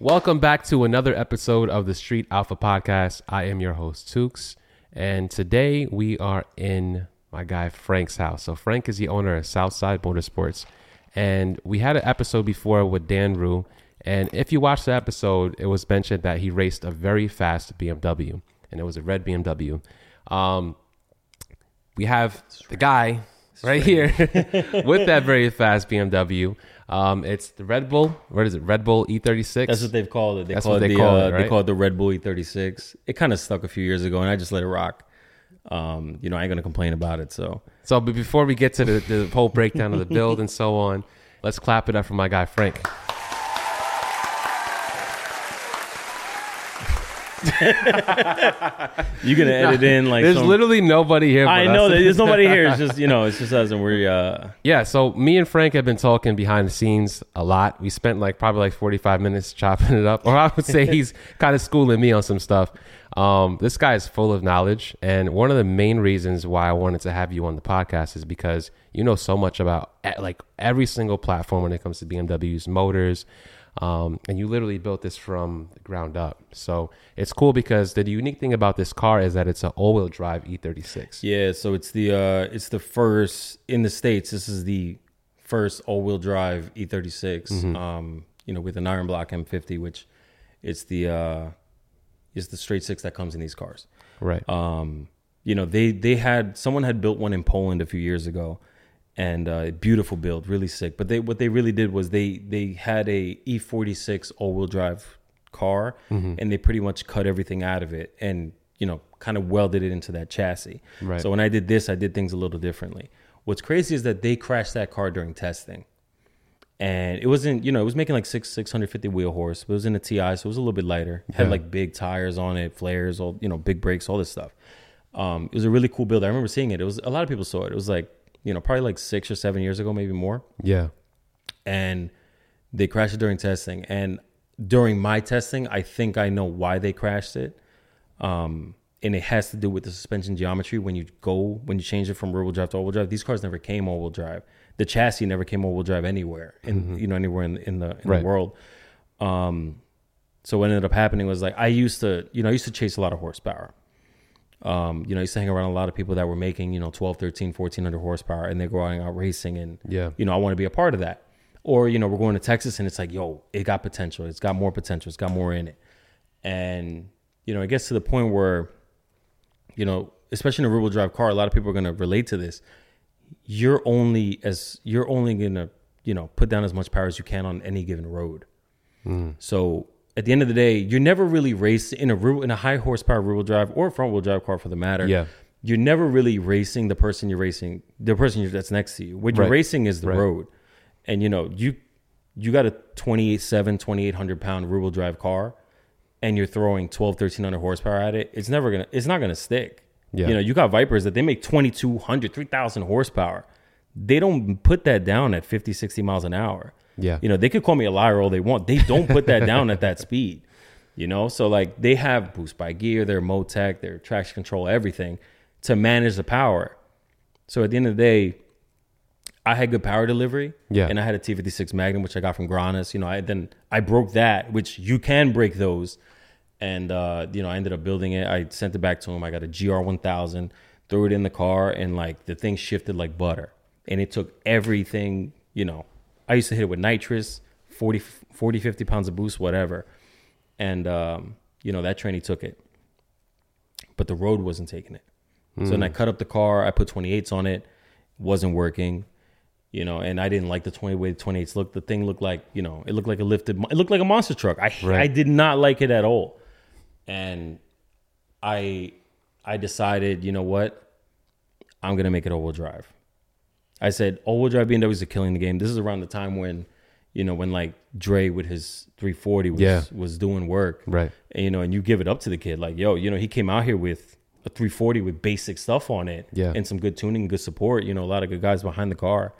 Welcome back to another episode of the Street Alpha Podcast. I am your host, Tukes, and today we are in my guy Frank's house. So, Frank is the owner of Southside Motorsports, and we had an episode before with Dan Rue. And if you watch the episode, it was mentioned that he raced a very fast BMW, and it was a red BMW. Um, we have the guy right here with that very fast BMW. Um, it's the Red Bull. What is it? Red Bull E36. That's what they've called it. They That's call what it they the, call uh, it, right? They call it the Red Bull E36. It kind of stuck a few years ago, and I just let it rock. Um, you know, I ain't gonna complain about it. So So, but before we get to the, the whole breakdown of the build and so on, let's clap it up for my guy Frank. you gonna edit in like There's some- literally nobody here. I know that there's nobody here. It's just you know, it's just us, and we're uh, Yeah, so me and Frank have been talking behind the scenes a lot. We spent like probably like 45 minutes chopping it up, or I would say he's kind of schooling me on some stuff. Um, this guy is full of knowledge, and one of the main reasons why I wanted to have you on the podcast is because you know so much about eh, like every single platform when it comes to BMWs, motors, um, and you literally built this from the ground up. So it's cool because the unique thing about this car is that it's an all-wheel drive E E36. yeah. So it's the uh, it's the first in the states. This is the first all-wheel drive E36. Mm-hmm. Um, you know, with an iron block M50, which it's the uh, is the straight six that comes in these cars. Right. um, you know they they had someone had built one in Poland a few years ago, and uh, beautiful build, really sick. But they what they really did was they they had a E46 all wheel drive car, Mm-hmm. and they pretty much cut everything out of it, and you know kind of welded it into that chassis. Right. So when I did this, I did things a little differently. What's crazy is that they crashed that car during testing and it wasn't you know it was making like six 650 wheel horse but it was in a ti so it was a little bit lighter had like big tires on it flares all you know big brakes all this stuff um it was a really cool build i remember seeing it it was a lot of people saw it it was like you know probably like six or seven years ago maybe more. Yeah. and they crashed it during testing. And during my testing i think i know why they crashed it. Um and it has to do with the suspension geometry. When you go when you change it from rear wheel drive to all wheel drive these cars never came all wheel drive. The chassis never came all wheel drive anywhere in you know anywhere in, in the in Mm-hmm. Right. the world. Um so what ended up happening was like i used to you know i used to chase a lot of horsepower um, you know, used to hang around a lot of people that were making, you know, 12, 13, 1400 horsepower and they're going out racing and, Yeah. you know, I want to be a part of that. Or, you know, we're going to Texas and it's like, yo, it got potential. It's got more potential. It's got more in it. And, you know, it gets to the point where, you know, especially in a rear drive car, a lot of people are going to relate to this. You're only as, you're only going to, you know, put down as much power as you can on any given road. So at the end of the day, you're never really racing in a in a high horsepower rear wheel drive or front wheel drive car for the matter. Yeah. You're never really racing the person you're racing, the person you're- that's next to you. What you're Right. racing is the Right. road. And you know, you you got a 28.7, 2800 pound rear wheel drive car and you're throwing 12, 1300 horsepower at it. It's never going to, it's not going to stick. Yeah. You know, you got Vipers that they make 2200, 3000 horsepower. They don't put that down at 50, 60 miles an hour. Yeah. You know, they could call me a liar all they want. They don't put that down at that speed. You know, so like they have boost by gear, their Motec, their traction control, everything to manage the power. So at the end of the day, I had good power delivery. Yeah. And I had a T56 Magnum, which I got from Granis. You know, I then I broke that, which you can break those. And uh, you know, I ended up building it. I sent it back to him. I got a GR1000, threw it in the car, and like the thing shifted like butter. And it took everything, you know. I used to hit it with nitrous, 40, 40 50 pounds of boost, whatever. And, um, you know, that tranny took it. But the road wasn't taking it. So then I cut up the car. I put 28s on it. Wasn't working. You know, and I didn't like the 20 way the 28s looked. The thing looked like, you know, it looked like a lifted, it looked like a monster truck. I, Right. I did not like it at all. And I, I decided, you know what? I'm going to make it all wheel drive. I said, all wheel drive BMWs are killing the game. This is around the time when, you know, when like Dre with his 340 was, Yeah. was doing work. Right. And, you know, and you give it up to the kid. Like, yo, you know, he came out here with a 340 with basic stuff on it. Yeah. And some good tuning, good support. You know, a lot of good guys behind the car.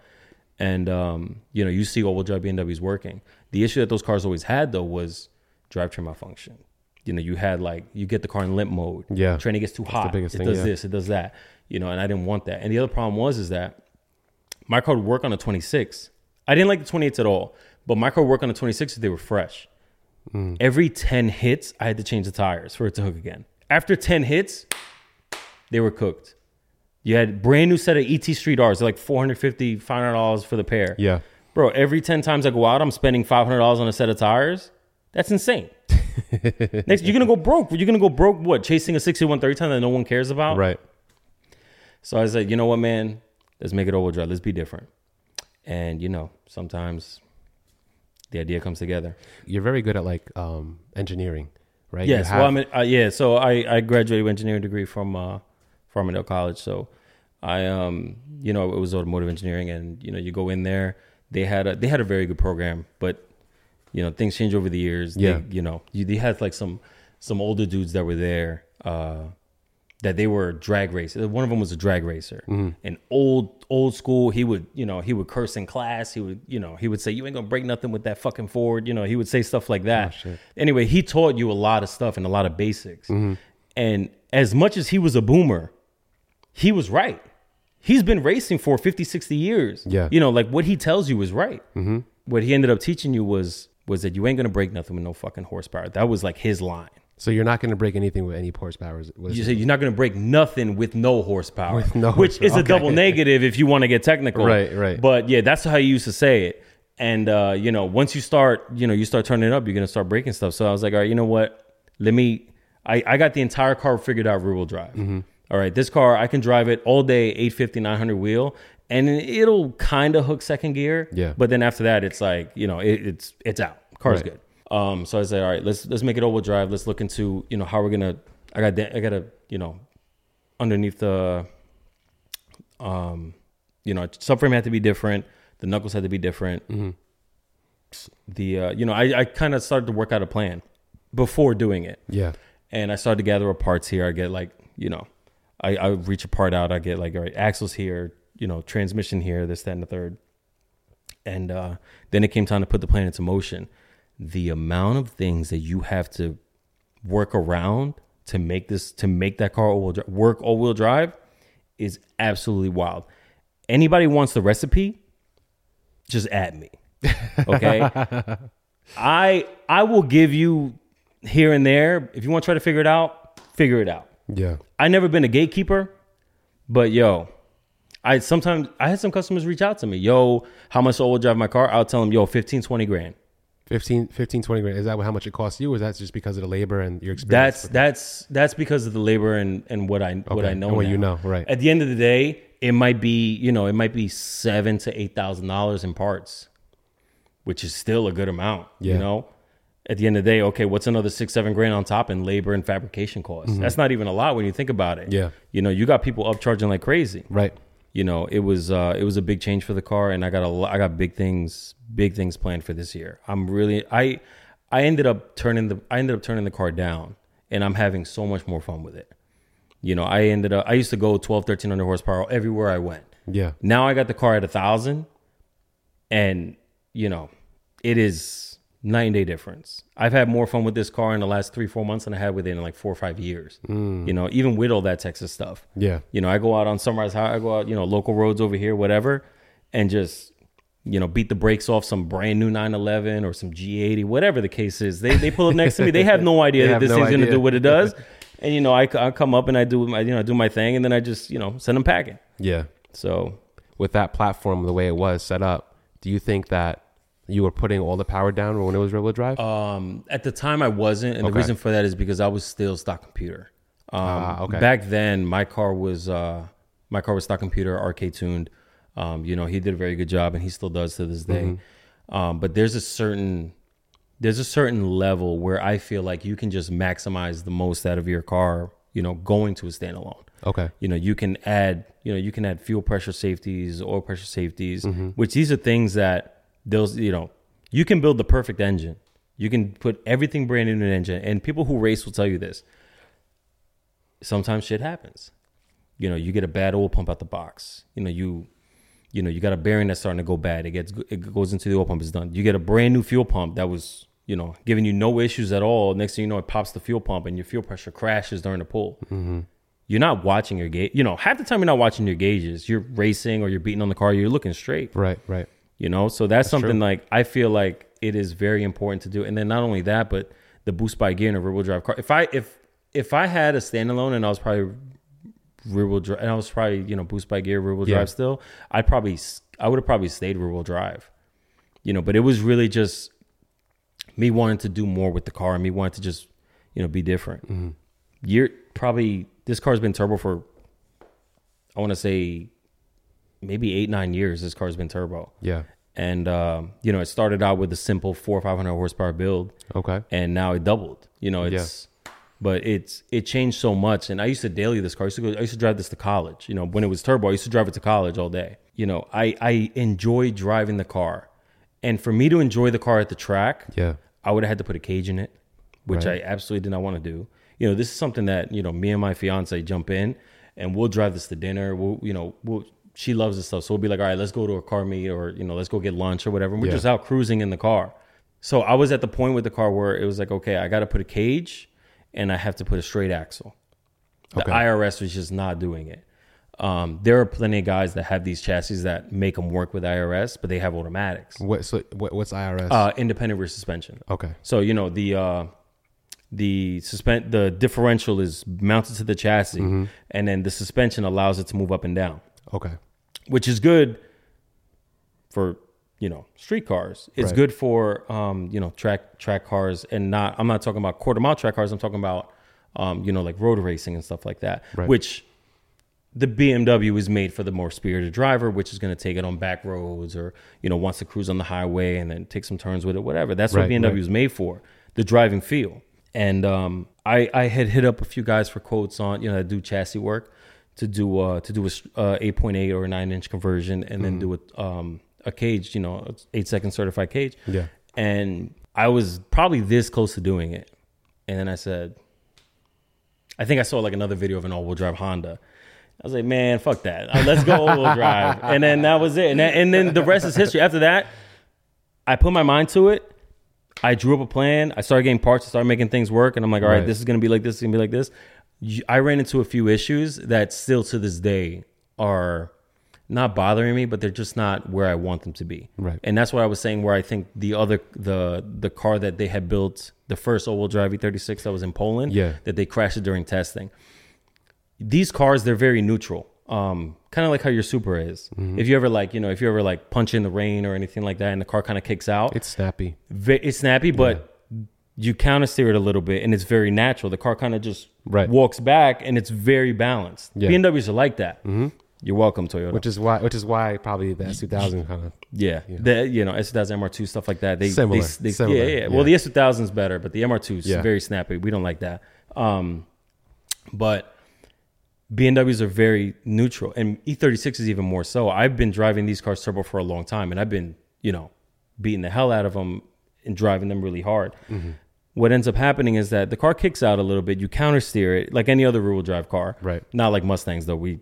And, um, you know, you see all wheel drive BMWs working. The issue that those cars always had, though, was drivetrain malfunction. You know, you had like, you get the car in limp mode. Yeah. Training gets too hot. it thing, does yeah. this, it does that. You know, and I didn't want that. And the other problem was, is that my car would work on a 26. I didn't like the 28s at all, but my car would work on a 26 if they were fresh. Hmm. Every 10 hits, I had to change the tires for it to hook again. After 10 hits, they were cooked. You had brand new set of ET Street R's, they're like 450 $500 for the pair. Yeah. Bro, every 10 times I go out, I'm spending $500 on a set of tires. That's insane. Next, you're going to go broke. You're going to go broke, what, chasing a 6130 ton that no one cares about? Right. So I said, you know what, man? Let's make it all drive. Let's be different. And you know, sometimes the idea comes together. You're very good at like um, engineering, right? Yes. have- well, I mean, uh, yeah. So I I graduated with engineering degree from uh, Farmingdale College. So I um you know it was automotive engineering, and you know you go in there. They had a they had a very good program, but you know things change over the years. They- Yeah. you know you they had like some some older dudes that were there. Uh, that they were drag racers. One of them was a drag racer, an old old school. He would you know he would curse in class. He would you know he would say you ain't gonna break nothing with that fucking Ford. You know he would say stuff like that. shit. Anyway, he taught you a lot of stuff and a lot of basics. And as much as he was a boomer, he was right. He's been racing for 50, 60 years. Yeah. You know, like what he tells you is right. Mm-hmm. What he ended up teaching you was was that you ain't gonna break nothing with no fucking horsepower. That was like his line. So you're not going to break anything with any horsepower. You say you're not going to break nothing with no horsepower, With no which is horsepower. a double negative if you want to get technical. Right, right. But yeah, that's how you used to say it. And uh, you know, once you start, you know, you start turning it up, you're going to start breaking stuff. So I was like, all right, you know what? Let me. I, I got the entire car figured out rear wheel drive. Mm-hmm. All right, this car I can drive it all day, 850, 900 wheel, and it'll kind of hook second gear. Yeah. But then after that, it's like you know, it, it's it's out. Car's Right. good. Um, so I said, all right, let's let's make it all wheel drive. Let's look into you know how we're gonna. I got da- I got to you know underneath the um you know subframe had to be different. The knuckles had to be different. The uh, you know I I kind of started to work out a plan before doing it yeah. and I started to gather up parts here. I get like, you know, I, I reach a part out. I get like, all right, axles here, you know, transmission here, this, that, and the third. And uh, then it came time to put the plan into motion. The amount of things that you have to work around to make this, to make that car all-wheel dri- work all wheel drive is absolutely wild. Anybody wants the recipe, just add me. Okay. I I will give you here and there. If you want to try to figure it out, figure it out. Yeah. I never been a gatekeeper, but yo, I sometimes I had some customers reach out to me. Yo, how much oil drive my car? I'll tell them, yo, 15, 20 grand. 15, 15, 20 grand. Is that how much it costs you? Or is that just because of the labor and your experience? That's that's that's because of the labor and and what I what I know. and what now. you know, right. At the end of the day, it might be you know it might be seven to eight thousand dollars in parts, which is still a good amount. Yeah. You know, at the end of the day, okay, what's another six seven grand on top in labor and fabrication costs? That's not even a lot when you think about it. Mm-hmm. Yeah. You know, you got people upcharging like crazy right. You know, it was uh, it was a big change for the car, and I got a I got big things big things planned for this year. I'm really I I ended up turning the I ended up turning the car down, and I'm having so much more fun with it. You know, I ended up I used to go 12, 1300 horsepower everywhere I went. Yeah. Now I got the car at a thousand, and you know, it is night and day difference. I've had more fun with this car in the last three four months than I had with it in like four or five years. Mm. You know, even with all that Texas stuff. Yeah. You know, I go out on Sunrise High, I go out, you know, local roads over here, whatever, and just, you know, beat the brakes off some brand new 911 or some G80, whatever the case is. They, they pull up next to me. They have no idea that this no thing's going to do what it does. And, you know, I, I come up and I do my, you know, I do my thing and then I just, you know, send them packing. Yeah. So With that platform, the way it was set up, do you think that you were putting all the power down when it was rear wheel drive? Um, at the time, I wasn't, and Okay. the reason for that is because I was still stock computer. Um, Ah, okay. Back then, my car was uh, my car was stock computer, RK tuned. Um, you know, he did a very good job, and he still does to this day. Mm-hmm. Um, but there's a certain there's a certain level where I feel like you can just maximize the most out of your car. You know, going to a standalone okay. you know you can add you know you can add fuel pressure safeties oil pressure safeties which these are things that those you know you can build the perfect engine you can put everything brand new in an engine and people who race will tell you this sometimes shit happens you know you get a bad oil pump out the box you know you you know you got a bearing that's starting to go bad it gets it goes into the oil pump it's done you get a brand new fuel pump that was you know giving you no issues at all next thing you know it pops the fuel pump and your fuel pressure crashes during the pull mm-hmm. you're not watching your gauge. You know, half the time you're not watching your gauges. You're racing or you're beating on the car. You're looking straight. Right, right. You know, so that's, something true. like I feel like it is very important to do. And then not only that, but the boost by gear in a rear wheel drive car. If I if if I had a standalone and I was probably rear wheel drive and I was probably you know boost by gear rear wheel Yeah. drive still, I'd probably I would have probably stayed rear wheel drive. You know, but it was really just me wanting to do more with the car and me wanting to just you know be different. Mm-hmm. You're probably this car's been turbo for I want to say maybe eight nine years. This car's been turbo, Yeah. and um, you know it started out with a simple four or five hundred horsepower build, Okay. and now it doubled. You know, it's but it's it changed so much. And I used to daily this car. I used to go. I used to drive this to college. You know, when it was turbo, I used to drive it to college all day. You know, I I enjoy driving the car, and for me to enjoy the car at the track, Yeah. I would have had to put a cage in it, which Right. I absolutely did not want to do. You know, this is something that you know me and my fiance jump in, and we'll drive this to dinner. We'll you know we'll. She loves this stuff, so we'll be like, all right, let's go to a car meet, or you know, let's go get lunch or whatever. And we're Yeah. just out cruising in the car. So I was at the point with the car where it was like, okay, I got to put a cage, and I have to put a straight axle. The Okay. IRS was just not doing it. Um, there are plenty of guys that have these chassis that make them work with IRS, but they have automatics, What so what, what's IRS? uh, independent rear suspension. okay. So you know the uh, the suspend the differential is mounted to the chassis, Mm-hmm. and then the suspension allows it to move up and down, Okay. Which is good for you know street cars. It's Right. good for um, you know track track cars, and not I'm not talking about quarter mile track cars. I'm talking about um, you know like road racing and stuff like that, Right. which the BMW is made for the more spirited driver, which is going to take it on back roads or you know wants to cruise on the highway and then take some turns with it, whatever. That's what BMW right. is made for, the driving feel. And um, I I had hit up a few guys for quotes on you know that do chassis work to do uh, to do a s- uh, 8.8 or a 9 inch conversion and then do a um, a cage, you know, eight second certified cage. Yeah. And I was probably this close to doing it, and then I said, I think I saw like another video of an all wheel drive Honda. I was like, man, fuck that. Uh, Let's go all wheel drive. And then that was it. And then, and then the rest is history. After that, I put my mind to it. I drew up a plan. I started getting parts. I started making things work. And I'm like, all right, Right. this is going to be like this. It's going to be like this. I ran into a few issues that still to this day are not bothering me, but they're just not where I want them to be. Right. And that's what I was saying. Where I think the other the the car that they had built, the first all-wheel drive E36 that was in Poland, Yeah. that they crashed it during testing. These cars, they're very neutral. Um, kind of like how your Supra is. Mm-hmm. If you ever like, you know, if you ever like punch in the rain or anything like that, and the car kind of kicks out, It's snappy. it's snappy, but you counter steer it a little bit, and it's very natural. The car kind of just Right. walks back, and it's very balanced. Yeah. BMWs are like that. Mm-hmm. You're welcome, Toyota. Which is why which is why probably the S2000 kind of yeah, the you know S2000 MR2 stuff like that. They Similar, They, they, similar, Yeah, yeah, yeah. Well, the S2000 is better, but the MR2 is Yeah. very snappy. We don't like that. Um, but BMWs are very neutral, and E36 is even more so. I've been driving these cars turbo for a long time, and I've been you know beating the hell out of them and driving them really hard. Mm-hmm. What ends up happening is that the car kicks out a little bit. You counter steer it like any other rear-wheel drive car, Right. Not like Mustangs though. We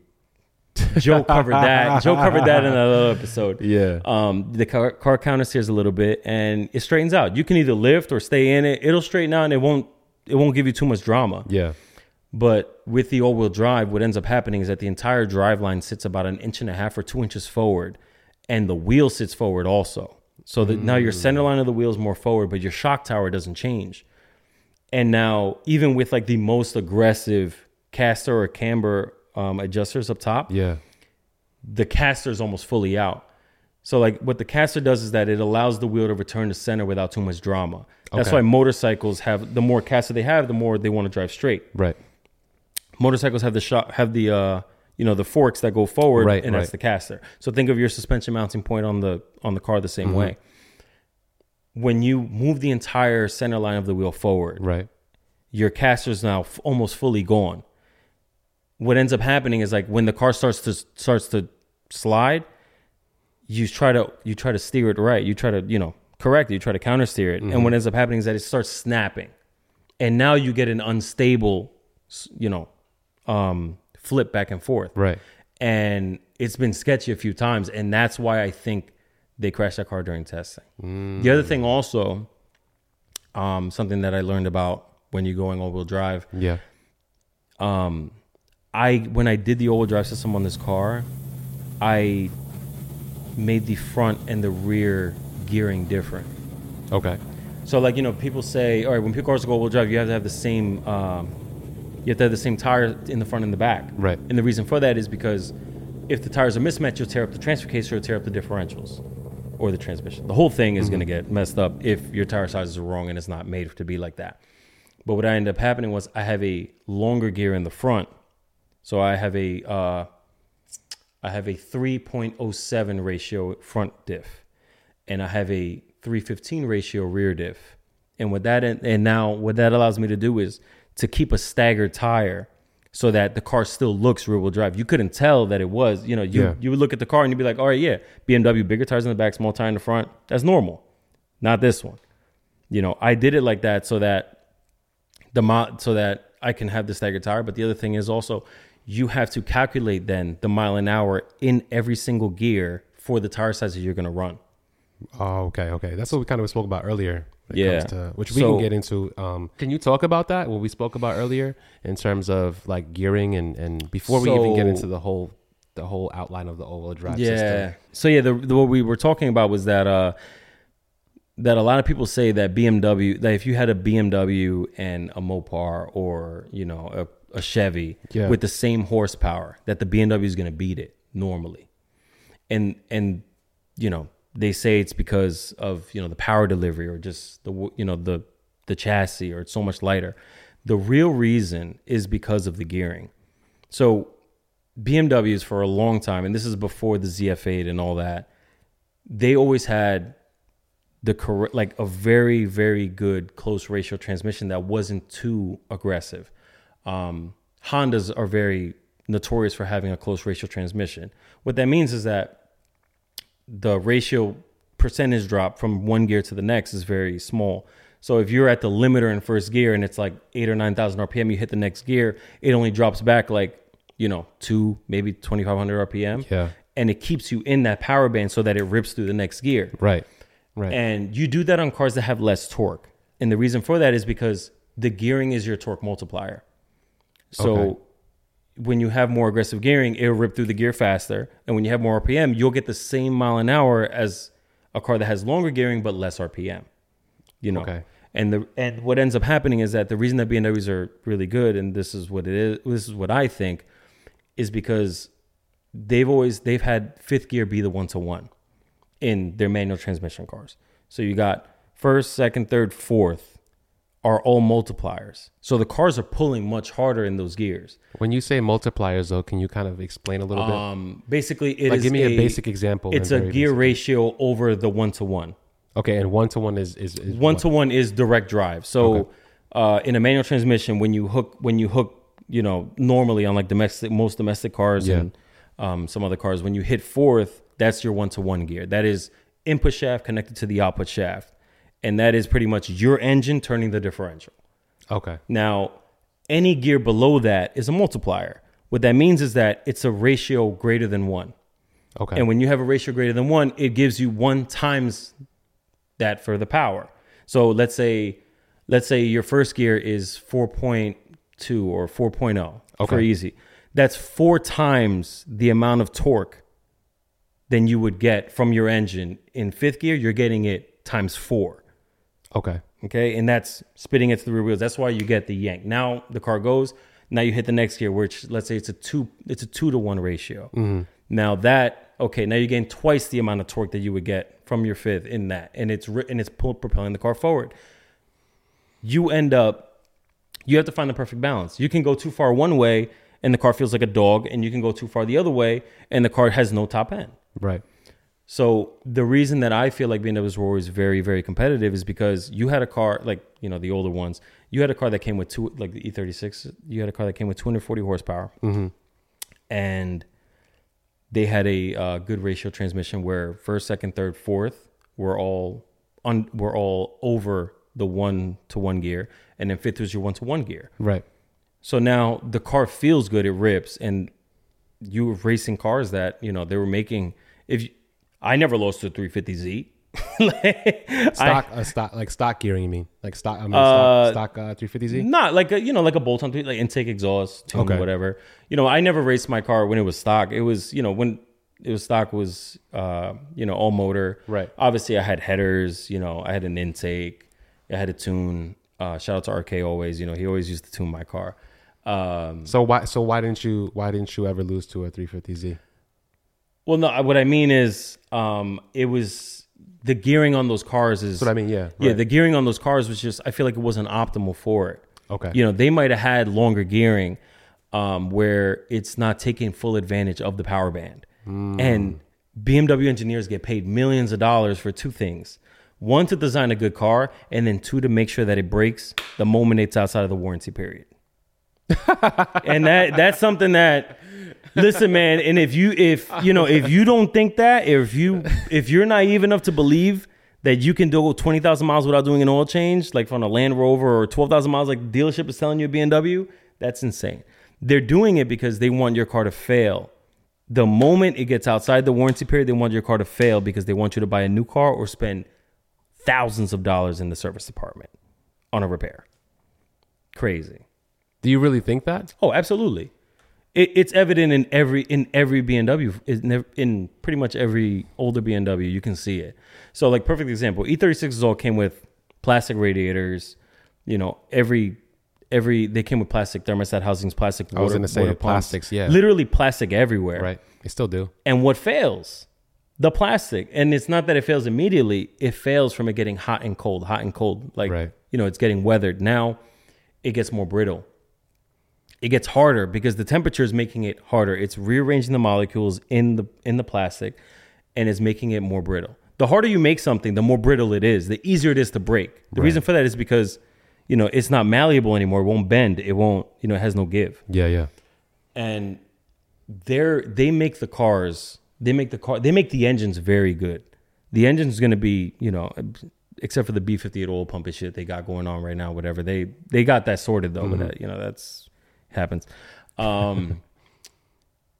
Joe covered that. Joe covered that in another episode. Yeah. Um, the car, car counter steers a little bit and it straightens out. You can either lift or stay in it. It'll straighten out and it won't it won't give you too much drama. yeah. But with the all-wheel drive, what ends up happening is that the entire drive line sits about an inch and a half or two inches forward, and the wheel sits forward also. So that now your center line of the wheel is more forward, but your shock tower doesn't change. And now, even with like the most aggressive caster or camber um, adjusters up top, Yeah. the caster is almost fully out. So like what the caster does is that it allows the wheel to return to center without too much drama. That's Okay. why motorcycles have the more caster they have, the more they want to drive straight. Right. Motorcycles have the shot have the uh you know the forks that go forward Right, and that's the caster. So think of your suspension mounting point on the on the car the same Mm-hmm. way. When you move the entire center line of the wheel forward, Right. your is now f- almost fully gone. What ends up happening is like when the car starts to starts to slide, you try to you try to steer it right. You try to you know correct it. You try to counter steer it, and what ends up happening is that it starts snapping, and now you get an unstable, you know, um, flip back and forth. Right. And it's been sketchy a few times, and that's why I think they crashed that car during testing. The other thing also, um, something that I learned about when you're going all wheel drive, Yeah. um, I when I did the all wheel drive system on this car, I made the front and the rear gearing different. Okay. So like you know, people say, all right, when people cars go all wheel drive, you have to have the same, um, you have to have the same tire in the front and the back. Right. And the reason for that is because if the tires are mismatched, you'll tear up the transfer case or you'll tear up the differentials or the transmission. The whole thing is going to get messed up if your tire sizes are wrong and it's not made to be like that. But what I ended up happening was I have a longer gear in the front, so I have a uh, I have a 3.07 ratio front diff, and I have a 315 ratio rear diff. And what that and now what that allows me to do is to keep a staggered tire so that the car still looks rear wheel drive. You couldn't tell that it was, you know, you Yeah. you would look at the car and you'd be like, all right, yeah, BMW, bigger tires in the back, small tire in the front. That's normal. Not this one. You know, I did it like that so that the mo- so that I can have the staggered tire. But the other thing is also you have to calculate then the mile an hour in every single gear for the tire sizes you're going to run. Oh, okay, okay. That's what we kind of spoke about earlier. When it Yeah. comes to- which we So- can get into. Um, can you talk about that? What we spoke about earlier in terms of like gearing and and before we even get into the whole the whole outline of the all-wheel drive yeah. system. So yeah, the, the what we were talking about was that uh that a lot of people say that BMW that if you had a BMW and a Mopar or you know a, a Chevy Yeah. with the same horsepower that the BMW is going to beat it normally, and and you know they say it's because of you know the power delivery or just the you know the the chassis or it's so much lighter. The real reason is because of the gearing. So BMWs for a long time, and this is before the ZF8 and all that, they always had the correct, like a very, very good close ratio transmission that wasn't too aggressive. Um, Hondas are very notorious for having a close ratio transmission. What that means is that the ratio percentage drop from one gear to the next is very small. So if you're at the limiter in first gear and it's like eight or nine thousand RPM, you hit the next gear, it only drops back like you know two, maybe twenty five hundred RPM. Yeah. and it keeps you in that power band so that it rips through the next gear. Right. Right. And you do that on cars that have less torque. And the reason for that is because the gearing is your torque multiplier. So Okay. When you have more aggressive gearing, it'll rip through the gear faster. And when you have more RPM, you'll get the same mile an hour as a car that has longer gearing but less RPM. You know. Okay. And the and what ends up happening is that the reason that BMWs are really good, and this is what it is, this is what I think, is because they've always they've had fifth gear be the one to one in their manual transmission cars. So you got first, second, third, fourth are all multipliers. So the cars are pulling much harder in those gears. when you say multipliers, though, can you kind of explain a little bit? Um, basically, it is Like, give me a basic example It's a gear basic. ratio over the one to one. Okay, and one to one is is, is One to one is direct drive. So Okay. uh, in a manual transmission, when you hook when you hook, you know, normally on like domestic most domestic cars Yeah. and um, some other cars, when you hit fourth, that's your one to one gear. That is input shaft connected to the output shaft, and that is pretty much your engine turning the differential. Okay. Now, any gear below that is a multiplier. What that means is that it's a ratio greater than one. Okay. And when you have a ratio greater than one, it gives you one times that for the power. So let's say, let's say your first gear is 4.2 or 4.0 for Okay. easy. That's four times the amount of torque than you would get from your engine. In fifth gear, you're getting it times four. Okay. Okay, and that's spitting it to the rear wheels. That's why you get the yank. Now the car goes. Now you hit the next gear, which let's say it's a two, it's a two to one ratio. Mm-hmm. Now that Okay, now you gain twice the amount of torque that you would get from your fifth in that, and it's and it's propelling the car forward. You end up, you have to find the perfect balance. You can go too far one way, and the car feels like a dog, and you can go too far the other way, and the car has no top end. Right. So the reason that I feel like BMWs were always very, very competitive is because you had a car like you know the older ones. You had a car that came with two, like the E36. You had a car that came with 240 horsepower, and they had a uh, good ratio transmission where first, second, third, fourth were all on were all over the one to one gear, and then fifth was your one to one gear. Right. So now the car feels good, it rips, and you were racing cars that you know they were making. If you, I never lost to a 350Z, Like, I- Stock, uh, stock, like stock gearing. You mean like stock? I mean, Uh, stock, stock uh, 350Z. not like a you know like a bolt on like intake exhaust tune Okay. whatever. You know, I never raced my car when it was stock. It was you know when it was stock was uh you know all motor. Right. Obviously, I had headers. You know, I had an intake. I had a tune. Uh, shout out to RK always. You know, he always used to tune my car. Um, So why? So why didn't you? Why didn't you ever lose to a 350Z? Well, no, what I mean is, um, it was the gearing on those cars is. That's what I mean. Yeah. Yeah, the gearing on those cars was just. I feel like it wasn't optimal for it. Okay. You know, they might have had longer gearing, um, where it's not taking full advantage of the power band. Hmm. And BMW engineers get paid millions of dollars for two things: one to design a good car, and then two to make sure that it breaks the moment it's outside of the warranty period. and that that's something that listen man and if you if you know if you don't think that if you if you're naive enough to believe that you can do 20,000 miles without doing an oil change like from a Land Rover or 12,000 miles like the dealership is telling you a BMW that's insane they're doing it because they want your car to fail the moment it gets outside the warranty period they want your car to fail because they want you to buy a new car or spend thousands of dollars in the service department on a repair crazy Do you really think that? Oh, absolutely. It, it's evident in every in every BMW in, in pretty much every older BMW. You can see it. So, like perfect example, E36s all came with plastic radiators. You know, every every they came with plastic thermostat housings, plastic. I was gonna say pumps. plastics, yeah. literally plastic everywhere. Right. They still do. And what fails? The plastic. And it's not that it fails immediately, it fails from it getting hot and cold, hot and cold. Like, Right. you know, it's getting weathered. Now it gets more brittle. It gets harder because the temperature is making it harder. It's rearranging the molecules in the in the plastic and is making it more brittle. The harder you make something, the more brittle it is, the easier it is to break. The reason for that is because, you know, it's not malleable anymore. It won't bend. It won't, you know, it has no give Yeah. Yeah. and they're they make the cars they make the car they make the engines very good the engine's going to be you know except for the b58 oil pump and shit they got going on right now whatever they they got that sorted though but mm-hmm. that you know that's happens um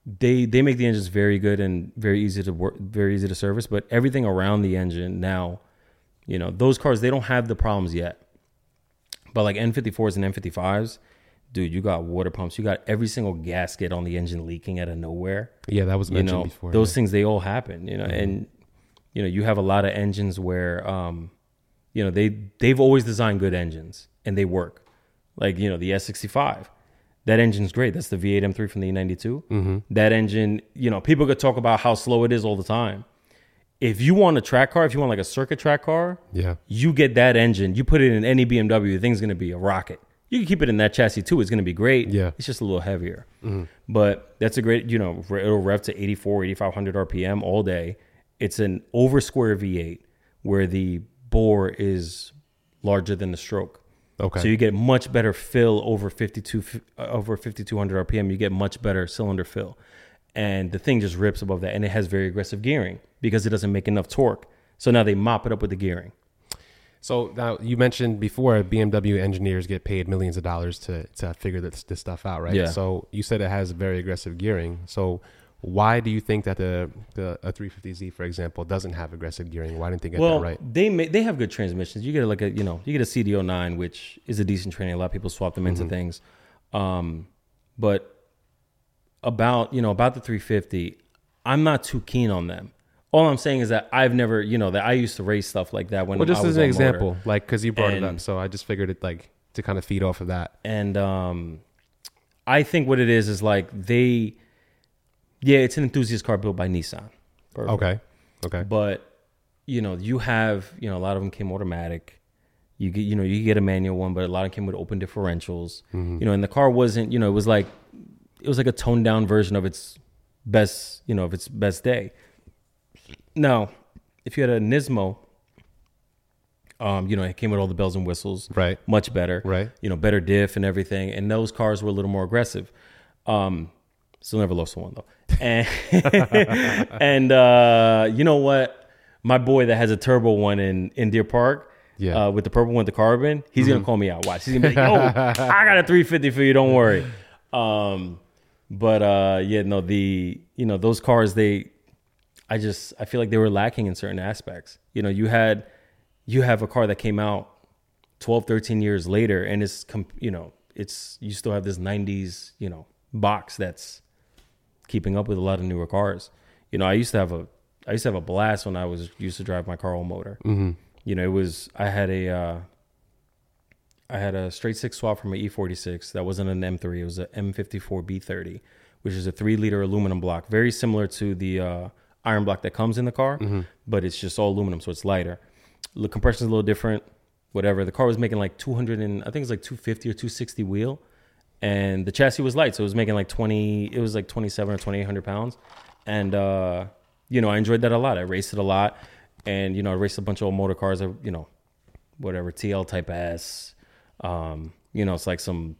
they they make the engines very good and very easy to work very easy to service but everything around the engine now you know those cars they don't have the problems yet but like N54s and N55s, dude, you got water pumps. You got every single gasket on the engine leaking out of nowhere. Yeah. That was You mentioned know, before. those yeah. things they all happen. You know, and you know you have a lot of engines where, um, you know, they they've always designed good engines and they work. Like you know the S65, that engine's great. That's the V8 M3 from the E92. Mm-hmm. That engine, you know, people could talk about how slow it is all the time. If you want a track car, if you want like a circuit track car, Yeah. you get that engine, you put it in any BMW, the thing's gonna be a rocket. You can keep it in that chassis too; it's gonna be great. Yeah. it's just a little heavier, but that's a great. You know, it'll rev to 84, 8500 RPM all day. It's an over square V8 where the bore is larger than the stroke. Okay. So you get much better fill over 52 uh, over 5200 RPM. You get much better cylinder fill, and the thing just rips above that, and it has very aggressive gearing because it doesn't make enough torque. So now they mop it up with the gearing. So now you mentioned before BMW engineers get paid millions of dollars to to figure this, this stuff out, right? Yeah. So you said it has very aggressive gearing. So why do you think that the the a 350Z, for example, doesn't have aggressive gearing? Why didn't they get well, that right? they ma- they have good transmissions. You get like a you know you get a CD009, which is a decent training. A lot of people swap them Mm-hmm. into things, um, but about you know about the 350, I'm not too keen on them. All I'm saying is that I've never you know that I used to race stuff like that when Well, just as an on motor. example, like because you brought it up, so I just figured it like to kind of feed off of that. and um, I think what it is is like they, yeah, it's an enthusiast car built by Nissan. Perfect. Okay. Okay. But you know, you have you know a lot of them came automatic. You get you know you get a manual one, but a lot of them came with open differentials. You know, and the car wasn't you know it was like it was like a toned down version of its best you know of its best day. Now, if you had a Nismo, um, you know, it came with all the bells and whistles, Right. Much better, Right. You know, better diff and everything, and those cars were a little more aggressive. Um, still never lost one though, and and uh, you know what, my boy that has a turbo one in in Deer Park. Yeah. Mm-hmm. Uh, with the purple one, the carbon, he's gonna call me out. Watch, he's gonna be like, "Yo, I got a 350 for you. Don't worry." Um, but uh, yeah, no, the you know those cars, they I just I feel like they were lacking in certain aspects. You know, you had you have a car that came out 12, 13 years later and it's you know, it's you still have this 90s, you know, box that's keeping up with a lot of newer cars. You know, I used to have a I used to have a blast when I was used to drive my car all motor. Mm-hmm. You know, it was I had a uh I had a straight six swap from an E46 that wasn't an M3. It was an M54B30, which is a three liter aluminum block, very similar to the uh, iron block that comes in the car, but it's just all aluminum, so it's lighter. The compression's a little different, whatever. The car was making like 200 and I think it's like 250 or 260 wheel, and the chassis was light, so it was making like 20. It was like 27 or 2800 pounds, and uh, you know I enjoyed that a lot. I raced it a lot, and you know I raced a bunch of old motor cars. I, you know, whatever TL Type S. Um, you know, it's like some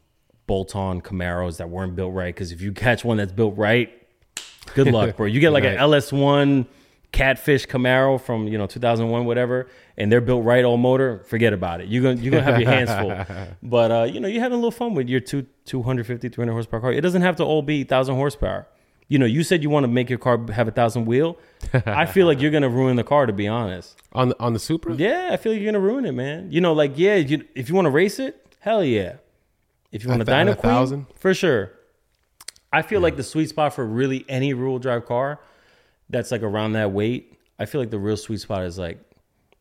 bolt-on Camaros that weren't built right. Because if you catch one that's built right, good luck, bro. You get like Right. an LS1 Catfish Camaro from you know 2001, whatever, and they're built right all motor. Forget about it. You're gonna you're gonna have your hands full. But uh, you know, you're having a little fun with your two 250, 300 horsepower car. It doesn't have to all be thousand horsepower. You know, you said you want to make your car have a thousand wheel. I feel like you're gonna ruin the car, to be honest. on the on the Supra. Yeah, I feel like you're gonna ruin it, man. You know, like yeah, you, if you want to race it, hell yeah. If you want A dyno a queen, thousand? for sure. I feel like the sweet spot for really any real drive car that's like around that weight. I feel like the real sweet spot is like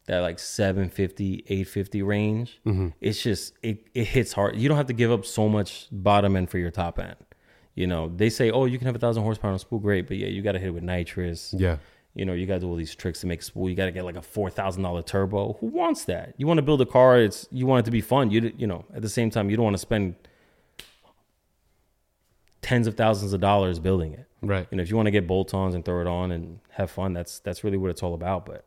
that like 750, 850 range. Mm-hmm. It's just it it hits hard. You don't have to give up so much bottom end for your top end. You know, they say, oh, you can have a thousand horsepower on a spool, great, but yeah, you got to hit it with nitrous. Yeah. You know, you got to do all these tricks to make spool. You got to get like a four thousand dollar turbo. Who wants that? You want to build a car. It's you want it to be fun. You you know, at the same time, you don't want to spend tens of thousands of dollars building it. Right. You know, if you want to get bolt-ons and throw it on and have fun, that's that's really what it's all about. But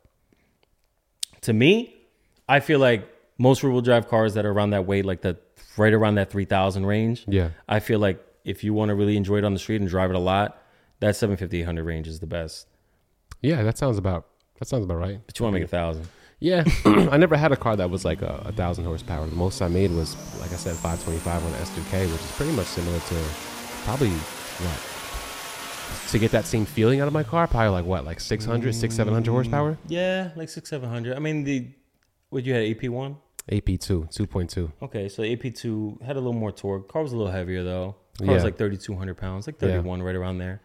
to me, I feel like most rear-wheel drive cars that are around that weight, like the right around that three thousand range. Yeah. I feel like if you want to really enjoy it on the street and drive it a lot, that 750 800 range is the best. Yeah. That sounds about that sounds about right. But you want to make a thousand. Yeah, I never had a car that was like a, a thousand horsepower. The most I made was, like I said, 525 on the S2K, which is pretty much similar to probably what to get that same feeling out of my car. Probably like what, like 600, 600, mm. 700 horsepower. Yeah, like six, seven hundred. I mean, the what you had AP one. AP2, 2.2. Okay, so AP two had a little more torque. Car was a little heavier though. Car was like thirty two hundred pounds, like Yeah. thirty one, right around there.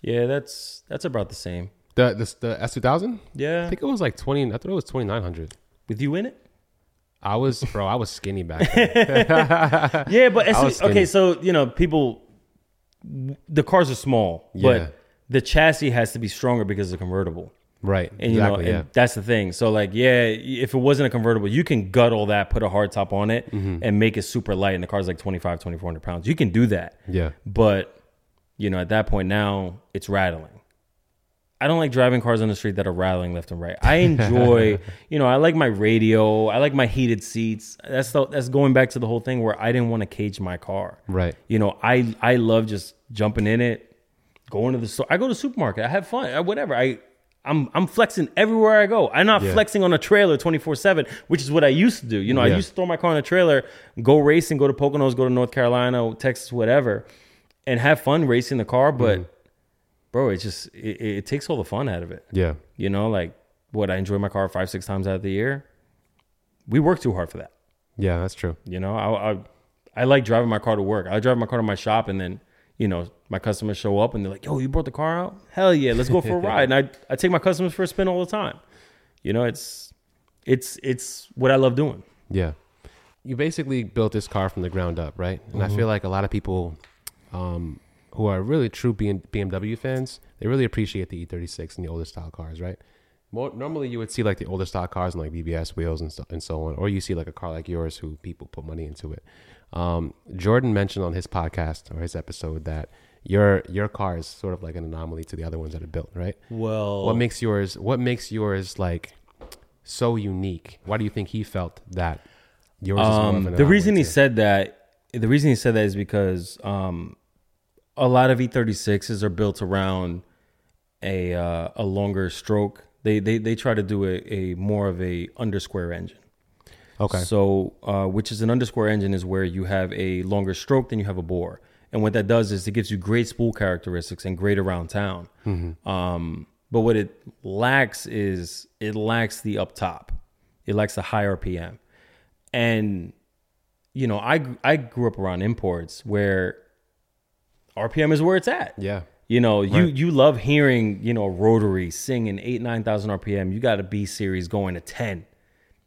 Yeah, that's that's about the same. The the, the S2000, Yeah. I think it was like 20. I thought it was 2900. with you in it. I was, bro, I was skinny back then. Yeah, but it's, okay, so you know, people, the cars are small, Yeah. but the chassis has to be stronger because it's a convertible. right. And you exactly. know, yeah. that's the thing. So like, yeah, if it wasn't a convertible, you can gut all that, put a hard top on it, Mm-hmm. and make it super light, and the car's like 25, 2400 pounds. You can do that. yeah. But you know, at that point now, it's rattling. I don't like driving cars on the street that are rattling left and right. I enjoy, you know, I like my radio. I like my heated seats. That's the, that's going back to the whole thing where I didn't want to cage my car. Right. You know, I I love just jumping in it, going to the store. I go to the supermarket. I have fun. I, whatever. I I'm I'm flexing everywhere I go. I'm not Yeah. flexing on a trailer 24 seven, which is what I used to do. You know, I used to throw my car in a trailer, go racing, go to Poconos, go to North Carolina, Texas, whatever, and have fun racing the car. But Mm-hmm. Bro, it just it, it takes all the fun out of it. Yeah. You know, like what I enjoy my car five six times out of the year. We work too hard for that. Yeah, that's true. You know, I, I I like driving my car to work. I drive my car to my shop, and then you know my customers show up and they're like, "Yo, you brought the car out? Hell yeah, let's go for a ride!" And I I take my customers for a spin all the time. You know, it's it's it's what I love doing. Yeah. You basically built this car from the ground up, right? And I feel like a lot of people um, who are really true BMW fans, they really appreciate the E36 and the older style cars, right? More, normally, you would see like the older style cars and like BBS wheels and so, and so on, or you see like a car like yours who people put money into it. Um, Jordan mentioned on his podcast or his episode that your your car is sort of like an anomaly to the other ones that are built, right? Well, What makes yours What makes yours like so unique? Why do you think he felt that yours is more of Um, the reason he said that, the reason he said that is because um, a lot of E36s are built around a uh, a longer stroke. They they they try to do a, a more of a undersquare engine. okay, So, uh, which is an undersquare engine is where you have a longer stroke than you have a bore. And what that does is it gives you great spool characteristics and great around town. Um, but what it lacks is it lacks the up top. It lacks the high RPM. And, you know, I, I grew up around imports where RPM is where it's at. yeah, You know, you Right. you love hearing, you know, rotary singing eight, nine thousand RPM. You got a B series going to ten.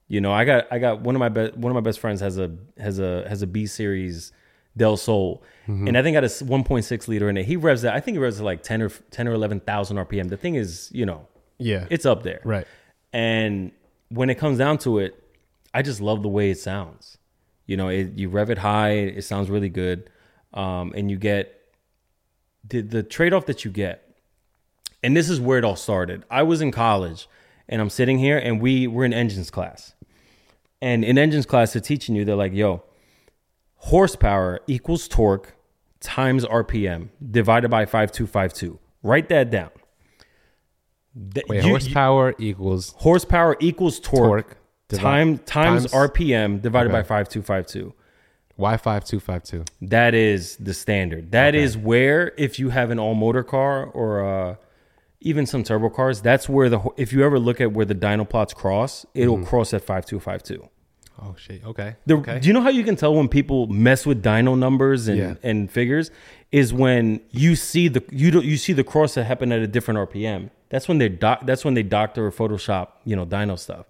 You know, I got I got one of my best one of my best friends has a has a has a B series Del Sol, Mm-hmm. and I think got a 1.6 liter in it. He revs that. I think he revs it like 10 or 10 or 11,000 RPM. The thing is, you know, yeah, it's up there. right. And when it comes down to it, I just love the way it sounds. You know, it, you rev it high, it sounds really good, um, and you get the the trade off that you get. And this is where it all started. I was in college, and I'm sitting here, and we were in engines class. And in engines class, they're teaching you. They're like, "Yo, horsepower equals torque times RPM divided by five two five two. Write that down." Wait, you- you- horsepower equals horsepower equals torque, Torque time times, times- RPM divided by 5252. Y five two five two. That is the standard. That is where if you have an all motor car or uh, even some turbo cars, that's where the if you ever look at where the dyno plots cross, it'll cross at 5252. Oh shit. Okay. The, okay. Do you know how you can tell when people mess with dyno numbers and, Yeah. and figures? Is when you see the you don't you see the cross that happened at a different RPM. That's when they doc, that's when they doctor or Photoshop you know dyno stuff,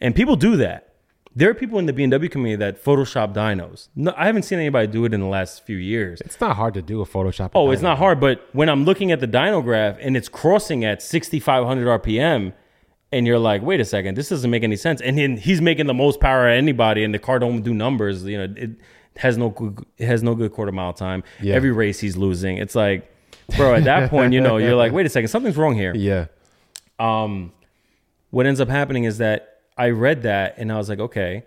and people do that. There are people in the BMW community that Photoshop dynos. No, I haven't seen anybody do it in the last few years. it's not hard to do a Photoshop. Oh, it's not hard, but when I'm looking at the dyno graph and it's crossing at 6,500 RPM, and you're like, wait a second, this doesn't make any sense. And then he's making the most power at anybody, and the car don't do numbers. You know, it has no good, it has no good quarter mile time. Yeah. Every race he's losing. It's like, bro, at that point, you know, you're like, wait a second, something's wrong here. Yeah. Um, What ends up happening is that I read that and I was like, okay,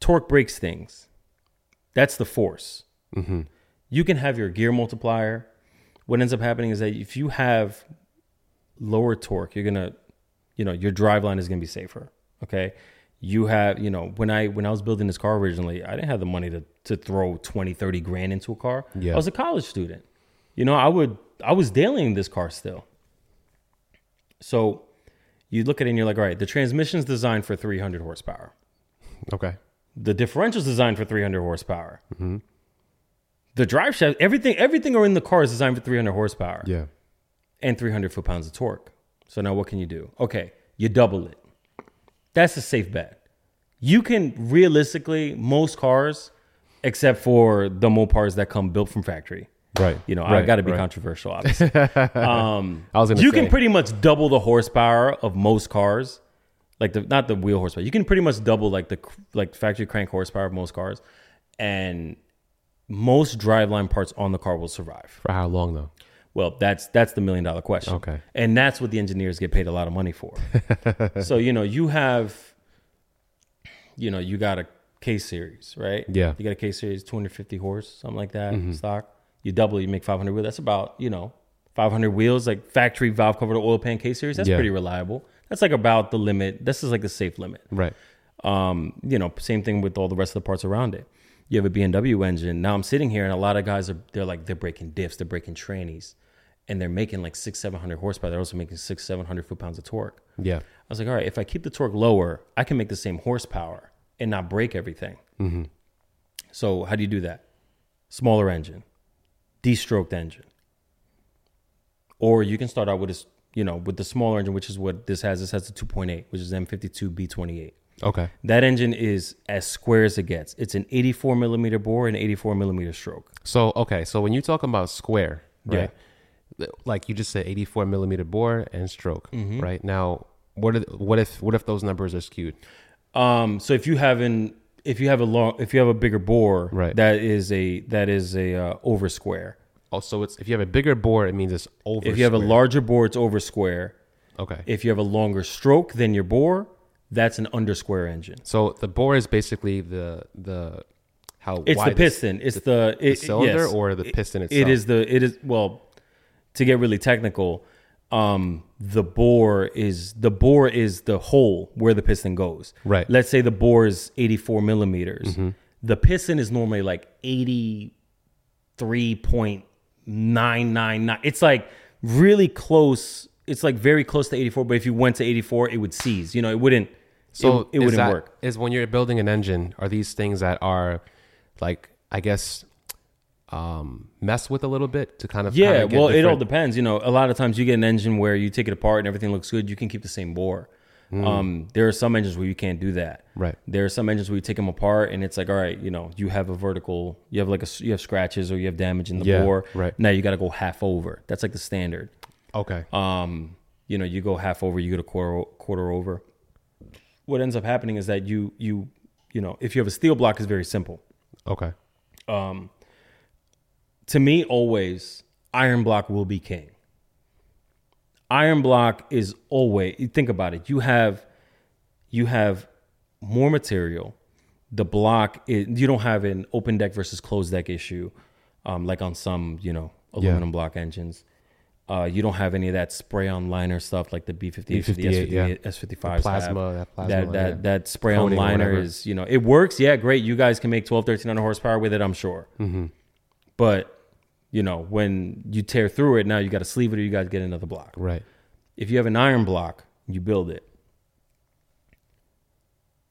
torque breaks things. That's the force. Mm-hmm. You can have your gear multiplier. What ends up happening is that if you have lower torque, you're gonna, you know, your drive line is gonna be safer. Okay. You have, you know, when I when I was building this car originally, I didn't have the money to to throw 20, 30 grand into a car. Yeah. I was a college student. You know, I would I was dailying this car still. So you look at it and you're like, all right, the transmission's designed for 300 horsepower. Okay. The differential's designed for 300 horsepower. Mm-hmm. The drive shaft, everything, everything are in the car is designed for 300 horsepower Yeah. and 300 foot pounds of torque. So now what can you do? Okay, you double it. That's a safe bet. You can realistically most cars, except for the Mopars that come built from factory. Right. You know, I Right, got to be right. controversial, obviously. um, I was you say. can pretty much double the horsepower of most cars, like the not the wheel horsepower. You can pretty much double like the like factory crank horsepower of most cars, and most driveline parts on the car will survive. For how long though? Well, that's that's the million dollar question. Okay. And that's what the engineers get paid a lot of money for. so, you know, you have you know, you got a K series, right? Yeah. You got a K series 250 horse, something like that, stock. You double, you make 500 wheels. That's about, you know, 500 wheels like factory valve covered oil pan K series. That's Yeah. pretty reliable. That's like about the limit. This is like the safe limit. Right. Um, you know, same thing with all the rest of the parts around it. You have a BMW engine. Now I'm sitting here and a lot of guys are they're like they're breaking diffs, they're breaking trannies, and they're making like six, seven hundred horsepower. They're also making six, seven hundred foot pounds of torque. Yeah. I was like, all right, if I keep the torque lower, I can make the same horsepower and not break everything. So how do you do that? Smaller engine, de-stroked engine, or you can start out with this, you know, with the smaller engine, which is what this has. This has the 2.8, which is M52 B28. Okay. That engine is as square as it gets. It's an 84 millimeter bore and 84 millimeter stroke. So okay, so when you're talking about square, right? Like you just said, 84 millimeter bore and stroke, Mm-hmm. right? Now, what if what if what if those numbers are skewed? Um, so if you have an if you have a long if you have a bigger bore, Right. that is a that is a uh, over square. Also, it's if you have a bigger bore, it means it's over. If you have a square. larger bore, it's over square. okay. If you have a longer stroke than your bore, that's an under square engine. so the bore is basically the the how It's wide the piston. It's the, the it, cylinder yes. or the piston It itself? It is the it is well to get really technical. Um, the bore is the bore is the hole where the piston goes. Right. Let's say the bore is 84 millimeters. Mm-hmm. The piston is normally like 83.999. It's like really close. It's like very close to 84. But if you went to 84, it would seize. You know, it wouldn't. So it, it wouldn't that- work. Is when you're building an engine, are these things that are like I guess um mess with a little bit to kind of Yeah, kinda get well, it all depends. You know, a lot of times you get an engine where you take it apart and everything looks good. You can keep the same bore. Um, there are some engines where you can't do that. Mm. Right. There are some engines where you take them apart and it's like, all right, you know, you have a vertical, you have like a, you have scratches or you have damage in the Yeah, bore. right. Now you got to go half over. That's like the standard. Okay. Um, you know, you go half over, you go to quarter quarter over. What ends up happening is that you you you know, if you have a steel block, it's very simple. Okay. To me always iron block will be king. Iron block is always think about it you have you have more material. The block is, you don't have an open deck versus closed deck issue um, like on some you know aluminum block engines. Uh, you don't have any of that spray on liner stuff like the B58, B58, the yeah. S55 The plasma, that plasma, that that, yeah. that spray on Coating or liner is you know it works yeah great you guys can make 12 1300 horsepower with it i'm sure. Mm-hmm. But you know when you tear through it now you got to sleeve it or you got to get another block. Right. if you have an iron block you build it.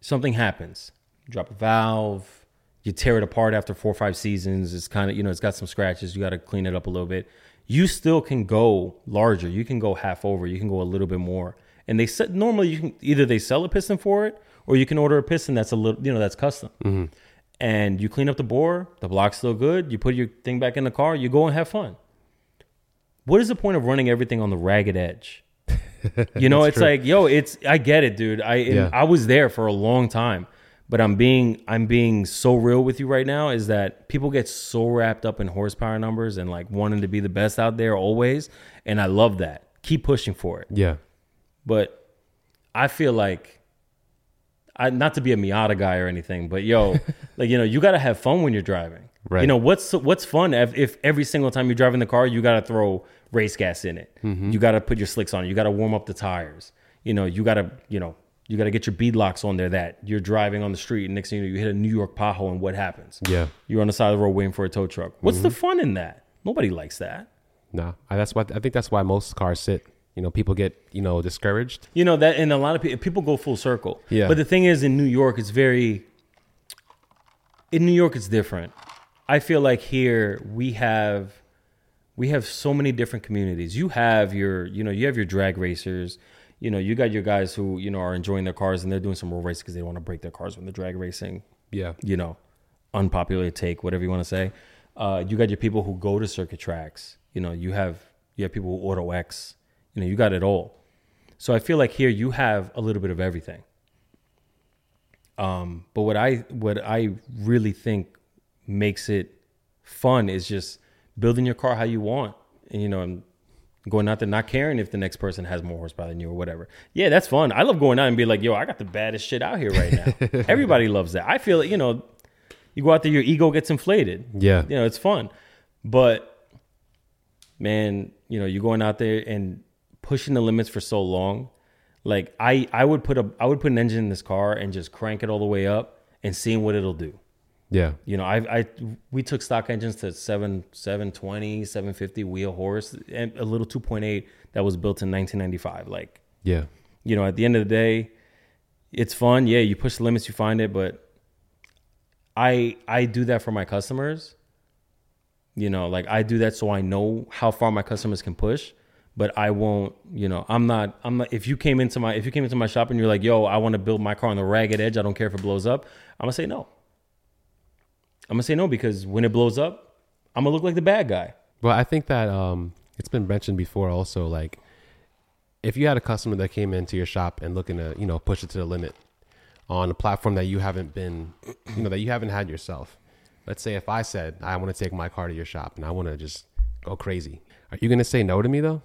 Something happens. You drop a valve you tear it apart after four or five seasons it's kind of you know it's got some scratches you got to clean it up a little bit. You still can go larger you can go half over you can go a little bit more. And they said normally you can either they sell a piston for it or you can order a piston that's a little you know that's custom mm-hmm. And you clean up the bore the block's still good you put your thing back in the car you go and have fun what is the point of running everything on the ragged edge you know it's true. like yo it's i get it dude i Yeah. i was there for a long time but i'm being i'm being so real with you right now is that people get so wrapped up in horsepower numbers and like wanting to be the best out there always and i love that keep pushing for it Yeah. but I feel like I not to be a Miata guy or anything, but yo, like you know, you got to have fun when you're driving. Right. You know what's what's fun if, if every single time you're driving the car, you got to throw race gas in it. Mm-hmm. You got to put your slicks on. You got to warm up the tires. You know, you got to you know you got to get your bead locks on there. That you're driving on the street, and next thing you know, you hit a New York pothole, and what happens? Yeah. You're on the side of the road waiting for a tow truck. What's the mm-hmm. fun in that? Nobody likes that. No. I, that's why I think that's why most cars sit. You know, people get you know discouraged. You know that, and a lot of people people go full circle. Yeah. But the thing is, in New York, it's very. In New York, it's different. I feel like here we have, we have so many different communities. You have your, you know, you have your drag racers. You know, you got your guys who you know are enjoying their cars and they're doing some road racing because they want to break their cars when they're drag racing Yeah. you know, unpopular take, whatever you want to say. Uh, you got your people who go to circuit tracks. You know, you have you have people who auto X. You know, you got it all. So I feel like here you have a little bit of everything. Um, but what I what I really think makes it fun is just building your car how you want, and you know, and going out there not caring if the next person has more horsepower than you or whatever. Yeah, that's fun. I love going out and be like, yo, I got the baddest shit out here right now. Everybody loves that. I feel it. You know, you go out there, your ego gets inflated. Yeah. you know, it's fun, but man, you know, you're going out there and pushing the limits for so long. Like I, I would put a, I would put an engine in this car and just crank it all the way up and seeing what it'll do. Yeah. You know, I, I, we took stock engines to seven, 720, 750 wheel horse and a little 2.8 that was built in 1995. Like, Yeah. you know, at the end of the day, it's fun. Yeah, you push the limits, you find it, but I I do that for my customers. You know, like I do that so I know how far my customers can push, but but I won't. You know, I'm not. I'm not. If you came into my if you came into my shop and you're like, "Yo, I want to build my car on the ragged edge. I don't care if it blows up." I'm gonna say no. I'm gonna say no because when it blows up, I'm gonna look like the bad guy. Well, I think that um, it's been mentioned before. Also, like if you had a customer that came into your shop and looking to you know push it to the limit on a platform that you haven't been, you know, that you haven't had yourself. Let's say if I said I want to take my car to your shop and I want to just go crazy, are you gonna say no to me though?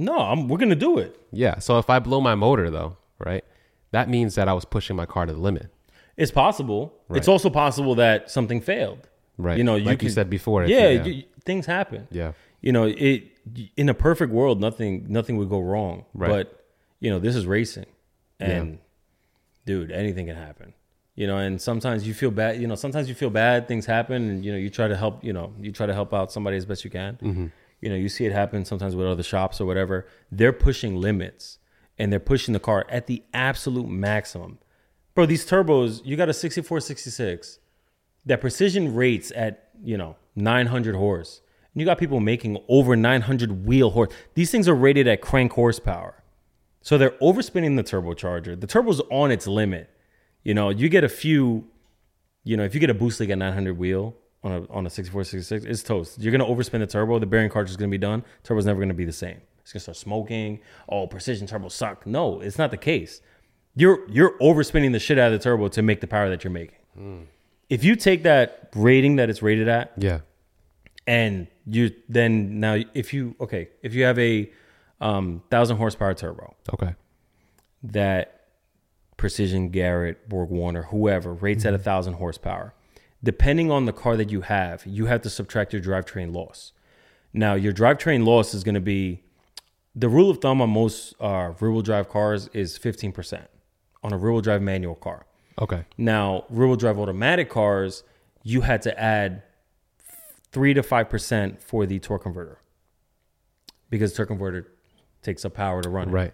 No, I'm, we're gonna do it. Yeah. So if I blow my motor though, right, that means that I was pushing my car to the limit. It's possible. It's also possible that something failed. Right. You know, like you said before. if Yeah, you- you- things happen. Yeah. You know, it in a perfect world, nothing nothing would go wrong. Right. But you know, this is racing, and dude, anything can happen. You know, and sometimes you feel bad. You know, sometimes you feel bad. Things happen, and you know, you try to help. You know, you try to help out somebody as best you can. Mm-hmm. You know, you see it happen sometimes with other shops or whatever. They're pushing limits, and they're pushing the car at the absolute maximum. Bro, these turbos, you got a 64, 66 that precision rates at you know 900 horse. And you got people making over 900 wheel horse. These things are rated at crank horsepower. So they're overspinning the turbocharger. The turbo's on its limit. You know you get a few you know if you get a boost leak at 900 wheel on a on a 64 66 it's toast. You're going to overspin the turbo the bearing cartridge is going to be done turbo's never going to be the same. It's going to start smoking. Oh precision turbo suck. No it's not the case. You're you're overspinning the shit out of the turbo to make the power that you're making. If you take that rating that it's rated at Yeah. and you then now if you okay if you have a um thousand horsepower turbo Okay. that precision garrett borg warner whoever rates at a thousand horsepower depending on the car that you have you have to subtract your drivetrain loss now your drivetrain loss is going to be the rule of thumb on most uh, rear-wheel drive cars is 15% on a rear-wheel drive manual car Okay. now, rear wheel drive automatic cars, you had to add three to five percent for the torque converter because torque converter takes up power to run. it. Right.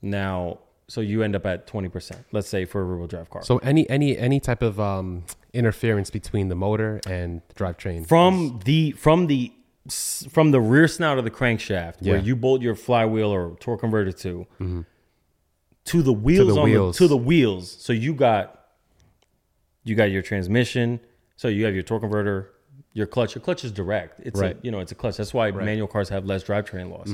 Now, so you end up at twenty percent. Let's say for a rear wheel drive car. So any any any type of um, interference between the motor and the drivetrain from the from the from the rear snout of the crankshaft where you bolt your flywheel or torque converter to to the wheels on wheels. the to the wheels. So you got you got your transmission. So you have your torque converter, your clutch. Your clutch is direct. It's Right. a, you know it's a clutch. That's why manual cars have less drivetrain loss.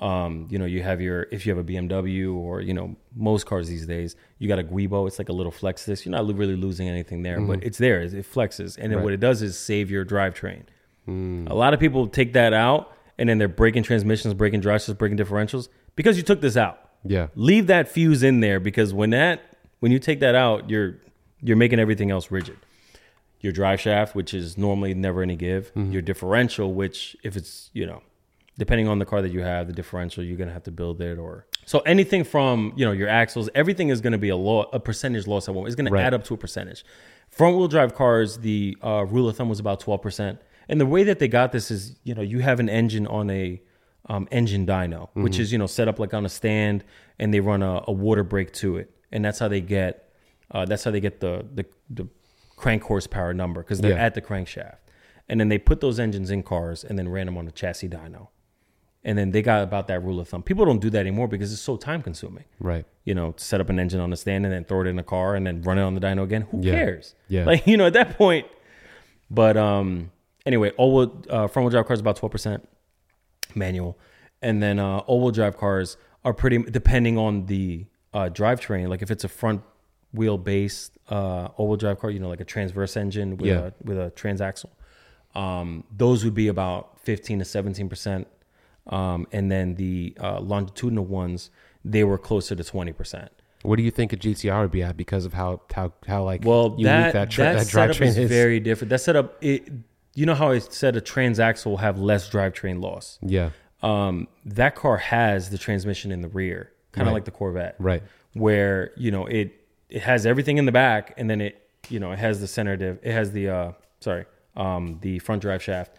Um, you know, you have your if you have a BMW or you know most cars these days, you got a Giubo. It's like a little flex disc. You're not really losing anything there, but mm-hmm. it's there. It flexes, and then what it does is save your drivetrain. Mm. A lot of people take that out, and then they're breaking transmissions, breaking drive shafts, breaking differentials because you took this out. Yeah. Leave that fuse in there because when that when you take that out, you're you're making everything else rigid. Your drive shaft, which is normally never any give, mm-hmm. your differential, which if it's you know, depending on the car that you have, the differential you're gonna have to build it or so anything from you know your axles, everything is gonna be a law a percentage loss at one. It's gonna Right. add up to a percentage. Front wheel drive cars, the uh, rule of thumb was about twelve percent, and the way that they got this is you know you have an engine on a um, engine dyno, which is you know set up like on a stand, and they run a, a water brake to it, and that's how they get uh, that's how they get the the, the crank horsepower number because they're Yeah. at the crankshaft, and then they put those engines in cars and then ran them on a chassis dyno, and then they got about that rule of thumb. People don't do that anymore because it's so time consuming. Right. You know, set up an engine on the stand and then throw it in a car and then run it on the dyno again. Who Yeah. cares? Yeah. Like you know, at that point. But um, anyway, all wheel uh, front wheel drive cars about twelve percent manual, and then uh, all wheel drive cars are pretty depending on the uh, drivetrain. Like if it's a front wheel based uh, all wheel drive car, you know, like a transverse engine with Yeah. a with a transaxle, um, those would be about fifteen to seventeen percent, um, and then the uh, longitudinal ones they were closer to twenty percent. What do you think a GTR would be at because of how how how like Well, unique that that, tra- that, that drivetrain is, is? very different. That setup, it, you know how I said a transaxle will have less drivetrain loss. yeah. Um, that car has the transmission in the rear, kind of Right. like the Corvette, Right. Where you know it it has everything in the back, and then it you know it has the center div, it has the uh sorry um the front drive shaft,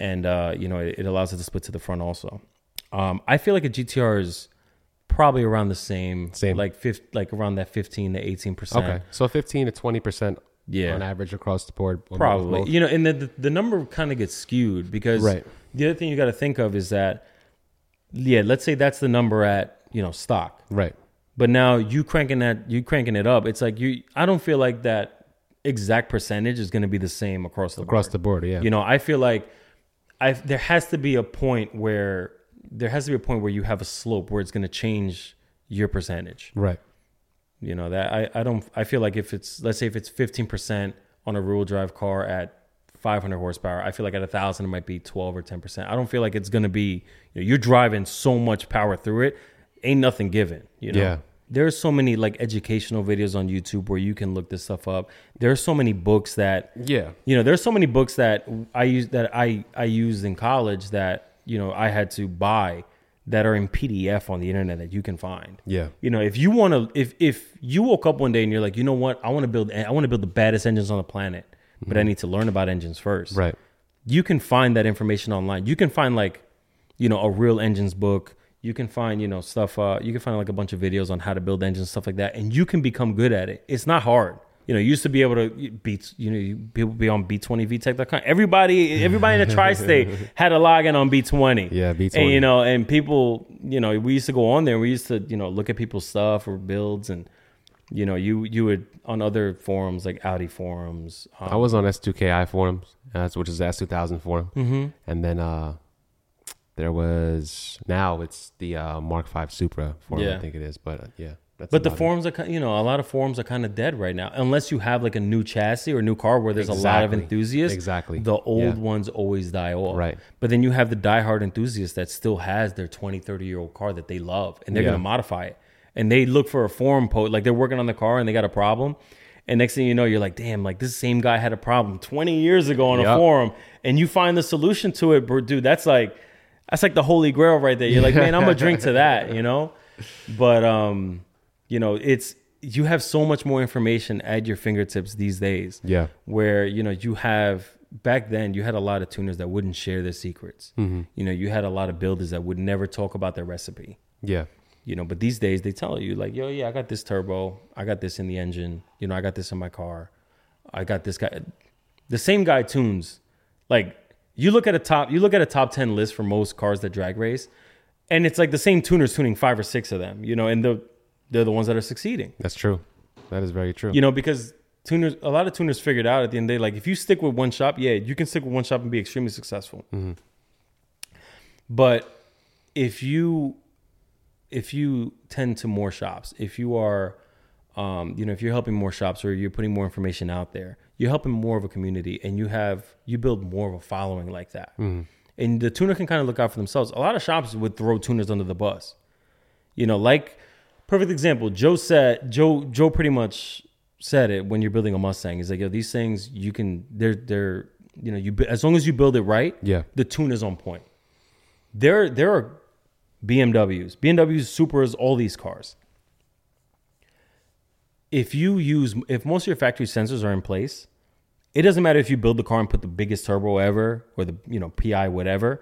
and uh you know it, it allows it to split to the front also. Um, I feel like a GTR is probably around the same, Same. like fifth, like around that fifteen to eighteen percent. Okay. So 15 to 20 percent Yeah. on average across the board. Probably. both. You know, and the, the, the number kind of gets skewed because Right. the other thing you got to think of is that yeah, let's say that's the number at you know stock. Right. But now you cranking that you cranking it up. It's like you. I don't feel like that exact percentage is going to be the same across the Across board. the board, yeah. You know, I feel like I there has to be a point where there has to be a point where you have a slope where it's going to change your percentage. Right. You know that I I don't I feel like if it's let's say if it's fifteen percent on a rear drive car at 500 horsepower, I feel like at a thousand it might be 12 or 10 percent. I don't feel like it's going to be you know you're driving so much power through it, ain't nothing given. You know. Yeah. There's so many like educational videos on YouTube where you can look this stuff up. There's so many books that Yeah. you know there's so many books that i use that i i used in college that you know i had to buy that are in pdf on the internet that you can find Yeah. you know if you want to if if you woke up one day and you're like you know what i want to build i want to build the baddest engines on the planet but i mm-hmm. need to learn about engines first Right. you can find that information online. You can find like, you know, a real engines book. You can find, you know, stuff. Uh, you can find like a bunch of videos on how to build engines, stuff like that, and you can become good at it. It's not hard. You know, you used to be able to beat, you know, people be on B20VTEC.com. Everybody, everybody in the tri-state had a login on B20. Yeah, B20. And you know, and people, you know, we used to go on there. We used to, you know, look at people's stuff or builds, and you know, you you would on other forums like Audi forums. Um, I was on S2KI forums, which is the S2000 forum. Mm-hmm. And then uh, there was, now it's the uh, Mark V Supra forum, I think it is. But uh, yeah. That's But the about it. forums are, you know, a lot of forums are kind of dead right now, unless you have like a new chassis or a new car where there's a lot of enthusiasts. Exactly. The old Yeah. ones always die off. Right. But then you have the diehard enthusiast that still has their 20, 30 year old car that they love and they're Yeah. going to modify it. And they look for a forum post, like they're working on the car and they got a problem. And next thing you know, you're like, damn, like this same guy had a problem 20 years ago on a forum and you find the solution to it, bro, dude. That's like, that's like the holy grail right there. You're like, man, I'm gonna drink to that, you know? But um, you know, it's you have so much more information at your fingertips these days. Yeah. Where, you know, you have back then you had a lot of tuners that wouldn't share their secrets. Mm-hmm. You know, you had a lot of builders that would never talk about their recipe. Yeah. You know, but these days they tell you like, yo, yeah, I got this turbo, I got this in the engine, you know, I got this in my car, I got this guy. The same guy tunes. Like you look at a top, you look at a top ten list for most cars that drag race, and it's like the same tuners tuning five or six of them. You know, and the they're the ones that are succeeding. That's true. That is very true. You know, because tuners, a lot of tuners figured out at the end of the day, like if you stick with one shop, yeah, you can stick with one shop and be extremely successful. But if you if you tend to more shops, if you are, um, you know, if you're helping more shops or you're putting more information out there, you're helping more of a community, and you have you build more of a following like that. Mm-hmm. And the tuner can kind of look out for themselves. A lot of shops would throw tuners under the bus. You know, like perfect example. Joe said Joe Joe pretty much said it when you're building a Mustang. He's like, yo, these things you can they're they're you know you as long as you build it right, Yeah. the tune is on point. There there are BMWs, BMWs, Supras, all these cars. If you use if most of your factory sensors are in place, it doesn't matter if you build the car and put the biggest turbo ever or the you know PI whatever.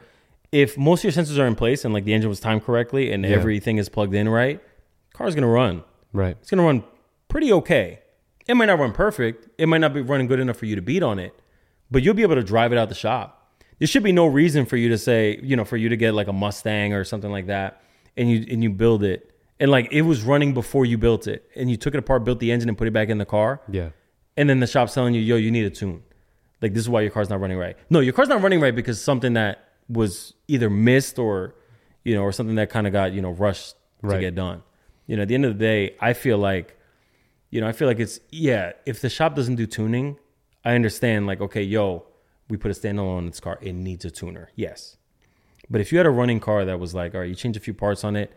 If most of your sensors are in place and like the engine was timed correctly and Yeah. everything is plugged in right, car's gonna run. right. It's gonna run pretty okay. It might not run perfect. It might not be running good enough for you to beat on it, but you'll be able to drive it out the shop. There should be no reason for you to say, you know, for you to get like a Mustang or something like that, and you and you build it, and like it was running before you built it, and you took it apart, built the engine, and put it back in the car, Yeah. And then the shop's telling you, yo, you need a tune. Like this is why your car's not running right. No, your car's not running right because something that was either missed or, you know, or something that kind of got you know rushed to get done. You know, at the end of the day, I feel like, you know, I feel like it's yeah. If the shop doesn't do tuning, I understand. Like, okay, yo, we put a standalone in this car. It needs a tuner. Yes, but if you had a running car that was like, all right, you change a few parts on it.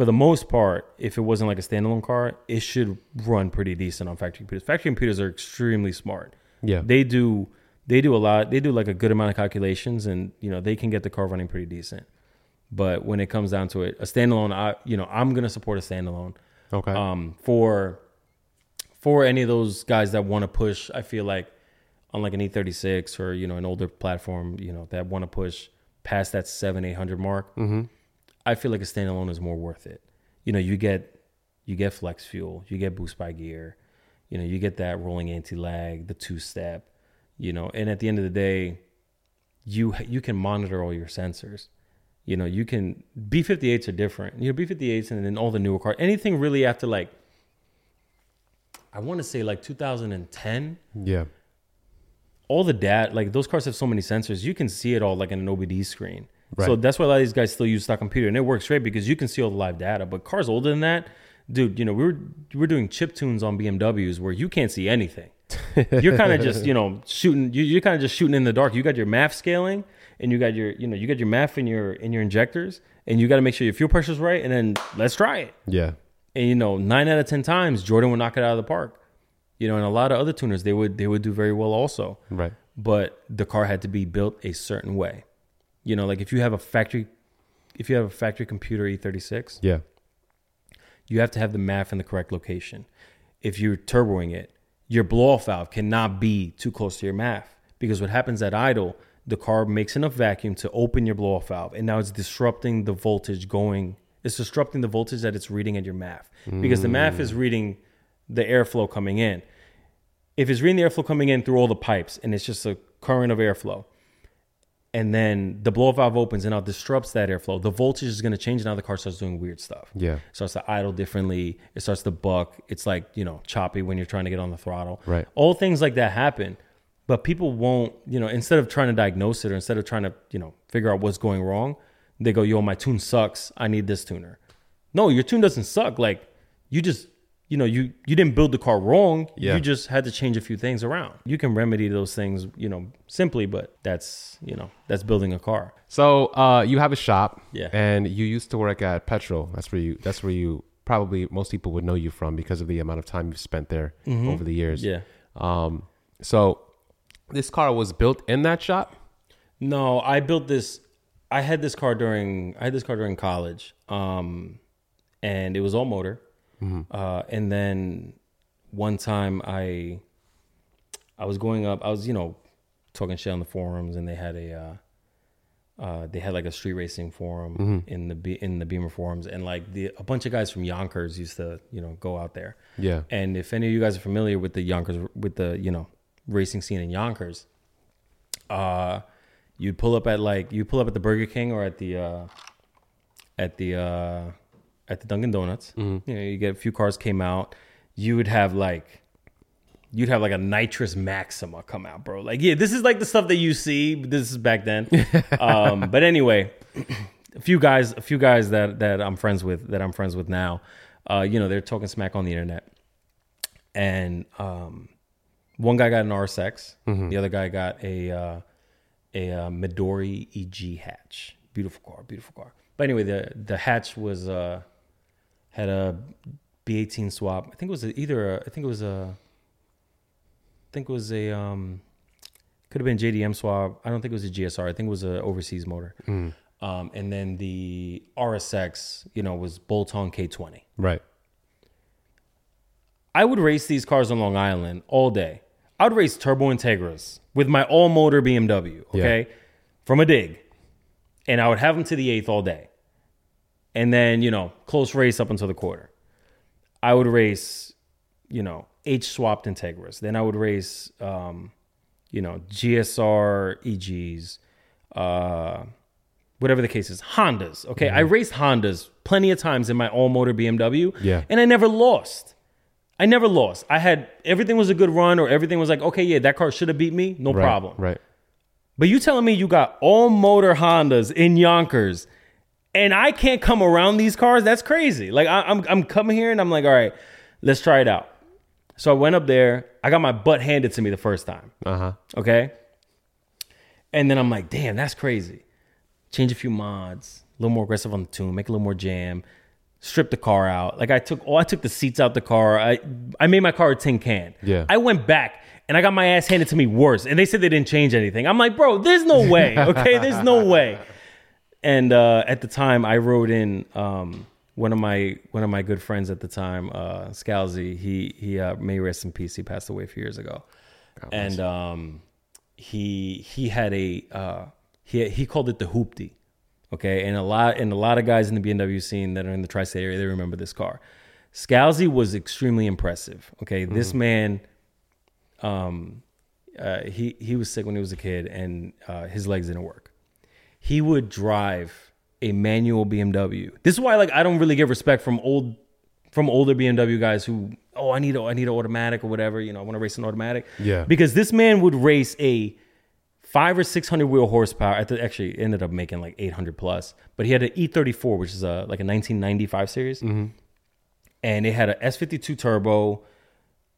For the most part, if it wasn't like a standalone car, it should run pretty decent on factory computers. Factory computers are extremely smart. Yeah. They do they do a lot. They do like a good amount of calculations, and you know they can get the car running pretty decent. But when it comes down to it, a standalone, I you know I'm gonna support a standalone. Okay. Um, for for any of those guys that want to push, I feel like on like an E36 or you know an older platform, you know that want to push past that seven eight hundred mark. Mm-hmm. I feel like a standalone is more worth it. You know, you get you get flex fuel, you get boost by gear, you know, you get that rolling anti lag, the two step, you know, and at the end of the day, you you can monitor all your sensors. You know, you can B58s are different. You know, B58s and then all the newer cars. Anything really after like I want to say like 2010 Yeah. all the data, like those cars have so many sensors, you can see it all like in an OBD screen. So that's why a lot of these guys still use stock computer, and it works great because you can see all the live data. But cars older than that, dude, you know, we were we we're doing chip tunes on BMWs where you can't see anything. You're kind of just you know shooting. You, you're kind of just shooting in the dark. You got your MAF scaling, and you got your you know you got your MAF in your in your injectors, and you got to make sure your fuel pressure's right, and then let's try it. Yeah. And you know, nine out of ten times, Jordan would knock it out of the park. You know, and a lot of other tuners they would they would do very well also Right. but the car had to be built a certain way. You know, like if you have a factory, if you have a factory computer E36, Yeah. you have to have the MAF in the correct location. If you're turboing it, your blow off valve cannot be too close to your MAF because what happens at idle, the car makes enough vacuum to open your blow off valve, and now it's disrupting the voltage going. It's disrupting the voltage that it's reading at your MAF because the MAF is mm. reading the airflow coming in. If it's reading the airflow coming in through all the pipes and it's just a current of airflow, and then the blow valve opens and now disrupts that airflow, the voltage is going to change. And now the car starts doing weird stuff. Yeah. It starts to idle differently. It starts to buck. It's like, you know, choppy when you're trying to get on the throttle. Right. All things like that happen. But people won't, you know, instead of trying to diagnose it or instead of trying to, you know, figure out what's going wrong, they go, yo, my tune sucks. I need this tuner. No, your tune doesn't suck. Like you just, you know, you you didn't build the car wrong. Yeah. You just had to change a few things around. You can remedy those things, you know, simply, but that's, you know, that's building a car. So uh, you have a shop, Yeah. and you used to work at Petrol. That's where you. That's where you probably most people would know you from because of the amount of time you've spent there over the years. Yeah. Um. So this car was built in that shop. No, I built this. I had this car during. I had this car during college, um, and it was all motor. Uh, and then one time I, I was going up. I was you know, talking shit on the forums, and they had a. Uh, uh, they had like a street racing forum in the in the Beamer forums, and like the a bunch of guys from Yonkers used to you know go out there. Yeah. And if any of you guys are familiar with the Yonkers, with the you know racing scene in Yonkers, uh, you'd pull up at like you pull up at the Burger King or at the uh, at the uh, at the Dunkin' Donuts. You know, you get a few cars came out. You would have like you'd have like a nitrous maxima come out, bro. Like, yeah, this is like the stuff that you see. This is back then. um, but anyway, a few guys, a few guys that that I'm friends with, that I'm friends with now, uh, you know, they're talking smack on the internet, and um, one guy got an RSX, the other guy got a uh, a uh, Midori EG hatch. Beautiful car, beautiful car. But anyway, the the hatch was uh, had a B18 swap. I think it was either a, I think it was a I think it was a um could have been JDM swap. I don't think it was a GSR. I think it was an overseas motor. Um, and then the RSX, you know, was bolt on K20. Right. I would race these cars on Long Island all day. I would race Turbo Integras with my all motor BMW, okay, from a dig. And I would have them to the eighth all day. And then, you know, close race up until the quarter. I would race, you know, H swapped Integras. Then I would race, um, you know, GSR EGs, uh, whatever the case is, Hondas. Okay. I raced Hondas plenty of times in my all motor BMW. Yeah. And I never lost. I never lost. I had everything was a good run or everything was like, okay, yeah, that car should have beat me. No Right. problem. Right. But you telling me you got all motor Hondas in Yonkers and I can't come around these cars? That's crazy. Like I, I'm I'm coming here and I'm like, all right, let's try it out. So I went up there. I got my butt handed to me the first time. Uh huh. Okay. And then I'm like, damn, that's crazy. Change a few mods, a little more aggressive on the tune, make a little more jam, strip the car out. Like I took oh, I took the seats out the car. I I made my car a tin can. Yeah. I went back and I got my ass handed to me worse. And they said they didn't change anything. I'm like, bro, there's no way. Okay, there's no way. And uh, at the time, I wrote in um, one of my one of my good friends at the time, uh, Scalzi. He he uh, may rest in peace. He passed away a few years ago, and um, he he had a uh, he he called it the hoopty. Okay, and a lot and a lot of guys in the BMW scene that are in the tri-state area they remember this car. Scalzi was extremely impressive. Okay, this man, um, uh, he he was sick when he was a kid, and uh, his legs didn't work. He would drive a manual BMW. This is why like I don't really get respect from old from older BMW guys who oh I need a, I need an automatic or whatever you know I want to race an automatic Yeah. because this man would race a five or six hundred wheel horsepower. I think actually ended up making like eight hundred plus, but he had an E34 which is a like a 1995 series, and it had a S52 turbo,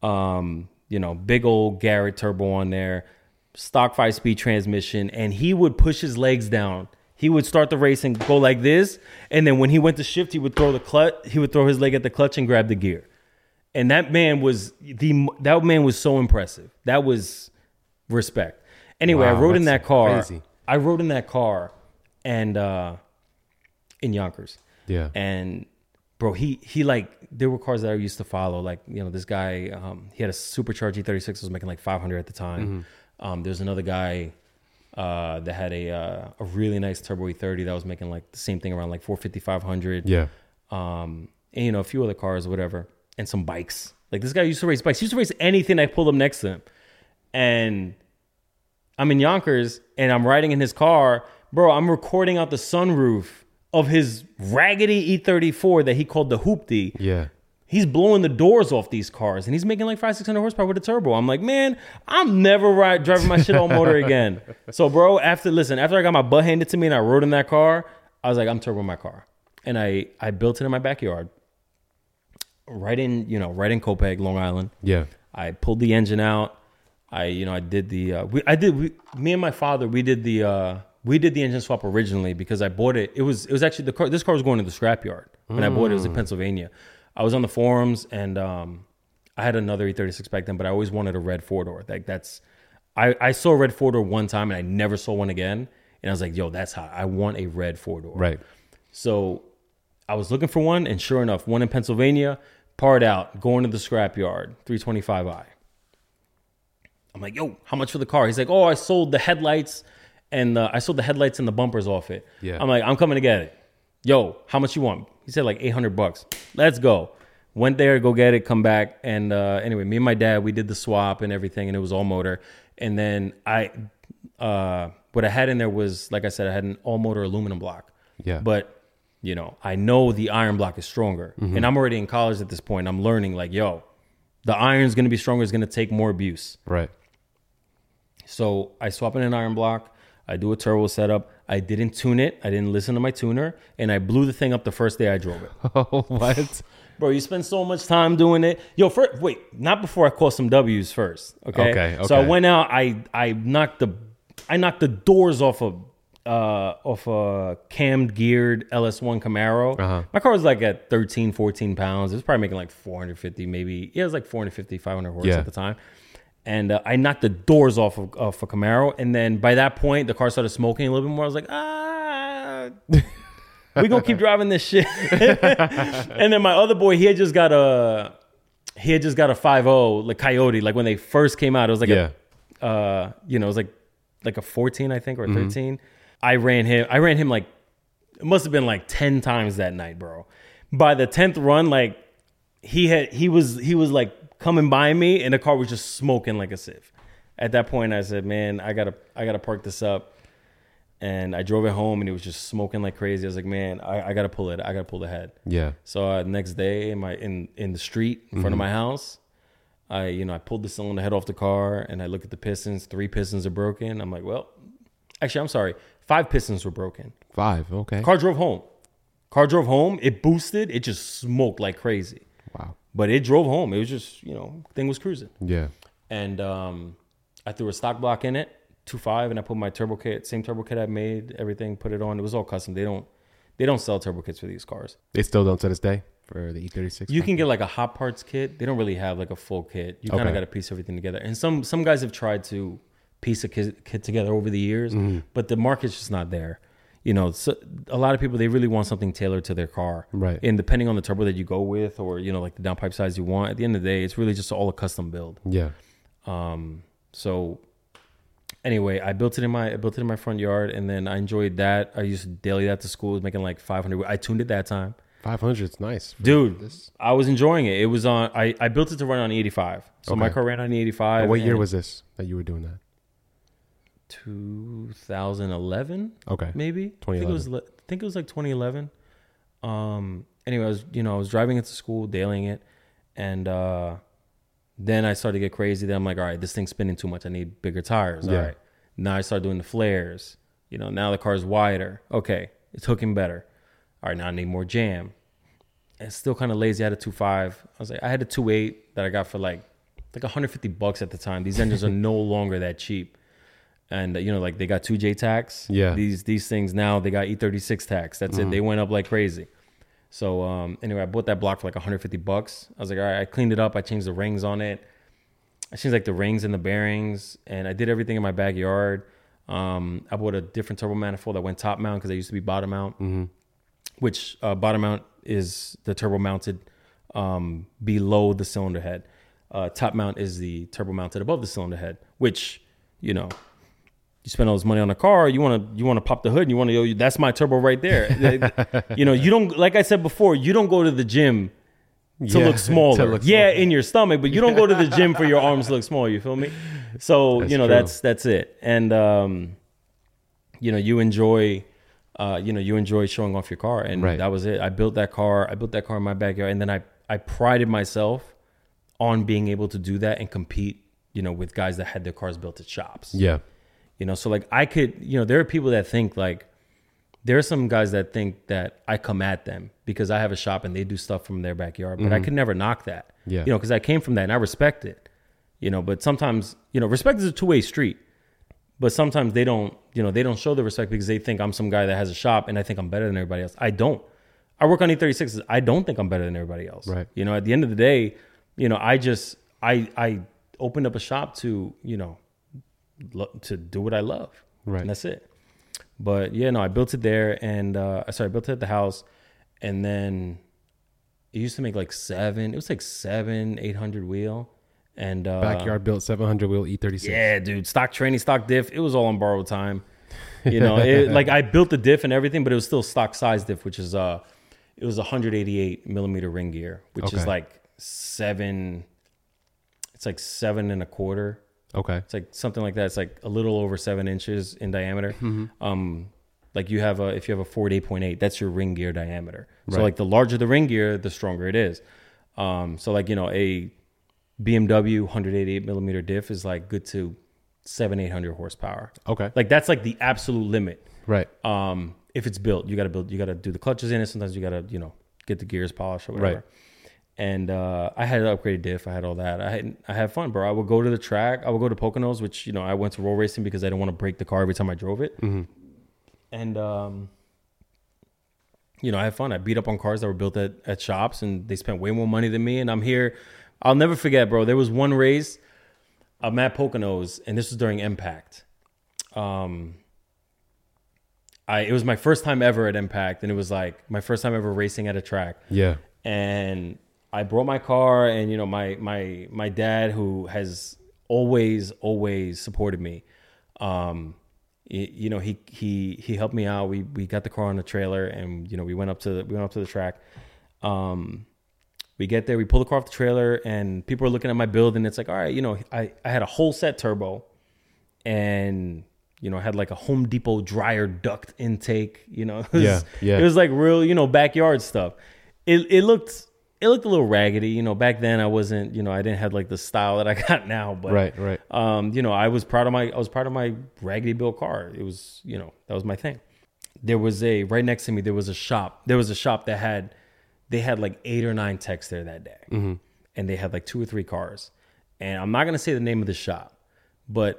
um you know big old Garrett turbo on there, stock five speed transmission, and he would push his legs down. He would start the race and go like this, and then when he went to shift, he would throw the clutch. He would throw his leg at the clutch and grab the gear. And that man was the that man was so impressive. That was respect. Anyway, I rode in that car. crazy. I rode in that car, and uh, in Yonkers. Yeah. And bro, he he like there were cars that I used to follow. Like you know, this guy um, he had a supercharged E36 was making like 500 at the time. Mm-hmm. Um, there's another guy uh, that had a uh, a really nice turbo E30 that was making like the same thing around like 450 500 Yeah. um, and you know a few other cars, whatever, and some bikes. Like this guy used to race bikes. He used to race anything I pulled up next to him. And I'm in Yonkers and I'm riding in his car, bro. I'm recording out the sunroof of his raggedy E34 that he called the Hoopty. Yeah. He's blowing the doors off these cars and he's making like five, six hundred horsepower with a turbo. I'm like, man, I'm never ride, driving my shit on motor again. So, bro, after listen, after I got my butt handed to me and I rode in that car, I was like, I'm turboing my car, and I I built it in my backyard, right in you know right in Copiague, Long Island. Yeah. I pulled the engine out. I you know I did the uh, we I did we, me and my father we did the uh, we did the engine swap originally because I bought it. It was it was actually the car. This car was going to the scrapyard when I bought it. It was in Pennsylvania. I was on the forums and um, I had another E36 back then, but I always wanted a red four door. Like that's I I saw a red four door one time and I never saw one again. And I was like, yo, that's hot. I want a red four door. Right. So I was looking for one, and sure enough, one in Pennsylvania, parred out, going to the scrapyard, 325i. I'm like, yo, how much for the car? He's like, oh, I sold the headlights and uh, I sold the headlights and the bumpers off it. Yeah. I'm like, I'm coming to get it. Yo, how much you want? He said like 800 bucks. Let's go. Went there, go get it, come back. And uh, anyway, me and my dad, we did the swap and everything, and it was all motor. And then I, uh, what I had in there was, like I said, I had an all motor aluminum block. Yeah. But you know, I know the iron block is stronger, and I'm already in college at this point. I'm learning like, yo, the iron's gonna be stronger. It's gonna take more abuse. Right. So I swap in an iron block. I do a turbo setup. I didn't tune it. I didn't listen to my tuner, and I blew the thing up the first day I drove it. Oh, what? Bro, you spend so much time doing it. Yo, first, wait, not before I caught some W's first. Okay. Okay, So I went out. I I knocked the I knocked the doors off of uh off a cammed geared LS1 Camaro. Uh-huh. My car was like at 13, 14 pounds. It was probably making like 450, maybe. Yeah, it was like 450, 500 horse Yeah. at the time. And uh, I knocked the doors off of, off a Camaro. And then by that point, the car started smoking a little bit more. I was like, ah, we gonna keep driving this shit. and then my other boy, he had just got a he had just got a 5.0 like Coyote. Like when they first came out, it was like Yeah. a uh, you know, it was like like a 14, I think, or 13. I ran him. I ran him like it must have been like 10 times that night, bro. By the 10th run, like he had he was he was like coming by me and the car was just smoking like a sieve. At that point I said, Man, I gotta I gotta park this up. And I drove it home and it was just smoking like crazy. I was like, man, I, I gotta pull it. I gotta pull the head. Yeah. So uh, next day, in my in in the street in front of my house, I you know I pulled the cylinder head off the car and I look at the pistons. Three pistons are broken. I'm like, well, actually, I'm sorry. Five pistons were broken. Five. Okay. Car drove home. Car drove home. It boosted. It just smoked like crazy. Wow. But it drove home. It was just you know thing was cruising. Yeah. And um, I threw a stock block in it, two five, and I put my turbo kit, same turbo kit I made, everything, put it on. It was all custom. They don't they don't sell turbo kits for these cars. They still don't to this day for the E E36. You can get like a hot parts kit. They don't really have like a full kit. You kind of got to piece everything together. And some some guys have tried to piece a kit, kit together over the years, Mm-hmm. but the market's just not there. You know, so a lot of people they really want something tailored to their car, Right. And depending on the turbo that you go with, or you know, like the downpipe size you want, at the end of the day, it's really just all a custom build. Yeah. Um, so anyway, I built it in my I built it in my front yard, and then I enjoyed that. I used to daily that to school, was making like 500. I tuned it that time. 500 is nice. Dude, this. I was enjoying it. It was on. I, I built it to run on E85. So my car ran on E85. what year was this that you were doing that? 2011 Okay. maybe. I think it was. I think it was like 2011. Um. Anyway, I was you know I was driving it to school, dailing it, and uh, then I started to get crazy. Then I'm like, all right, this thing's spinning too much. I need bigger tires. All Yeah. right. Now I start doing the flares. You know, now the car's wider. Okay, it's hooking better. All right, now I need more jam. And it's still kind of lazy. I had a 2.5. I was like, I had a 2.8 that I got for like like 150 bucks at the time. These engines are no longer that cheap. And you know, like they got two J tax. Yeah. These these things now they got E36 tax. That's it. They went up like crazy. So um, anyway, I bought that block for like 150 bucks. I was like, all right, I cleaned it up. I changed the rings on it. I changed like the rings and the bearings, and I did everything in my backyard. Um, I bought a different turbo manifold that went top mount because I used to be bottom mount, which uh, bottom mount is the turbo mounted um, below the cylinder head. Uh, top mount is the turbo mounted above the cylinder head, which you know you spend all this money on a car, you want to you want to pop the hood, and you want to yo, that's my turbo right there. you know, you don't like I said before, you don't go to the gym to Yeah, look to smaller. look yeah, smaller. in your stomach, but you don't go to the gym for your arms to look smaller. You feel me? So That's you know true. that's that's it, and um, you know you enjoy. Uh, you know, you enjoy showing off your car, and Right. that was it. I built that car. I built that car in my backyard, and then I I prided myself on being able to do that and compete. You know, with guys that had their cars built at shops. Yeah. You know, so like I could, you know, there are people that think like there are some guys that think that I come at them because I have a shop and they do stuff from their backyard, but I could never knock that. Mm-hmm. Yeah. You know, because I came from that and I respect it. You know, but sometimes, you know, respect is a two way street. But sometimes they don't, you know, they don't show the respect because they think I'm some guy that has a shop and I think I'm better than everybody else. I don't. I work on E36s. I don't think I'm better than everybody else. Right. You know, at the end of the day, you know, I just I I opened up a shop to, you know, lo- to do what I love. Right. And that's it. But yeah, no, I built it there and uh I sorry, I built it at the house and then it used to make like seven, it was like seven, eight hundred wheel. And uh Backyard built 700 wheel E E36. yeah, dude. Stock training, stock diff. It was all on borrowed time. You know, it, like I built the diff and everything, but it was still stock size diff, which is uh, it was 188 millimeter ring gear, which Okay. is like seven. It's like seven and a quarter. Okay. It's like something like that. It's like a little over seven inches in diameter. Mm-hmm. Um, like you have a if you have a 48.8, that's your ring gear diameter. So like the larger the ring gear, the stronger it is. Um, so like you know a BMW 188 millimeter diff is like good to seven eight hundred horsepower. Okay. Like that's like the absolute limit. right. Um, if it's built, you got to build. You got to do the clutches in it. Sometimes you got to you know get the gears polished or whatever. Right. And uh, I had an upgraded diff. I had all that. I had I had fun, bro. I would go to the track. I would go to Poconos, which you know I went to roll racing because I didn't want to break the car every time I drove it. And um, you know I had fun. I beat up on cars that were built at, at shops, and they spent way more money than me. And I'm here. I'll never forget, bro. There was one race. I'm at Poconos, and this was during Impact. Um, I it was my first time ever at Impact, and it was like my first time ever racing at a track Yeah. and I brought my car and you know my my my dad who has always always supported me um y- you know he he he helped me out. We we got the car on the trailer and you know we went up to the, we went up to the track. Um we get there we pull the car off the trailer and people are looking at my build and it's like all right you know I I had a whole set turbo and you know I had like a Home Depot dryer duct intake you know? It was, Yeah, yeah. it was like real you know backyard stuff. It it looked it looked a little raggedy you know back then I wasn't you know I didn't have like the style that I got now but Right, right. um you know I was proud of my I was proud of my raggedy built car. It was you know that was my thing. There was a right next to me there was a shop there was a shop that had they had like eight or nine techs there that day. And they had like two or three cars. And i'm not going to say the name of the shop but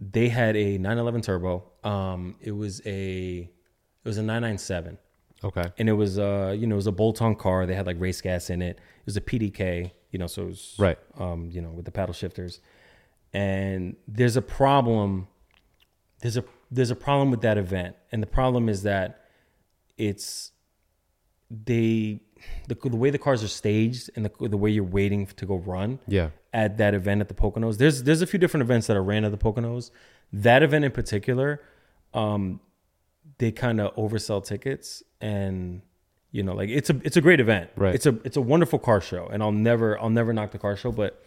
they had a 911 turbo. Um it was a it was a 997 Okay. and it was uh you know it was a bolt-on car they had like race gas in it it was a pdk you know so it was Right. um you know with the paddle shifters and there's a problem there's a there's a problem with that event and the problem is that it's they the, the way the cars are staged and the, the way you're waiting to go run Yeah. at that event at the Poconos. There's there's a few different events that are ran at the Poconos. That event in particular, um, they kind of oversell tickets, and you know, like it's a it's a great event. Right. It's a it's a wonderful car show, and I'll never I'll never knock the car show, but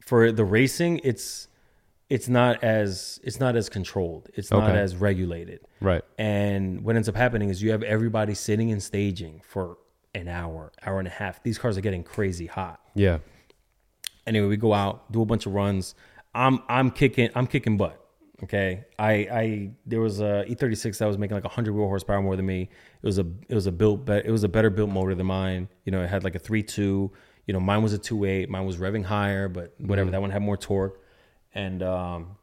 for the racing, it's it's not as it's not as controlled. It's not Okay. as regulated. Right. And what ends up happening is you have everybody sitting and staging for an hour, hour and a half. These cars are getting crazy hot. Yeah. Anyway, we go out, do a bunch of runs. I'm I'm kicking I'm kicking butt. Okay. I I there was a E36 that was making like 100 wheel horsepower more than me. It was a it was a built be- it was a better built motor than mine. You know, it had like a 3.2. You know, mine was a 2.8. Mine was revving higher, but whatever. That one had more torque. And um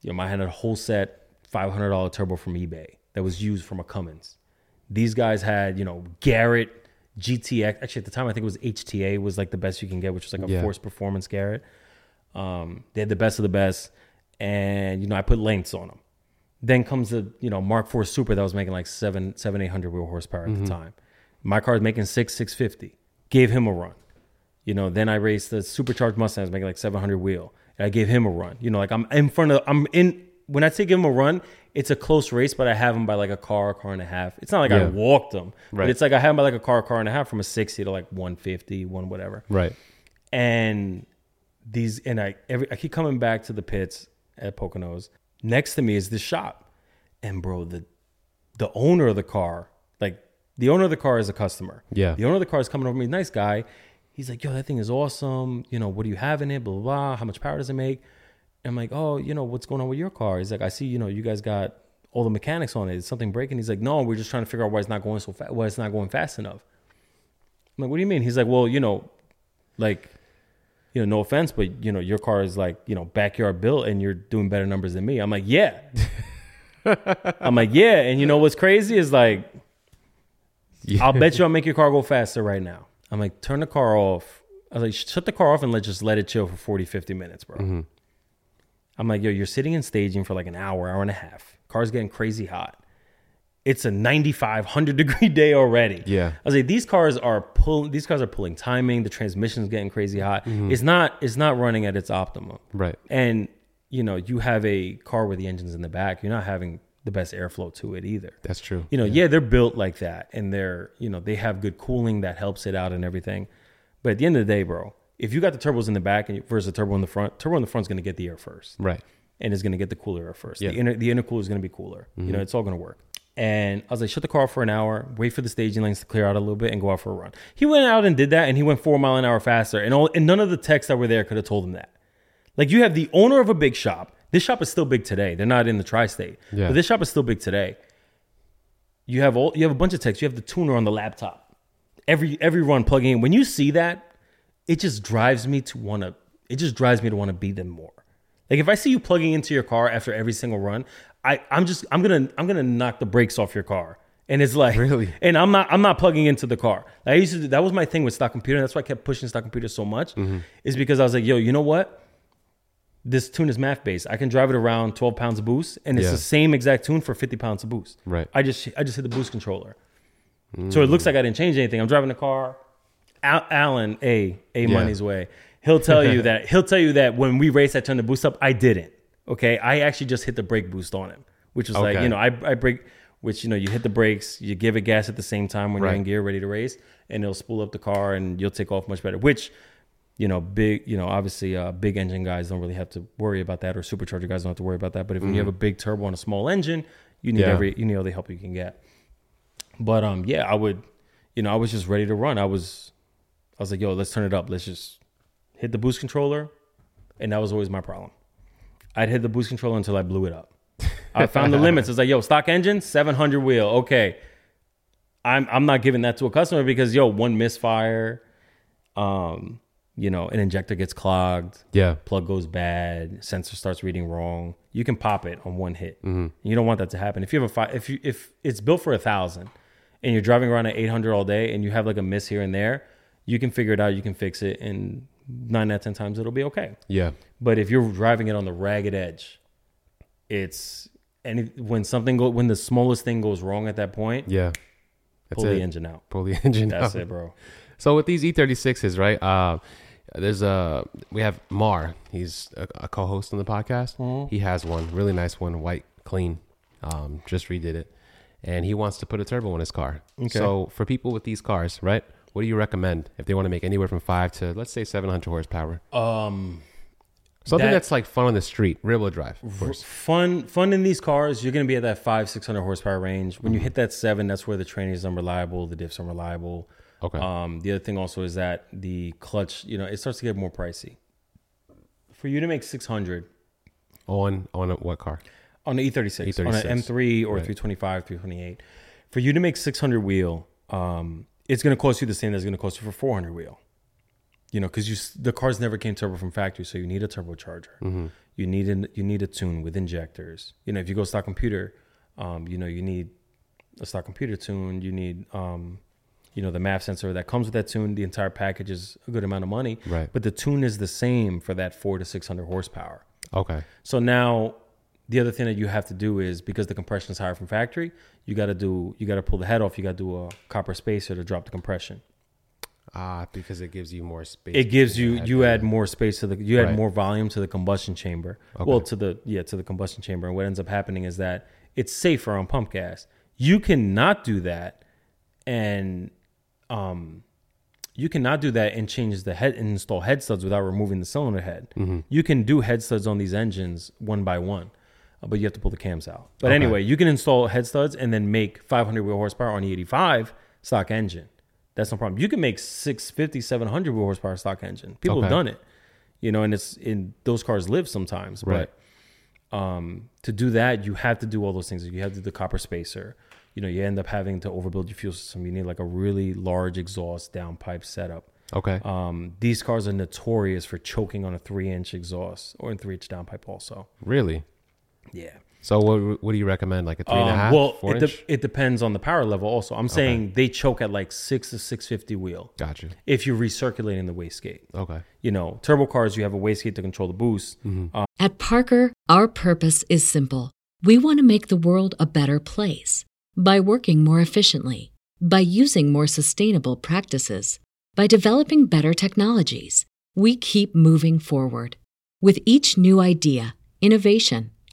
you know, mine had a whole set $500 turbo from eBay that was used from a Cummins. These guys had, you know, Garrett GTX. Actually, at the time, I think it was HTA was like the best you can get, which was like a Yeah. Forced Performance Garrett. Um, they had the best of the best, and you know, I put lengths on them. Then comes the you know Mark IV Supra that was making like seven, seven, eight hundred wheel horsepower at the mm-hmm. time. My car is making six, six fifty. Gave him a run. You know, then I raced the supercharged Mustang, I was making like seven hundred wheel. And I gave him a run. You know, like I'm in front of, I'm in. When I say give him a run, it's a close race, but I have him by like a car, car and a half. It's not like I walked him, Right. but it's like I have him by like a car, car and a half from a sixty to like 150, one whatever Right. and these and I every I keep coming back to the pits at Poconos. Next to me is this shop, and bro, the the owner of the car, like the owner of the car is a customer. Yeah. the owner of the car is coming over me, nice guy. He's like, "Yo, that thing is awesome. You know, what do you have in it? Blah blah. blah. How much power does it make?" And I'm like, "Oh, you know, what's going on with your car?" He's like, "I see, you know, you guys got all the mechanics on it. Is something breaking?" He's like, "No, we're just trying to figure out why it's not going so fast. Why it's not going fast enough." I'm like, "What do you mean?" He's like, "Well, you know, like." You know, no offense, but you know, your car is like, you know, backyard built and you're doing better numbers than me. I'm like, yeah. I'm like, yeah. And you know what's crazy is like, I'll bet you I'll make your car go faster right now. I'm like, turn the car off. I was like, shut the car off and let's just let it chill for 40, 50 minutes, bro. Mm-hmm. I'm like, yo, you're sitting in staging for like an hour, hour and a half. Car's getting crazy hot. It's a 95, 100 degree day already. Yeah. I was like, these cars are pulling. These cars are pulling timing. The transmission's getting crazy hot. Mm-hmm. It's not. It's not running at its optimum. Right. And you know, you have a car where the engine's in the back. You're not having the best airflow to it either. That's true. You know, yeah. they're built like that, and they're you know they have good cooling that helps it out and everything. But at the end of the day, bro, if you got the turbos in the back and versus the turbo in the front, turbo in the front's going to get the air first Right. and is going to get the cooler air first. Yeah. The inner the intercooler is going to be cooler. You mm-hmm. know, it's all going to work. And I was like, shut the car off for an hour, wait for the staging lanes to clear out a little bit, and go out for a run. He went out and did that, and he went four mile an hour faster. And all and none of the techs that were there could have told him that. Like you have the owner of a big shop. This shop is still big today. They're not in the tri-state, Yeah. but this shop is still big today. You have all you have a bunch of techs. You have the tuner on the laptop. Every every run plugging in. When you see that, it just drives me to want to. It just drives me to want to beat them more. Like if I see you plugging into your car after every single run, I I'm just I'm gonna I'm gonna knock the brakes off your car. And it's like Really? and I'm not I'm not plugging into the car. I used to do, that was my thing with stock computer. That's why I kept pushing stock computer so much. Mm-hmm. Is because I was like, yo, you know what? This tune is math based. I can drive it around 12 pounds of boost, and it's Yeah. the same exact tune for 50 pounds of boost. Right. I just I just hit the boost controller. So it looks like I didn't change anything. I'm driving the car. Al- Alan, A, A Yeah. money's way. He'll tell you that he'll tell you that when we raced, I turned the boost up. I didn't. Okay, I actually just hit the brake boost on him, which was like you know I I brake, which you know you hit the brakes, you give it gas at the same time when Right. you're in gear, ready to race, and it'll spool up the car and you'll take off much better. Which you know, big, you know, obviously, uh, big engine guys don't really have to worry about that, or supercharger guys don't have to worry about that. But if you have a big turbo on a small engine, you need Mm-hmm. Yeah. every, you need all the help you can get. But um, yeah, I would, you know, I was just ready to run. I was, I was like, yo, let's turn it up. Let's just hit the boost controller, and that was always my problem. I'd hit the boost controller until I blew it up. I found the limits. It's like, yo, stock engine, 700 wheel. Okay. I'm I'm not giving that to a customer because yo, one misfire, um, you know, an injector gets clogged, Yeah. plug goes bad, sensor starts reading wrong. You can pop it on one hit. You don't want that to happen. If you have a fi- if you if it's built for a thousand, and you're driving around at 800 all day, and you have like a miss here and there, you can figure it out. You can fix it, and nine out of ten times it'll be okay. Yeah. But if you're driving it on the ragged edge, it's and it- when something go when the smallest thing goes wrong at that point, Yeah. That's pull it. the engine out. Pull the engine That's out. it, bro. So with these E36s, right? Uh, there's a we have Mar. He's a, a co-host on the podcast. Mm-hmm. He has one really nice one, white, clean. Um, just redid it, and he wants to put a turbo in his car. Okay. So for people with these cars, right? What do you recommend if they want to make anywhere from five to let's say 700 horsepower? Um, Something That- that's like fun on the street, rear wheel drive, of course. fun fun in these cars you're going to be at that five six hundred horsepower range when you Mm-hmm. hit that seven that's where the training is unreliable the diffs are unreliable Okay. um, the other thing also is that the clutch you know it starts to get more pricey for you to make 600 on on a, what car? on the E36, on E36, an M3 or right. 325 328 for you to make 600 wheel um, it's going to cost you the same as it's going to cost you for 400 wheel you know because you the cars never came turbo from factory so you need a turbocharger Mm-hmm. you need an, you need a tune with injectors you know if you go stock computer um, you know you need a stock computer tune you need um, you know the MAF sensor that comes with that tune the entire package is a good amount of money Right. but the tune is the same for that 4 to 600 horsepower Okay. so now the other thing that you have to do is because the compression is higher from factory, you got to do you got to pull the head off. You got to do a copper spacer to drop the compression. Ah, because it gives you more space. It gives you you add more space to the you add Right. more volume to the combustion chamber. Well, to the yeah to the combustion chamber. And what ends up happening is that it's safer on pump gas. You cannot do that, and um, you cannot do that and change the head and install head studs without removing the cylinder head. Mm-hmm. You can do head studs on these engines one by one, uh, but you have to pull the cams out. But Okay. anyway, you can install head studs and then make 500 wheel horsepower on the 85 stock engine. That's no problem. You can make 650, 700 horsepower stock engine. People have done it, you know, and it's in those cars live sometimes. Right. But um, to do that, you have to do all those things. You have to do the copper spacer. You know, you end up having to overbuild your fuel system. You need like a really large exhaust downpipe setup. Okay. Um, these cars are notorious for choking on a three inch exhaust or a three inch downpipe also. really? Yeah. So what what do you recommend? Like a three and a Um, half, well, four it, inch? de- it depends on the power level also. I'm saying they choke at like six to 650 wheel Gotcha. if you're recirculating the wastegate. Okay. You know, turbo cars, you have a wastegate to control the boost. At Parker, our purpose is simple. We want to make the world a better place by working more efficiently, by using more sustainable practices, by developing better technologies. We keep moving forward. With each new idea, innovation,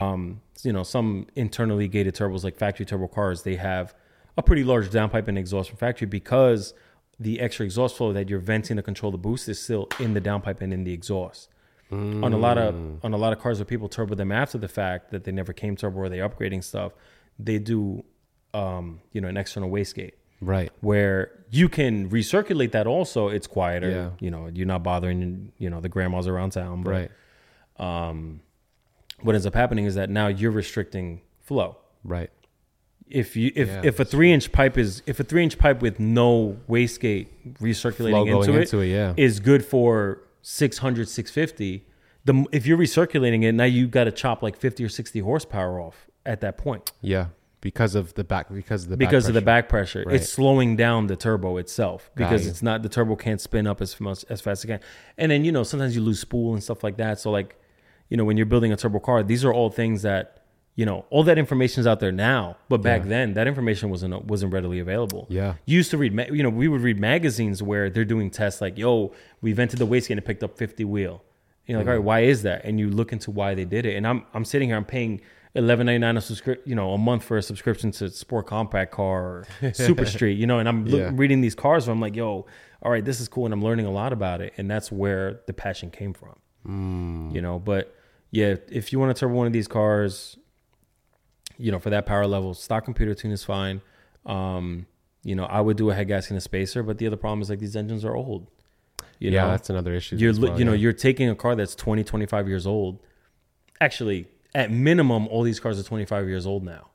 Um, you know, some internally gated turbos like factory turbo cars, they have a pretty large downpipe and exhaust from factory because the extra exhaust flow that you're venting to control the boost is still in the downpipe and in the exhaust. On a lot of on a lot of cars where people turbo them after the fact that they never came turbo or they upgrading stuff, they do um, you know, an external wastegate Right. where you can recirculate that also. It's quieter. Yeah. You know, you're not bothering, you know, the grandmas around town. But Right. What ends up happening is that now you're restricting flow. Right. If you if, Yeah, if a three inch pipe is if a three inch pipe with no wastegate recirculating into, it, into it, yeah. is good for 600 650 the if you're recirculating it now you've got to chop like 50 or 60 horsepower off at that point Yeah. Because of the back. Because of the because back of the back pressure Right. it's slowing down the turbo itself because it's not the turbo can't spin up as much as fast as it can and then you know sometimes you lose spool and stuff like that so like you know when you're building a turbo car these are all things that you know all that information is out there now but back Yeah. then that information wasn't wasn't readily available. Yeah. you used to read ma- you know we would read magazines where they're doing tests like yo we vented the wastegate and it picked up 50 wheel. You're like mm-hmm. all right why is that? And you look into why they did it. And i'm i'm sitting here i'm paying 11.99 a subscription you know a month for a subscription to sport compact car or super street you know and i'm look, Yeah. reading these cars where i'm like yo all right this is cool and i'm learning a lot about it. And that's where the passion came from. Mm. You know but yeah if you want to turbo one of these cars you know, for that power level, stock computer tune is fine. Um, you know, I would do a head gasket and a spacer, but the other problem is like these engines are old. You yeah, know, that's another issue. you're well, you know, yeah. you're taking a car that's 20, 25 years old. Actually, at minimum, all these cars are 25 years old now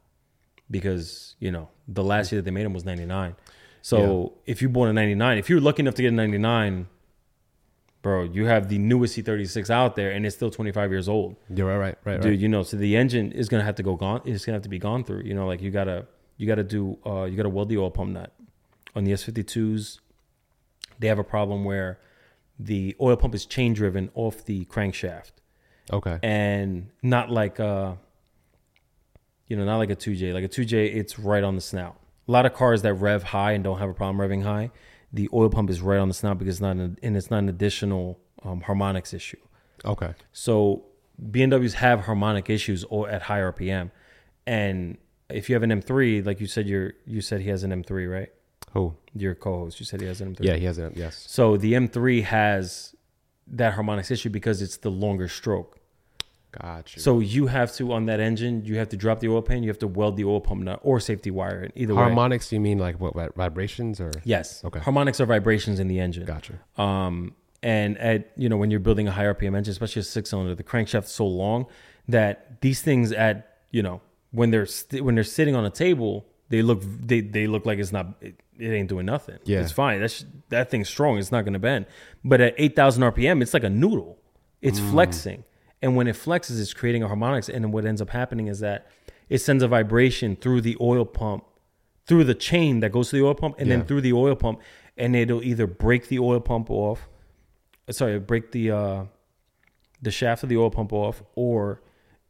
because, you know, the last year that they made them was 99. So if you bought a 99, if you're lucky enough to get a 99, bro, you have the newest E36 out there, and it's still 25 years old, You're right, right, right, dude. right. You know, so the engine is gonna have to go gone. It's gonna have to be gone through. You know, like you gotta you gotta do uh, you gotta weld the oil pump nut on the S52s. They have a problem where the oil pump is chain driven off the crankshaft Okay. and not like uh you know not like a 2j like a 2j it's right on the snout a lot of cars that rev high and don't have a problem revving high the oil pump is right on the snout because it's not an, and it's not an additional um, harmonics issue Okay. so bmws have harmonic issues or at high rpm and if you have an m3 like you said you're you said he has an m3 right Who? your co-host you said he has an m3 Yeah, he has it. Yes. so the m3 has that harmonics issue because it's the longer stroke Got you. so you have to on that engine, you have to drop the oil pan, you have to weld the oil pump nut or safety wire it. Either way. harmonics, you mean like what, vibrations or? Yes. Okay. Harmonics are vibrations in the engine. Gotcha. Um, and at you know when you're building a high RPM engine, especially a six cylinder, the crankshaft's so long that these things at you know when they're st- when they're sitting on a table, they look they they look like it's not it, it ain't doing nothing. Yeah. it's fine. That's that thing's strong. It's not going to bend. But at eight thousand RPM, it's like a noodle. It's Mm. flexing, and when it flexes, it's creating a harmonics. And what ends up happening is that it sends a vibration through the oil pump, through the chain that goes to the oil pump, and Yeah. then through the oil pump, and it'll either break the oil pump off, sorry, break the uh, the shaft of the oil pump off, or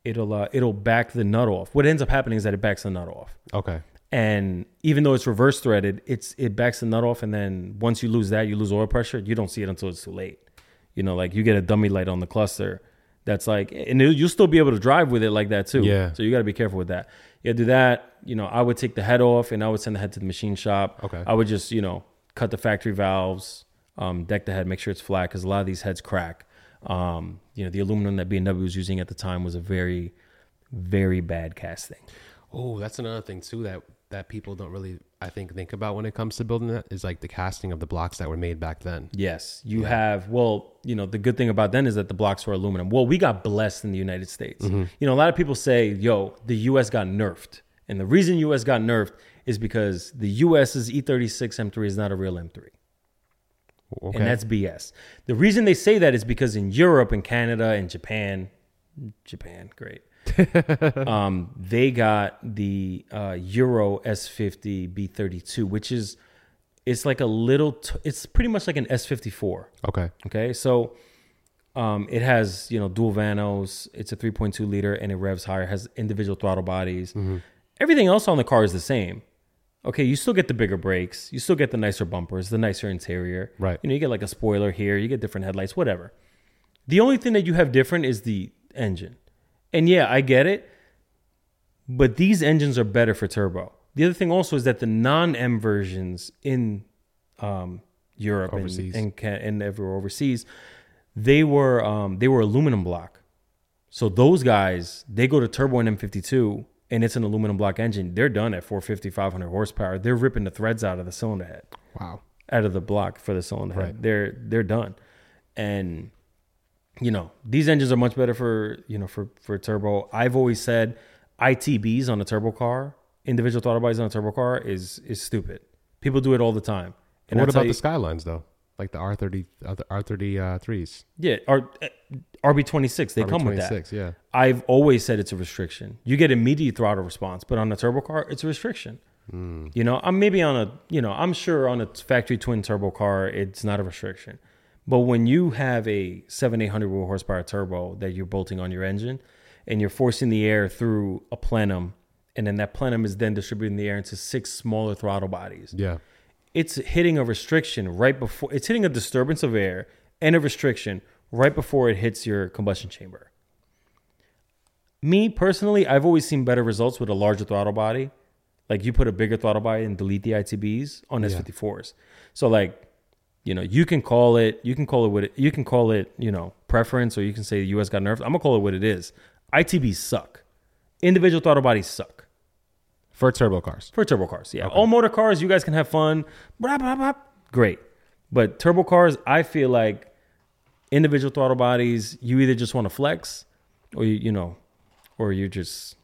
it'll uh, it'll back the nut off. What ends up happening is that it backs the nut off Okay. and even though it's reverse threaded, it's it backs the nut off, and then once you lose that, you lose oil pressure. You don't see it until it's too late. You know, like you get a dummy light on the cluster. That's like, and it- you'll still be able to drive with it like that too. Yeah. So you got to be careful with that. Yeah, do that. You know, I would take the head off, and I would send the head to the machine shop. Okay. I would just you know cut the factory valves, um, deck the head, make sure it's flat because a lot of these heads crack. Um, you know, the aluminum that BMW was using at the time was a very, very bad casting. Oh, that's another thing too that that people don't really, I think, think about when it comes to building that is like the casting of the blocks that were made back then. Yes, you have. Well, you know, the good thing about then is that the blocks were aluminum. Well, we got blessed in the United States. Mm-hmm. You know, a lot of people say, "Yo, the U.S. got nerfed," and the reason U.S. got nerfed is because the U.S.'s E36 M3 is not a real M3, Okay. and that's BS. The reason they say that is because in Europe and Canada and Japan, Japan, great. um, they got the uh, Euro S50 B32, which is it's like a little. T- it's pretty much like an S54. okay. Okay, so um, it has you know dual vanos. It's a 3.2 liter and it revs higher. Has individual throttle bodies. Everything else on the car is the same. Okay, you still get the bigger brakes. You still get the nicer bumpers, the nicer interior. Right. You know, you get like a spoiler here. You get different headlights, whatever. The only thing that you have different is the engine. And yeah, I get it. But these engines are better for turbo. The other thing also is that the non-M versions in um, Europe and, Overseas. and ca- and everywhere overseas, they were um, they were aluminum block. So those guys, they go to turbo and M52, and it's an aluminum block engine. They're done at 450, 500 horsepower. They're ripping the threads out of the cylinder head Wow. out of the block for the cylinder head. They're they're done, and you know these engines are much better for you know for for turbo. I've always said ITBs on a turbo car, individual throttle bodies on a turbo car is is stupid. People do it all the time. And what about you- the Skylines though? Like the R thirty, R thirty uh, yeah, R, RB26 they come with that. Yeah. I've always said it's a restriction. You get immediate throttle response, but on a turbo car, it's a restriction. Hmm. You know, I'm maybe on a, you know, I'm sure on a factory twin turbo car, it's not a restriction. But when you have a seven, eight hundred horsepower turbo that you're bolting on your engine, and you're forcing the air through a plenum, and then that plenum is then distributing the air into six smaller throttle bodies Yeah. it's hitting a restriction right before it's hitting a disturbance of air and a restriction right before it hits your combustion chamber. Me personally, I've always seen better results with a larger throttle body. Like you put a bigger throttle body and delete the ITBs on Yeah. S54s. So like, you know, you can call it, you can call it what it, you can call it, you know, preference, or you can say the US got nerfed. I'm gonna call it what it is. ITBs suck. Individual throttle bodies suck. For turbo cars. For turbo cars, yeah. All motor cars, you guys can have fun. Blah, blah, blah. Great. But turbo cars, I feel like individual throttle bodies, you either just want to flex or you, you know, or you're just,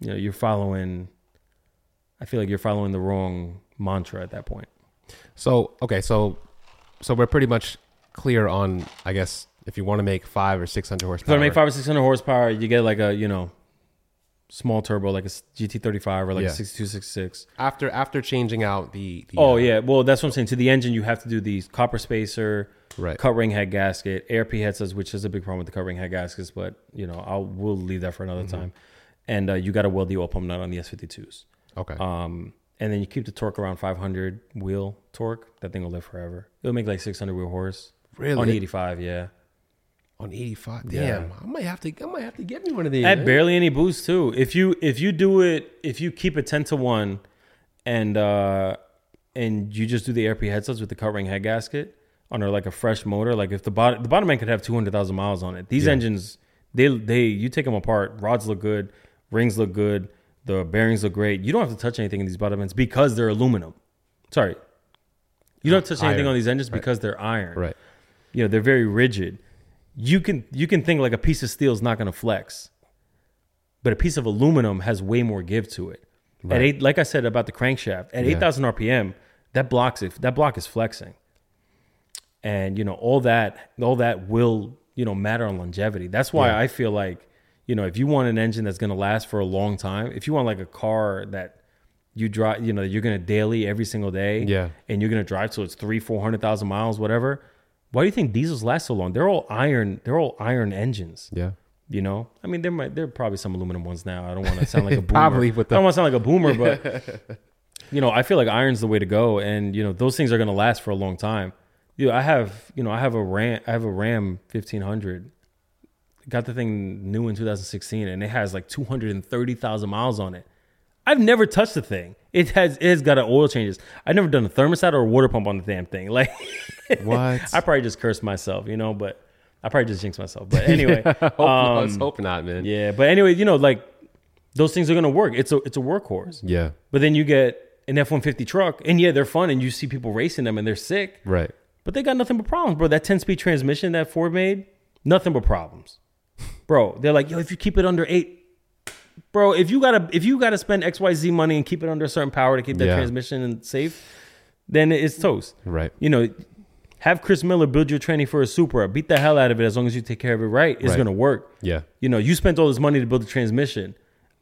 you know, you're following, I feel like you're following the wrong mantra at that point. So okay, so so we're pretty much clear on, I guess, if you want to make five or six hundred If horsepower. you make five or six hundred horsepower, you get like a you know small turbo, like a GT35 or like Yeah. a 6266. after after changing out the, the Oh uh, yeah, well that's what I'm saying. To the engine, you have to do the copper spacer, Right. cut ring head gasket, ARP head studs, which is a big problem with the cut ring head gaskets, but you know I'll we'll leave that for another Mm-hmm. time. And uh, you got to weld the oil pump nut on the S52s. Okay. Um, and then you keep the torque around 500 wheel torque. That thing will live forever. It'll make like 600 wheel horse. Really? On 85, yeah. on eighty five. Yeah. Damn, I might have to I might have to get me one of these. At man. barely any boost too. If you if you do it, if you keep it 10 to one, and uh, and you just do the ARP head studs with the cut ring head gasket under like a fresh motor, like if the bottom the bottom end could have 200,000 miles on it. These Yeah. engines, they they you take them apart, rods look good, rings look good, the bearings look great. You don't have to touch anything in these bottom ends because they're aluminum. Sorry. You don't touch anything Iron. on these engines Right. because they're iron Right. you know they're very rigid you can you can think like a piece of steel is not going to flex but a piece of aluminum has way more give to it at Right. eight like i said about the crankshaft at Yeah. 8000 rpm that blocks it that block is flexing and you know all that all that will you know matter on longevity that's why Yeah. i feel like you know if you want an engine that's going to last for a long time if you want like a car that you drive you know you're going to daily every single day Yeah. and you're going to drive till it's three four hundred thousand miles whatever why do you think diesels last so long? They're all iron they're all iron engines. Yeah. you know? I mean there might there are probably some aluminum ones now. I don't want to sound like a boomer. Probably with the- i don't want to sound like a boomer but you know i feel like iron's the way to go and you know those things are going to last for a long time. You know, i have you know i have a ram i have a ram 1500 got the thing new in 2016 and it has like 230,000 miles on it. I've never touched the thing. It has it has got oil changes. I've never done a thermostat or a water pump on the damn thing. Like What? I probably just cursed myself, you know, but I probably just jinxed myself. But anyway, Hope, um, let's hope not, man. yeah, but anyway, you know, like those things are going to work. It's a it's a workhorse. Yeah. But then you get an F150 truck and yeah, they're fun and you see people racing them and they're sick. Right. But they got nothing but problems, bro. That 10 speed transmission that Ford made, nothing but problems. Bro, they're like, yo, if you keep it under eight, bro, if you gotta if you gotta spend XYZ money and keep it under a certain power to keep that Yeah. transmission safe, then it's toast. Right. You know, have Chris Miller build your tranny for a Supra, beat the hell out of it as long as you take care of it right, it's Right. gonna work. Yeah. You know, you spent all this money to build a transmission.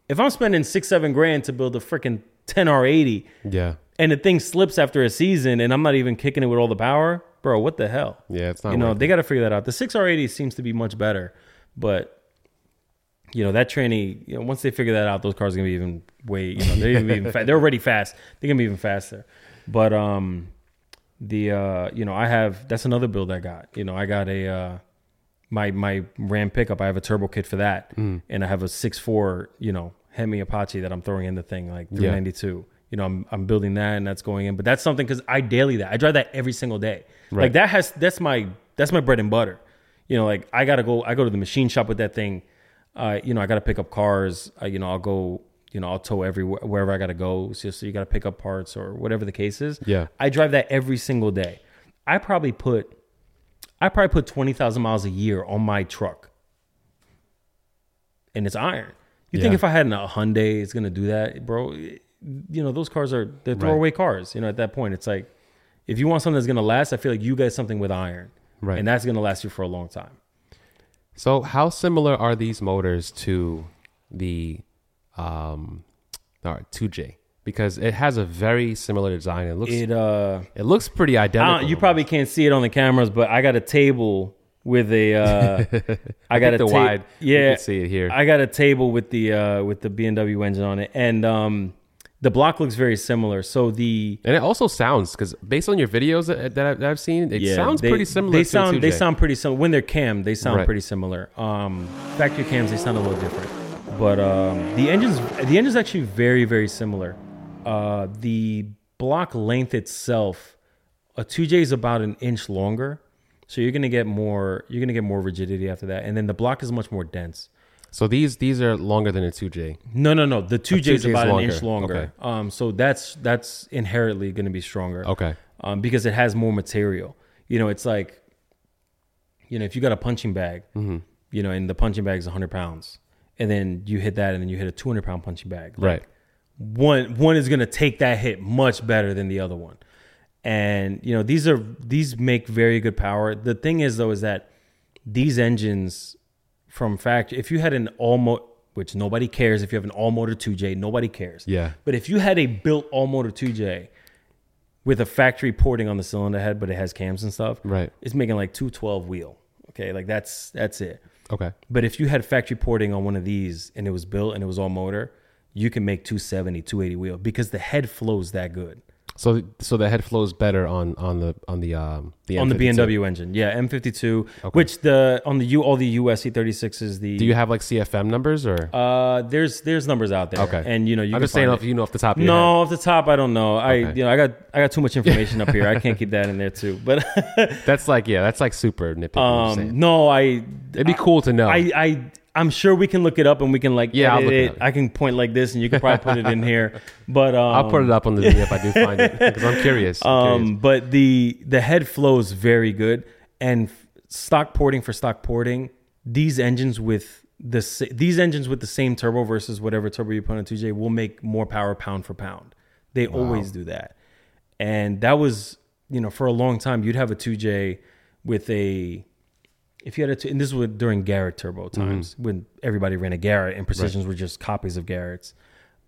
If I'm spending six, seven grand to build a freaking 10R80 Yeah. and the thing slips after a season and I'm not even kicking it with all the power, bro, what the hell? Yeah. It's not. you know, worth they got to figure that out. The 6R80 seems to be much better, but you know, that tranny, you know, once they figure that out, those cars are going to be even way, you know, they're even, fa- they're already fast. They're going to be even faster. But um the uh you know, I have that's another build I got. You know, I got a uh my my Ram pickup, I have a turbo kit for that. Mm. And I have a 6.4, you know, Hemi Apache that I'm throwing in the thing like Yeah. 392. You know, I'm I'm building that and that's going in. But that's something cuz I daily that. I drive that every single day. Right. Like that has that's my that's my bread and butter. You know, like I gotta go. I go to the machine shop with that thing. Uh, you know, I gotta pick up cars. Uh, you know, I'll go. You know, I'll tow everywhere wherever I gotta go. So, so you gotta pick up parts or whatever the case is. Yeah. I drive that every single day. I probably put, I probably put twenty thousand miles a year on my truck, and it's iron. You think if I had a Hyundai, it's gonna do that, bro? You know, those cars are they're Right. throwaway cars. You know, at that point, it's like if you want something that's gonna last, I feel like you get something with iron, Right. And that's gonna last you for a long time. So, how similar are these motors to the um, right, 2J? Because it has a very similar design. It looks it, It uh, looks pretty identical. you probably can't see it on the cameras, but I got a table with a. Uh, I got a the ta- wide, you Yeah, can see it here. I got a table with the uh, with the BMW engine on it, and um, the block looks very similar. So the and it also sounds because based on your videos that, that, I've, that I've seen, it yeah, sounds they- pretty similar. They sound they sound pretty similar when they're cam. They sound Right. pretty similar. Um, factory cams they sound a little different, but um, the engines the engine's actually very very similar. Uh, the block length itself, a 2J is about an inch longer, so you're gonna get more you're gonna get more rigidity after that, and then the block is much more dense. So these these are longer than a 2J. No, no, no. The 2J is 2J is about an longer. inch longer. Okay. Um, so that's that's inherently going to be stronger. Okay. Um, because it has more material. You know, it's like, you know, if you got a punching bag, Mm-hmm. you know, and the punching bag is 100 pounds, and then you hit that, and then you hit a 200 pound punching bag. Like, Right. One one is going to take that hit much better than the other one, and you know these are these make very good power. The thing is though is that these engines from factory, if you had an all motor, which nobody cares if you have an all motor 2J, nobody cares. Yeah. But if you had a built all motor 2J with a factory porting on the cylinder head, but it has cams and stuff, Right. It's making like 212 wheel. Okay, like that's that's it. Okay. But if you had factory porting on one of these and it was built and it was all motor, you can make 270, 280 wheel because the head flows that good. So so the head flows better on on the on the um the on the M52. BMW engine. Yeah, M52, which the on the U all the US E36 the Do you have like CFM numbers or? uh there's there's numbers out there. okay. And you know you I'm just saying if you know off the top of No, off the top I don't know. I Okay. you know I got I got too much information up here. I can't keep that in there too. But That's like yeah, that's like super nitpicky. Um no, I It'd be cool to know. I, I I'm sure we can look it up and we can like Yeah, I'll look it it. up. I can point like this and you can probably put it in here. But um, I'll put it up on the video if I do find it because I'm curious. I'm curious. Um, but the the head flows very good, and stock porting for stock porting. These engines with the these engines with the same turbo versus whatever turbo you put on 2J will make more power pound for pound. They always do that, and that was you know for a long time you'd have a 2J with a if you had a two, and this was during Garrett turbo times when everybody ran a Garrett and precisions were just copies of Garrett's.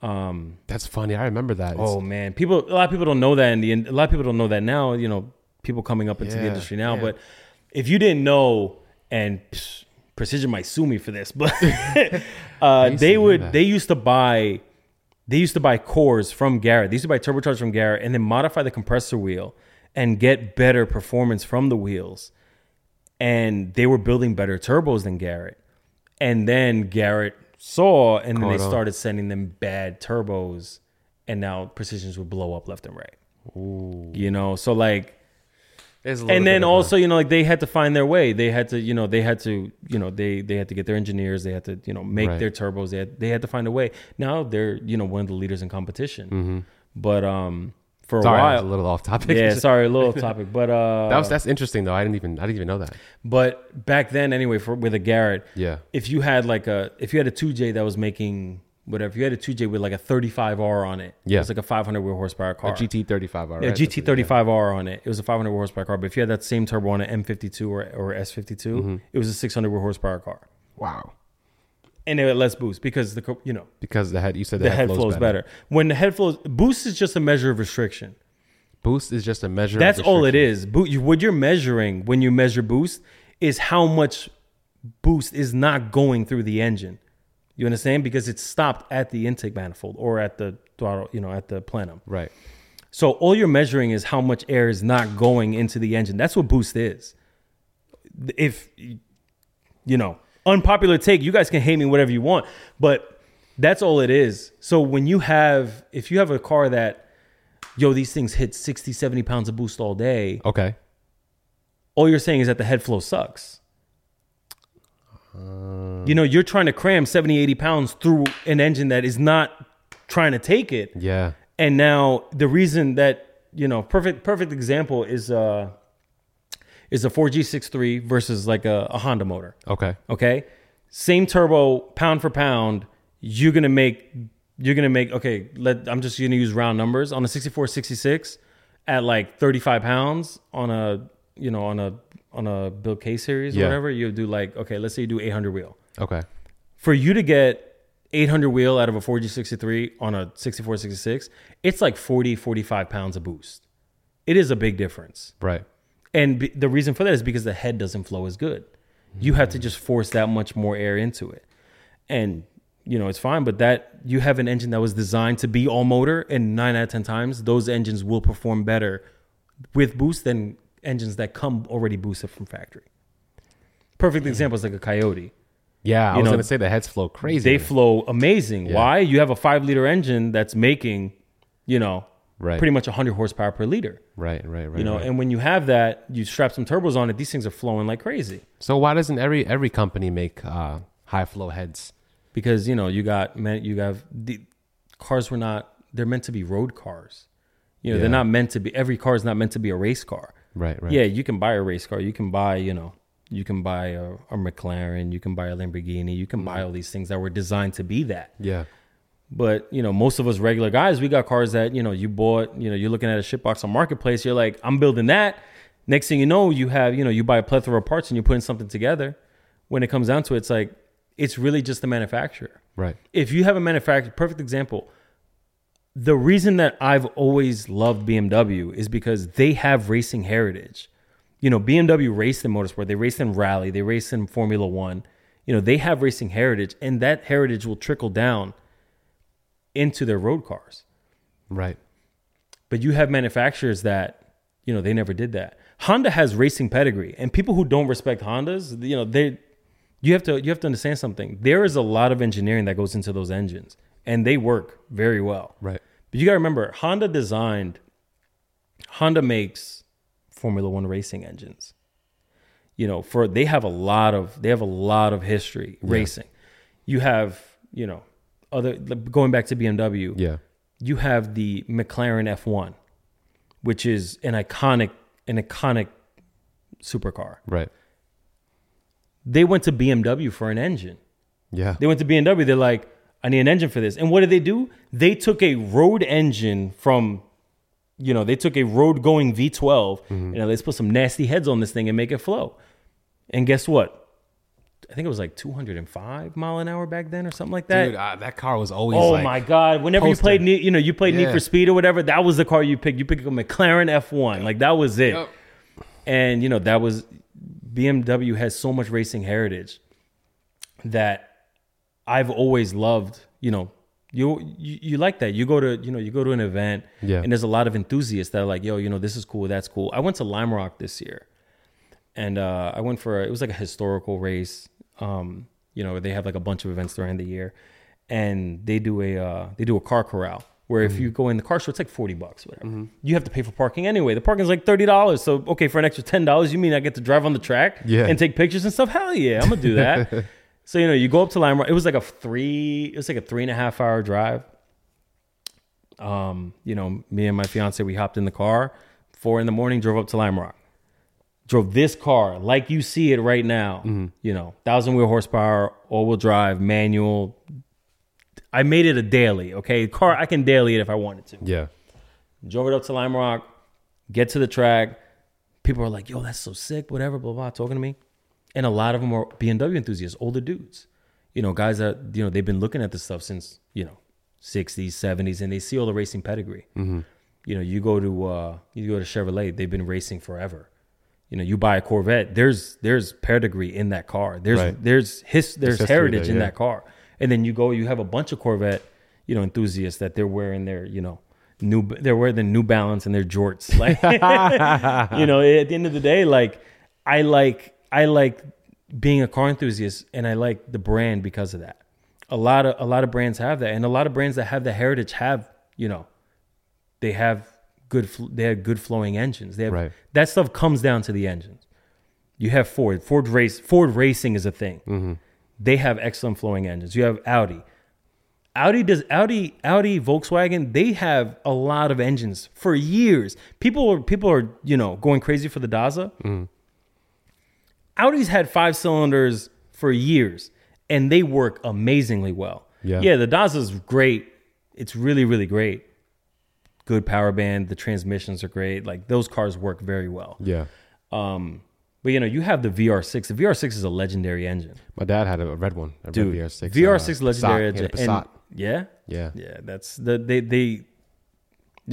Um, That's funny. I remember that. It's- Oh man, people. A lot of people don't know that in the. A lot of people don't know that now. You know, people coming up into the industry now. yeah. But if you didn't know, and psh, Precision might sue me for this, but uh, they would. that. They used to buy. They used to buy cores from Garrett. They used to buy turbochargers from Garrett, and then modify the compressor wheel and get better performance from the wheels. And they were building better turbos than Garrett. And then Garrett saw, and then they on. started sending them bad turbos, and now precisions would blow up left and right. You know, so like, There's a little and then also, you know, like they had to find their way. They had to, you know, they had to, you know, they they had to get their engineers. They had to, you know, make Right. their turbos. They had, they had to find a way. Now they're, you know, one of the leaders in competition. Mm-hmm. But um, for a sorry, I was while, a little off topic. yeah, sorry, a little topic, but uh, that was that's interesting though. I didn't even I didn't even know that. but back then anyway, for with a Garrett, Yeah. if you had like a if you had a 2J that was making whatever, if you had a 2J with like a 35R on it, Yeah. it's like a 500 wheel horsepower car. A GT35 R. yeah, right? GT35R on it. It was a 500 wheel horsepower car. But if you had that same turbo on an M52 or, or S52, Mm-hmm. it was a 600 wheel horsepower car, Wow. And it less boost because the you know Because the head, you said the, the head flows, better. When the head flows, boost is just a measure of restriction. Boost is just a measure. of That's all it is. restriction. is. Bo- you- what you're measuring when you measure boost is how much boost is not going through the engine. You understand? Because it's stopped at the intake manifold or at the throttle, you know, at the plenum. Right. So all you're measuring is how much air is not going into the engine. That's what boost is. If you know, unpopular take, you guys can hate me whatever you want, but that's all it is. So when you have if you have a car that yo, these things hit 60, 70 pounds of boost all day, Okay. all you're saying is that the head flow sucks. you know, you're trying to cram 70, 80 pounds through an engine that is not trying to take it. Yeah. And now the reason that you know, perfect perfect example is uh is a 4G63 versus like a, a Honda motor. Okay. Okay, same turbo, pound for pound. You're gonna make you're gonna make okay. Let I'm just gonna use round numbers on a 64, 66 at like 35 pounds on a you know on a on a build K series or Yeah. whatever. You do like okay, let's say you do 800 wheel Okay. for you to get 800 wheel out of a 4G63 on a 64, 66, it's like 40, 45 pounds of boost. It is a big difference. Right. And be, the reason for that is because the head doesn't flow as good. You have to mm. just force that much more air into it. And, you know, it's fine, but that you have an engine that was designed to be all motor, and nine out of 10 times, those engines will perform better with boost than engines that come already boosted from factory. Perfect example is like a Coyote. Yeah. I You was know, gonna say the heads flow crazy. They flow amazing. Yeah. Why? You have a five liter engine that's making, you know, Right. pretty much 100 horsepower per liter. Right. Right. Right. You know, right. and when you have that, you strap some turbos on it. These things are flowing like crazy so why doesn't every every company make uh, high flow heads? because you know you got man, you have the cars were not they're meant to be road cars. You know, Yeah. they're not meant to be. Every car is not meant to be a race car. Right. Right. Yeah, you can buy a race car. You can buy, you know, you can buy a, a McLaren. You can buy a Lamborghini. You can Mm-hmm. buy all these things that were designed to be that. Yeah. But you know, most of us regular guys, we got cars that you know you bought. You know, you're looking at a shitbox on marketplace. You're like, I'm building that. Next thing you know, you have you know you buy a plethora of parts and you're putting something together. When it comes down to it, it's like it's really just the manufacturer. Right. If you have a manufacturer, perfect example. The reason that I've always loved BMW is because they have racing heritage. You know, BMW raced in motorsport, they raced in rally, they raced in Formula One. You know, they have racing heritage, and that heritage will trickle down into their road cars. Right. But you have manufacturers that, you know, they never did that. Honda has racing pedigree, and people who don't respect Hondas, you know, they you have to you have to understand something. There is a lot of engineering that goes into those engines, and they work very well. Right. But you got to remember, Honda designed, Honda makes Formula One racing engines. You know, for they have a lot of they have a lot of history racing. You have you know other going back to BMW. Yeah. You have the McLaren F1, which is an iconic an iconic supercar. Right. They went to BMW for an engine. Yeah. They went to BMW. They're like, I need an engine for this. And what did they do? They took a road engine from, you know, they took a road going V12 and let's put some nasty heads on this thing and make it flow. And guess what? I think it was like 205 mile an hour back then or something like that. Dude, uh, that car was always oh like, my God. Whenever poster. you played, Ne- you know, you played Need for Speed or whatever, that was the car you picked. You picked a McLaren F1. Like that was it. Yep. And, you know, that was BMW has so much racing heritage that I've always loved, you know, you, you you like that. You go to, you know, you go to an event Yeah. and there's a lot of enthusiasts that are like, yo, you know, this is cool, that's cool. I went to Lime Rock this year. And uh, I went for a, it was like a historical race. Um, you know, they have like a bunch of events during the year. And they do a uh, they do a car corral where if you go in the car show, it's like 40 bucks, whatever. You have to pay for parking anyway. The parking's like $30. So okay, for an extra $10, you mean I get to drive on the track Yeah. and take pictures and stuff? Hell yeah, I'm gonna do that. So you know, you go up to Lime Rock. It was like a three. It was like a three and a half hour drive. Um, you know, me and my fiance we hopped in the car, four in the morning, drove up to Lime Rock. Drove this car like you see it right now. You know, thousand wheel horsepower, all wheel drive, manual. I made it a daily. Okay, car I can daily it if I wanted to Yeah. drove it up to Lime Rock, get to the track. People are like, yo, that's so sick, whatever, blah, blah, talking to me. And a lot of them are BMW enthusiasts, older dudes. You know, guys that, you know, they've been looking at this stuff since, you know, 60s, 70s, and they see all the racing pedigree. You know, you go to uh you go to Chevrolet, they've been racing forever. You know, you buy a Corvette, there's there's pedigree in that car. There's Right. there's his there's heritage there, in that car. And then you go, you have a bunch of Corvette, you know, enthusiasts that they're wearing their, you know, new they're wearing the New Balance and their jorts. Like, you know, at the end of the day, like I like I like being a car enthusiast, and I like the brand because of that. A lot of a lot of brands have that, and a lot of brands that have the heritage have, you know, they have good they have good flowing engines. They have Right. that stuff comes down to the engines. You have Ford. Ford race Ford racing is a thing. Mm-hmm. They have excellent flowing engines. You have Audi. Audi does Audi Audi Volkswagen. They have a lot of engines for years. People are people are you know going crazy for the Daza. Mm-hmm. Audi's had five cylinders for years, and they work amazingly well. Yeah. yeah. The Daza's great. It's really really great. Good power band. The transmissions are great. Like those cars work very well. Yeah. Um, but you know you have the VR6. The VR6 is a legendary engine. My dad had a red one. A Dude, red VR6. VR6 uh, legendary Passat. He had a engine. and- yeah, Yeah. yeah. That's the they they.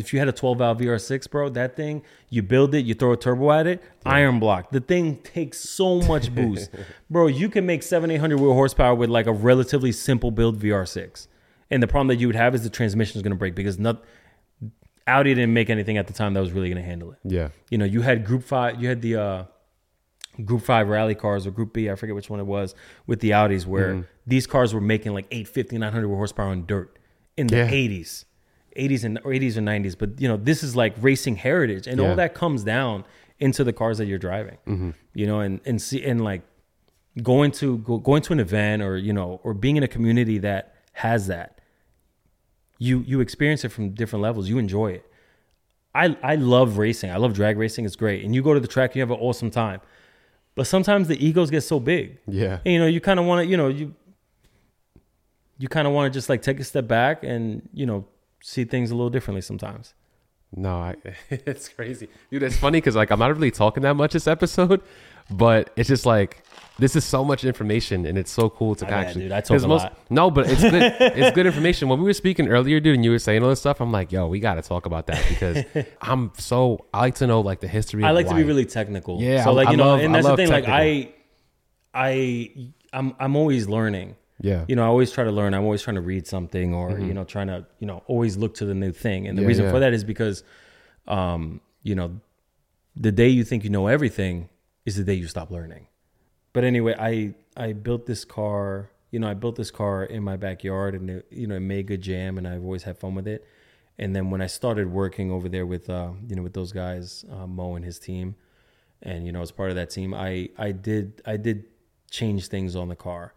If you had a 12 valve VR6, bro, that thing you build it, you throw a turbo at it, iron block. The thing takes so much boost, bro. You can make seven, eight hundred wheel horsepower with like a relatively simple build VR6. And the problem that you would have is the transmission is going to break because not Audi didn't make anything at the time that was really going to handle it Yeah. you know, you had Group Five, you had the uh, Group Five rally cars or Group B, I forget which one it was, with the Audis, where Mm-hmm. these cars were making like 850, 900 horsepower on dirt in the Yeah. 80s, 80s and or 80s or 90s. But you know, this is like racing heritage, and Yeah. all that comes down into the cars that you're driving. Mm-hmm. You know, and and see and like going to go, going to an event or you know or being in a community that has that you you experience it from different levels. You enjoy it. I i love racing. I love drag racing. It's great. And you go to the track and you have an awesome time. But sometimes the egos get so big. Yeah. and, you know you kind of want to you know you you kind of want to just like take a step back and you know see things a little differently sometimes. No, I, it's crazy, dude. It's funny because like I'm not really talking that much this episode, but it's just like this is so much information and it's so cool to I actually. dude, I 'cause a most, lot. No, but it's good. it's good information. When we were speaking earlier, dude, and you were saying all this stuff, I'm like, yo, we got to talk about that because I'm so I like to know like the history. I like to be really technical. Yeah, So I- like I you know, love- and I that's the thing. Like technical. I, I, I'm I'm always learning. Yeah. You know, I always try to learn. I'm always trying to read something, or you know, trying to you know always look to the new thing. And the Yeah, reason yeah. for that is because, um, you know, the day you think you know everything is the day you stop learning. But anyway, I I built this car. You know, I built this car in my backyard, and it, you know, it made good jam, and I've always had fun with it. And then when I started working over there with uh, you know with those guys, uh, Mo and his team, and you know as part of that team, I I did I did change things on the car,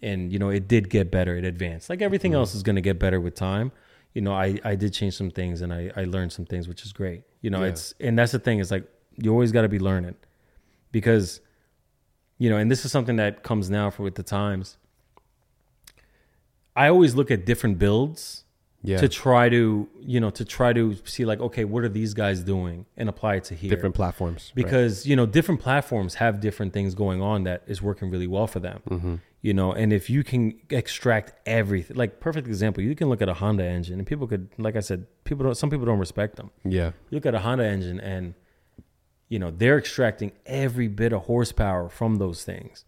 and you know it did get better, it advanced. Like everything else is going to get better with time. You know, I I did change some things, and I I learned some things, which is great. You know, Yeah. it's and that's the thing is like you always got to be learning, because you know, and this is something that comes now for with the times. I always look at different builds Yeah. to try to you know to try to see like okay what are these guys doing and apply it to here different platforms right. because you know different platforms have different things going on that is working really well for them Mm-hmm. you know and if you can extract everything like perfect example you can look at a honda engine and people could like i said people don't some people don't respect them yeah. you look at a honda engine and you know they're extracting every bit of horsepower from those things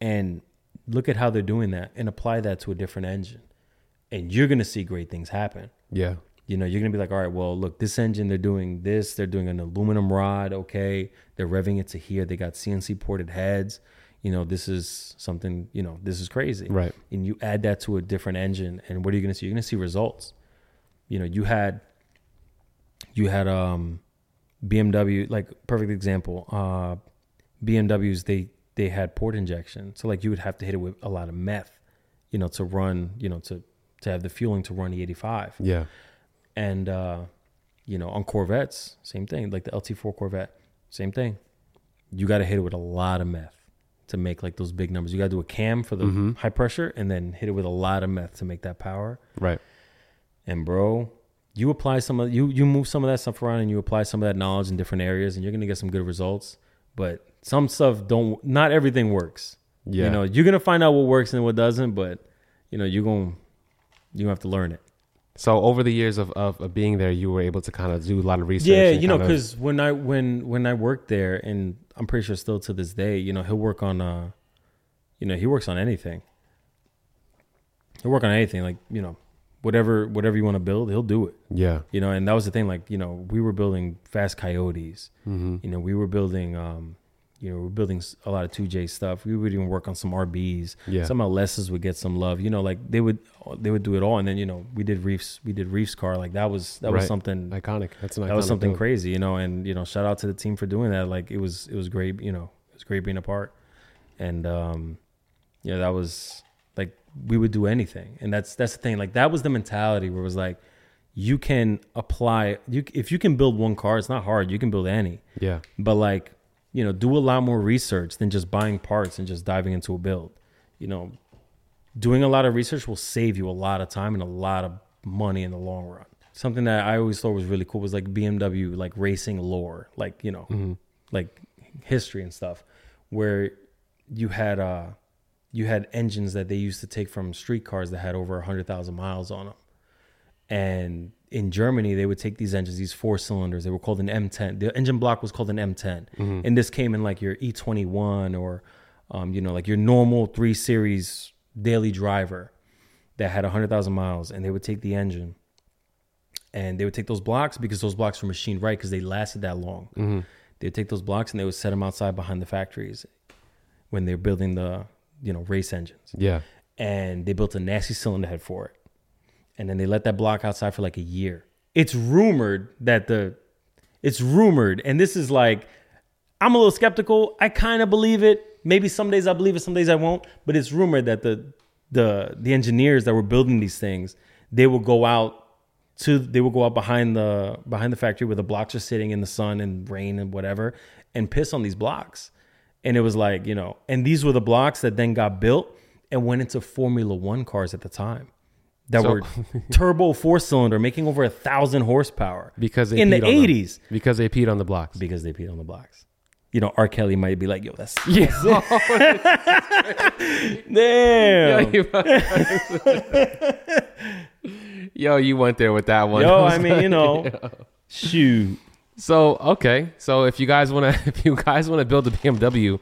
and look at how they're doing that and apply that to a different engine and you're going to see great things happen Yeah. you know, you're gonna be like, all right, well, look, this engine, they're doing this, they're doing an aluminum rod, okay, they're revving it to here, they got CNC ported heads, you know, this is something, you know, this is crazy, Right. And you add that to a different engine, and what are you gonna see? You're gonna see results. You know, you had, you had um, BMW, like perfect example, uh, BMWs, they they had port injection, so like you would have to hit it with a lot of meth, you know, to run, you know, to to have the fueling to run the 85 Yeah. and uh, you know on Corvettes, same thing. Like the LT4 Corvette, same thing. You got to hit it with a lot of meth to make like those big numbers. You got to do a cam for the Mm-hmm. high pressure, and then hit it with a lot of meth to make that power. Right. And bro, you apply some of you you move some of that stuff around, and you apply some of that knowledge in different areas, and you're gonna get some good results. But some stuff don't. Not everything works. Yeah. You know, you're gonna find out what works and what doesn't, but you know, you're gonna you have to learn it. So over the years of, of, of being there, you were able to kind of do a lot of research. Yeah, you know, kind of- because when I when when I worked there, and I'm pretty sure still to this day, you know, he'll work on uh, you know, he works on anything. He'll work on anything, like you know, whatever whatever you want to build, he'll do it. yeah, You know, and that was the thing. Like you know, we were building fast coyotes. Mm-hmm. You know, we were building um, you know, we're building a lot of two J stuff. We would even work on some RBs. Yeah. Some LSs would get some love. You know, like they would they would do it all, and then you know, we did Reefs. We did Reefs car. Like that was that was something iconic. That's an that was something build. crazy, you know. And you know, shout out to the team for doing that. Like it was, it was great. You know, it was great being a part. And um, yeah, that was we would do anything, and that's that's the thing. Like that was the mentality where it was like, you can apply. You if you can build one car, it's not hard. You can build any, Yeah, but like you know, do a lot more research than just buying parts and just diving into a build. You know, doing a lot of research will save you a lot of time and a lot of money in the long run. Something that I always thought was really cool was like BMW, like racing lore, like, you know, like history and stuff, where you had, uh, you had engines that they used to take from street cars that had over 100,000 miles on them. And in Germany, they would take these engines, these four cylinders. They were called an M10. The engine block was called an M10, and this came in like your E21 or, um, you know, like your normal three series daily driver that had 100,000 miles. And they would take the engine, and they would take those blocks because those blocks were machined right because they lasted that long. They would take those blocks and they would set them outside behind the factories when they're building the, you know, race engines yeah, and they built a nasty cylinder head for it. And then they let that block outside for like a year. It's rumored that the it's rumored, and this is like I'm a little skeptical. I kind of believe it. Maybe some days I believe it, some days I won't. But it's rumored that the the the engineers that were building these things, they will go out to they will go out behind the behind the factory where the blocks are sitting in the sun and rain and whatever, and piss on these blocks. And it was like, you know, and these were the blocks that then got built and went into Formula One cars at the time that So- were turbo four cylinder, making over a thousand horsepower because they in the peed on them. eighties because they peed on the blocks. because they peed on the blocks. You know, R. Kelly might be like, "Yo, that's Yeah. damn." Yo, you went there with that one. Yo, I mean, you know, shoot. So okay, so if you guys want to, if you guys want to build a BMW,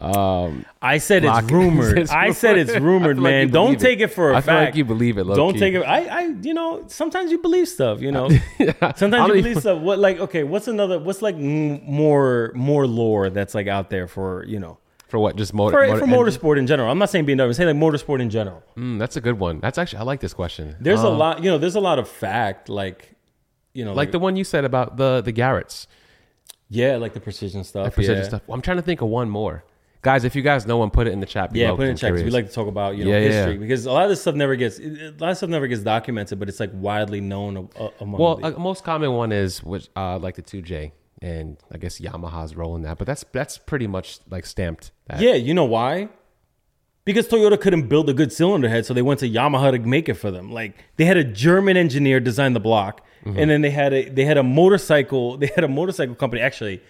um, I said it's rumored. It's I said it's rumored. Rumored, feel like man. Don't take it for a I feel fact. like you believe it. Don't key. take it. I, I, you know, sometimes you believe stuff. You know, sometimes you believe even- stuff. What, like, okay, what's another? What's like m- more, more lore that's like out there for you know, for what? Just motor. for, motor for motorsport in general. I'm not saying BMW. I'm saying like motorsport in general. Mm, that's a good one. That's actually I like this question. There's a Um, lot. You know, there's a lot of fact. Like, you know, like the one you said about the the Garrett's. yeah, like the precision stuff. the precision yeah. stuff. I'm trying to think of one more. Guys, if you guys know one, put it in the chat below. Yeah, put it in check. 'cause We like to talk about you know Yeah, history yeah. because a lot of this stuff never gets a lot of stuff never gets documented, but it's like widely known among. well, the- a most common one is which uh, like the 2J, and I guess Yamaha's rolling that, but that's that's pretty much like stamped. That. Yeah, you know why? Because Toyota couldn't build a good cylinder head, so they went to Yamaha to make it for them. Like they had a German engineer design the block, Mm-hmm. and then they had a they had a motorcycle they had a motorcycle company. Actually,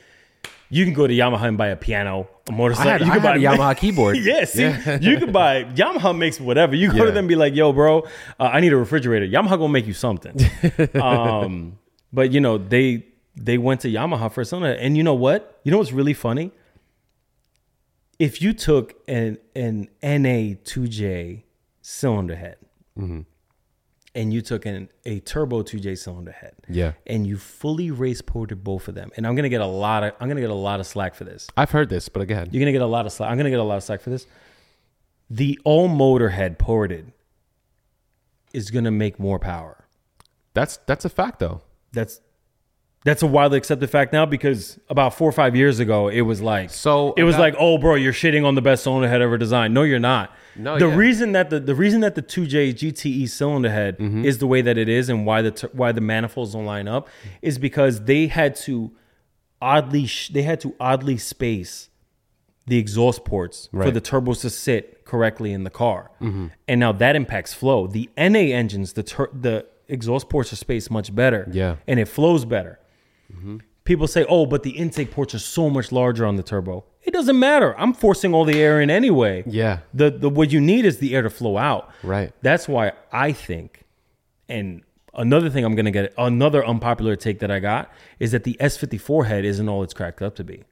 you can go to Yamaha and buy a piano, a motorcycle. had, you can had a Yamaha keyboard. yeah, see, you can buy Yamaha makes whatever. You go to Yeah. them and be like, "Yo, bro, uh, I need a refrigerator." Yamaha gonna make you something. um, but you know they they went to Yamaha for something, and you know what? You know what's really funny? If you took an an NA two J cylinder head, mm-hmm. and you took an a turbo two J cylinder head, Yeah. and you fully race ported both of them, and I'm gonna get a lot of I'm gonna get a lot of slack for this. I've heard this, but again, You're gonna get a lot of slack. I'm gonna get a lot of slack for this. The all motor head ported is gonna make more power. that's that's a fact though. That's that's a widely accepted fact now because about four or five years ago it was like So, it was that- like oh bro you're shitting on the best cylinder head ever designed. No, you're not. No, the yeah. reason that the the reason that the 2J GTE cylinder head Mm-hmm. is the way that it is and why the why the manifolds don't line up is because they had to oddly sh- they had to oddly space the exhaust ports for the turbos to sit correctly in the car. And now that impacts flow. The NA engines, the tur- the exhaust ports are spaced much better. Yeah. And it flows better. People say, "Oh, but the intake ports are so much larger on the turbo." It doesn't matter. I'm forcing all the air in anyway. Yeah. The the what you need is the air to flow out. Right. That's why I think and another thing I'm going to get another unpopular take that I got is that the S54 head isn't all it's cracked up to be.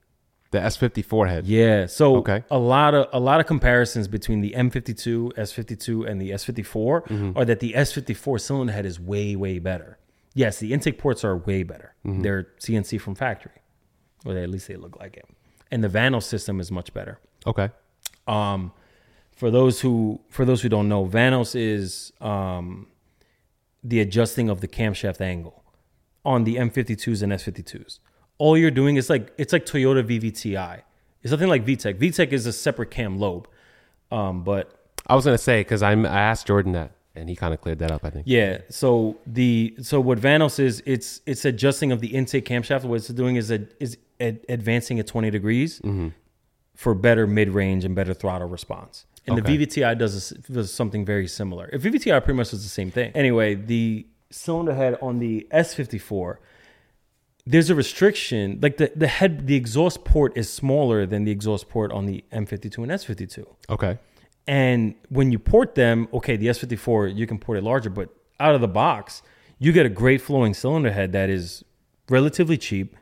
The S54 head. Yeah. So Okay. a lot of a lot of comparisons between the M52, S52, and the S54 Mm-hmm. are that the S54 cylinder head is way way better. Yes, the intake ports are way better. Mm-hmm. They're CNC from factory, or they, at least they look like it. And the Vanos system is much better. Okay. Um, for those who for those who don't know, Vanos is um, the adjusting of the camshaft angle on the M52s and S52s. All you're doing is like it's like Toyota VVTi. It's nothing like VTEC. VTEC is a separate cam lobe, um, but I was gonna say because I asked Jordan that, and he kind of cleared that up. I think. yeah. So the so what Vanos is, it's it's adjusting of the intake camshaft. What it's doing is a, is ad- advancing at 20 degrees mm-hmm. for better mid range and better throttle response. And Okay. the VVTi does, a does something very similar. If VVTi pretty much does the same thing. Anyway, the cylinder head on the S54, there's a restriction. Like the, the head, the exhaust port is smaller than the exhaust port on the M52 and S52. Okay. And when you port them, okay, the S54, you can port it larger, but out of the box, you get a great flowing cylinder head that is relatively cheap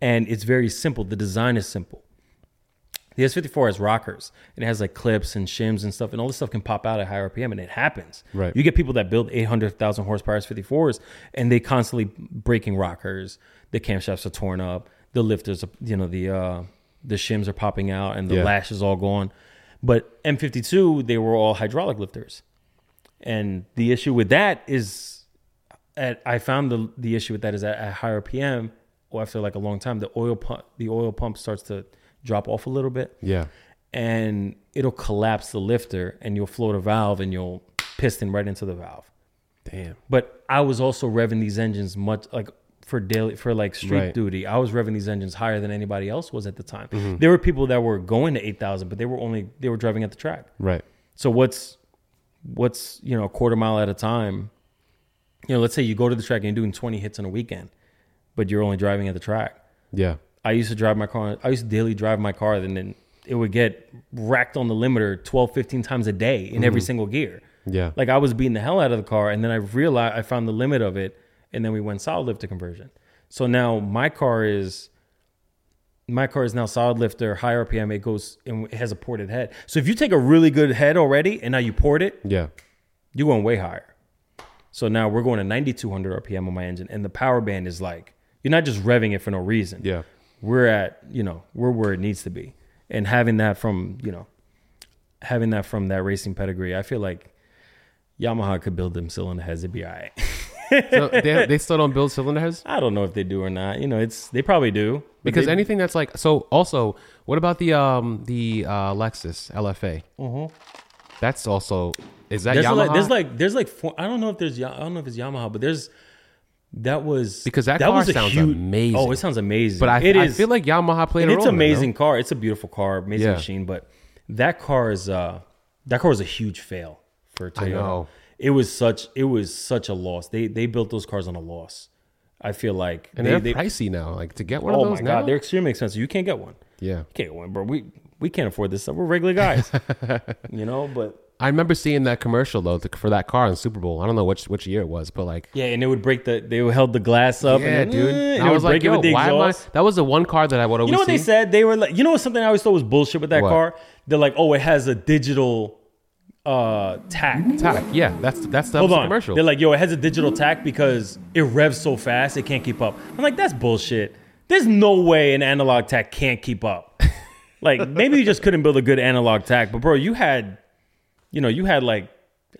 and it's very simple. The design is simple. The S54 has rockers and it has like clips and shims and stuff, and all this stuff can pop out at high RPM, and it happens. Right. You get people that build 800,000 horsepower S54s and they constantly breaking rockers. The camshafts are torn up. The lifters, are, you know, the uh, the shims are popping out and the Yeah. lash is all gone. But M52, they were all hydraulic lifters. And the issue with that is, at, I found the the issue with that is at, at higher PM or after like a long time, the oil pump the oil pump starts to drop off a little bit, Yeah. and it'll collapse the lifter, and you'll float a valve, and you'll piston right into the valve. Damn. But I was also revving these engines much like for daily for like street Right. duty. I was revving these engines higher than anybody else was at the time. Mm-hmm. There were people that were going to eight thousand, but they were only they were driving at the track. Right. So what's what's you know a quarter mile at a time? You know, let's say you go to the track and you're doing 20 hits in a weekend, but you're only driving at the track. Yeah. I used to drive my car. I used to daily drive my car, and then it would get racked on the limiter 12, 15 times a day in every single gear. Yeah. Like I was beating the hell out of the car, and then I realized I found the limit of it, and then we went solid lifter conversion. So now my car is my car is now solid lifter, high RPM. It goes and it has a ported head. So if you take a really good head already and now you port it, Yeah. you're going way higher. So now we're going to 9200 RPM on my engine, and the power band is like you're not just revving it for no reason. Yeah. we're at you know we're where it needs to be, and having that from you know having that from that racing pedigree, I feel like Yamaha could build them cylinder heads. It'd be all right. So they, they still don't build cylinder heads? I don't know if they do or not. You know, it's they probably do Because they- anything that's like so. Also, what about the um the uh, Lexus LFA? Mm-hmm. That's also is that there's Yamaha? like there's like there's like four, I don't know if there's I don't know if it's Yamaha, but there's that was Because that car was a sounds amazing. Oh, it sounds amazing. but I, it I is- feel like Yamaha played a it's role. in it, no? amazing car. It's a beautiful car, amazing Yeah. machine. But that car is uh that car was a huge fail for Toyota. It was such it was such a loss. They they built those cars on a loss. I feel like and they, they're they- pricey now. Like to get one oh of my those god, now. they're extremely expensive. You can't get one. yeah. You can't get one, bro. We we can't afford this stuff. We're regular guys, you know. But I remember seeing that commercial though for that car in Super Bowl. I don't know which which year it was, but like. yeah, and it would break the. They held the glass up. Yeah, and then, dude. And I was like, yo, why am I? That was the one car that I would always You know what they said? They were like, you know what? Something I always thought was bullshit with that What? car. They're like, oh, it has a digital uh tach. Tach. Yeah, that's that's that Hold the on. commercial. They're like, yo, it has a digital tach because it revs so fast it can't keep up. I'm like, that's bullshit. There's no way an analog tach can't keep up. like maybe you just couldn't build a good analog tach, but bro, you had, you know, you had like,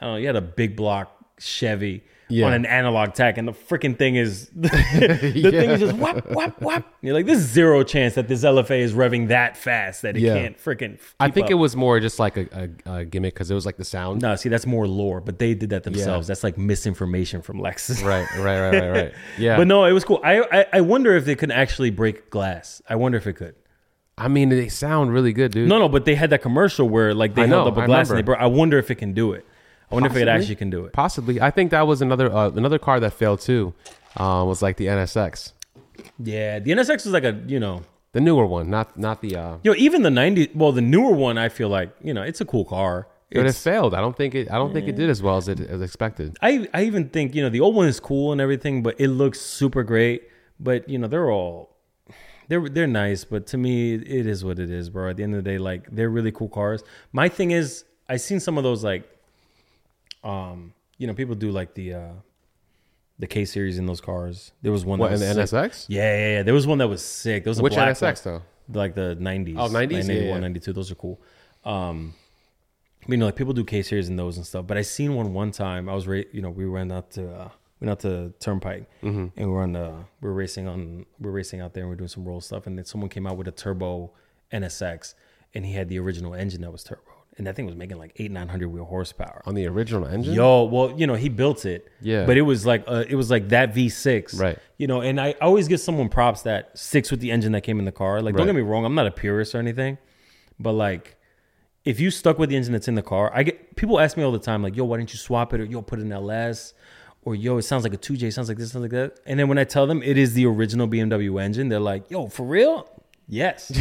I don't know, you had a big block Chevy Yeah. on an analog tech, and the freaking thing is the thing is just whap whap whap. You're like, there's zero chance that this LFA is revving that fast that it Yeah. can't freaking. I think up. it was more just like a, a, a gimmick because it was like the sound. No, see, that's more lore, but they did that themselves. That's like misinformation from Lexus. Right, right, right, right, right. Yeah, But no, it was cool. I, I I wonder if they could actually break glass. I wonder if it could. I mean they sound really good, dude. No, no, but they had that commercial where like they I held know, up a I glass and they broke. I wonder if it can do it. I wonder if it actually can do it. Possibly. I think that was another uh, another car that failed too. Uh, was like the NSX, Yeah, the NSX was like a you know, the newer one, not not the. Uh, you know, even the ninety. Well, the newer one, I feel like you know, it's a cool car. but it failed. I don't think it. I don't think it did as well as it as expected. I I even think you know the old one is cool and everything, but it looks super great. But you know they're all they're they're nice, but to me it is what it is, bro. At the end of the day, like they're really cool cars. My thing is, I seen some of those like, um, you know, people do like the uh the K series in those cars. There was one What that in was the sick. NSX? Yeah, yeah, yeah. There was one that was sick. There was a Which black NSX one. though? Like the 90s. Oh, 90s? Like Yeah, 91, yeah. 92. Those are cool. Um, you know, like people do K series in those and stuff. But I seen one one time. I was, ra- you know, we went out to, uh, we went out to Turnpike Mm-hmm. and we we're on the, we we're racing on, we we're racing out there and we are doing some roll stuff. And then someone came out with a turbo NSX and he had the original engine that was turbo. And that thing was making like eight, 900 wheel horsepower. On the original engine. Yo, well, you know, he built it. Yeah. But it was like uh, it was like that V6. Right. You know, and I always give someone props that sticks with the engine that came in the car. Like, don't get me wrong, I'm not a purist or anything, but like, if you stuck with the engine that's in the car, I get people ask me all the time, like, yo, why didn't you swap it? Or yo, put an LS. Or yo, it sounds like a 2J, sounds like this, sounds like that. And then when I tell them it is the original BMW engine, they're like, yo, for real? Yes.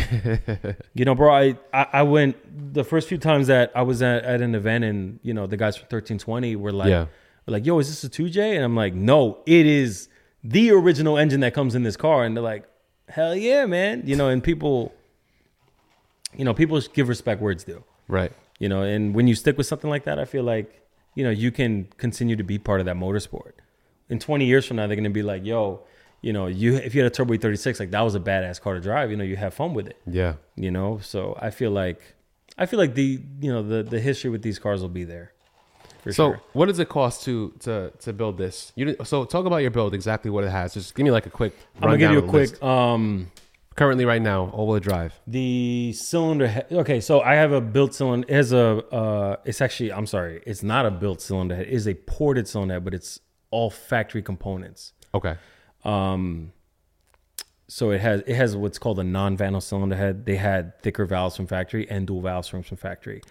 you know, bro, I, I I went the first few times that I was at, at an event and, you know, the guys from 1320 were like, Yeah. were like, yo, is this a 2J? And I'm like, no, it is the original engine that comes in this car. And they're like, hell yeah, man. You know, and people, you know, people give respect where it's due. Right. You know, and when you stick with something like that, I feel like, you know, you can continue to be part of that motorsport. In 20 years from now, they're going to be like, yo, you know, you if you had a Turbo 36, like that was a badass car to drive, you know, you have fun with it Yeah. you know so i feel like i feel like the you know the the history with these cars will be there for So, sure what does it cost to to to build this? You so talk about your build exactly what it has. Just give me like a quick. i'm gonna give you a rundown of the quick list. um Currently, right now, all-wheel drive. the cylinder head okay so i have a built cylinder it has a uh it's actually i'm sorry it's not a built cylinder head it is a ported cylinder head but it's all factory components Okay. Um so it has it has what's called a non-vano cylinder head they had thicker valves from factory and dual valves from from factory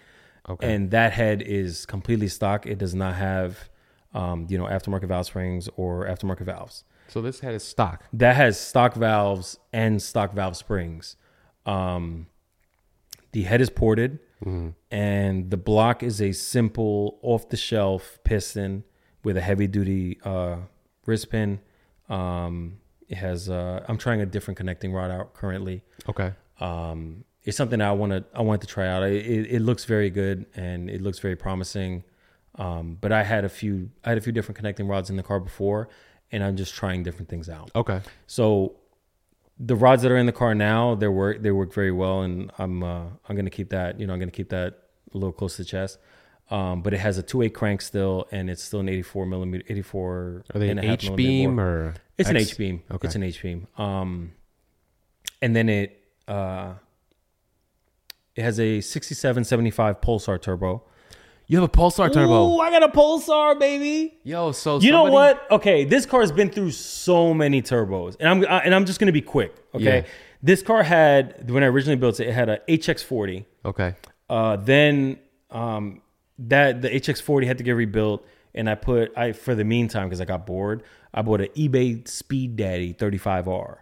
Okay. And that head is completely stock. It does not have, um, you know, aftermarket valve springs or aftermarket valves. So this head is stock. That has stock valves and stock valve springs. Um, the head is ported, and the block is a simple off the shelf piston with a heavy duty uh, wrist pin. Um, it has. Uh, I'm trying a different connecting rod out currently. Okay. Um, it's something I want to. I want to try out. It, it, it looks very good and it looks very promising. Um, but I had a few. I had a few different connecting rods in the car before, and I'm just trying different things out. Okay. So the rods that are in the car now, they work they work very well, and I'm uh, I'm gonna keep that. You know, I'm gonna keep that a little close to the chest. Um, but it has a two eight crank still, and it's still an 84 millimeter, 84. Are they an H beam or? It's an H beam? Okay. It's an H beam. Um, and then it uh, it has a 6775 Pulsar turbo. You have a Pulsar turbo. Ooh, I got a Pulsar, baby. Yo, so You know what? Okay, this car has been through so many turbos, and I'm I- and I'm just gonna be quick. Okay, Yeah. this car had when I originally built it, it had a HX40. Okay. Uh, then um, that the HX40 had to get rebuilt, and I put I for the meantime because I got bored, I bought an eBay Speed Daddy 35R.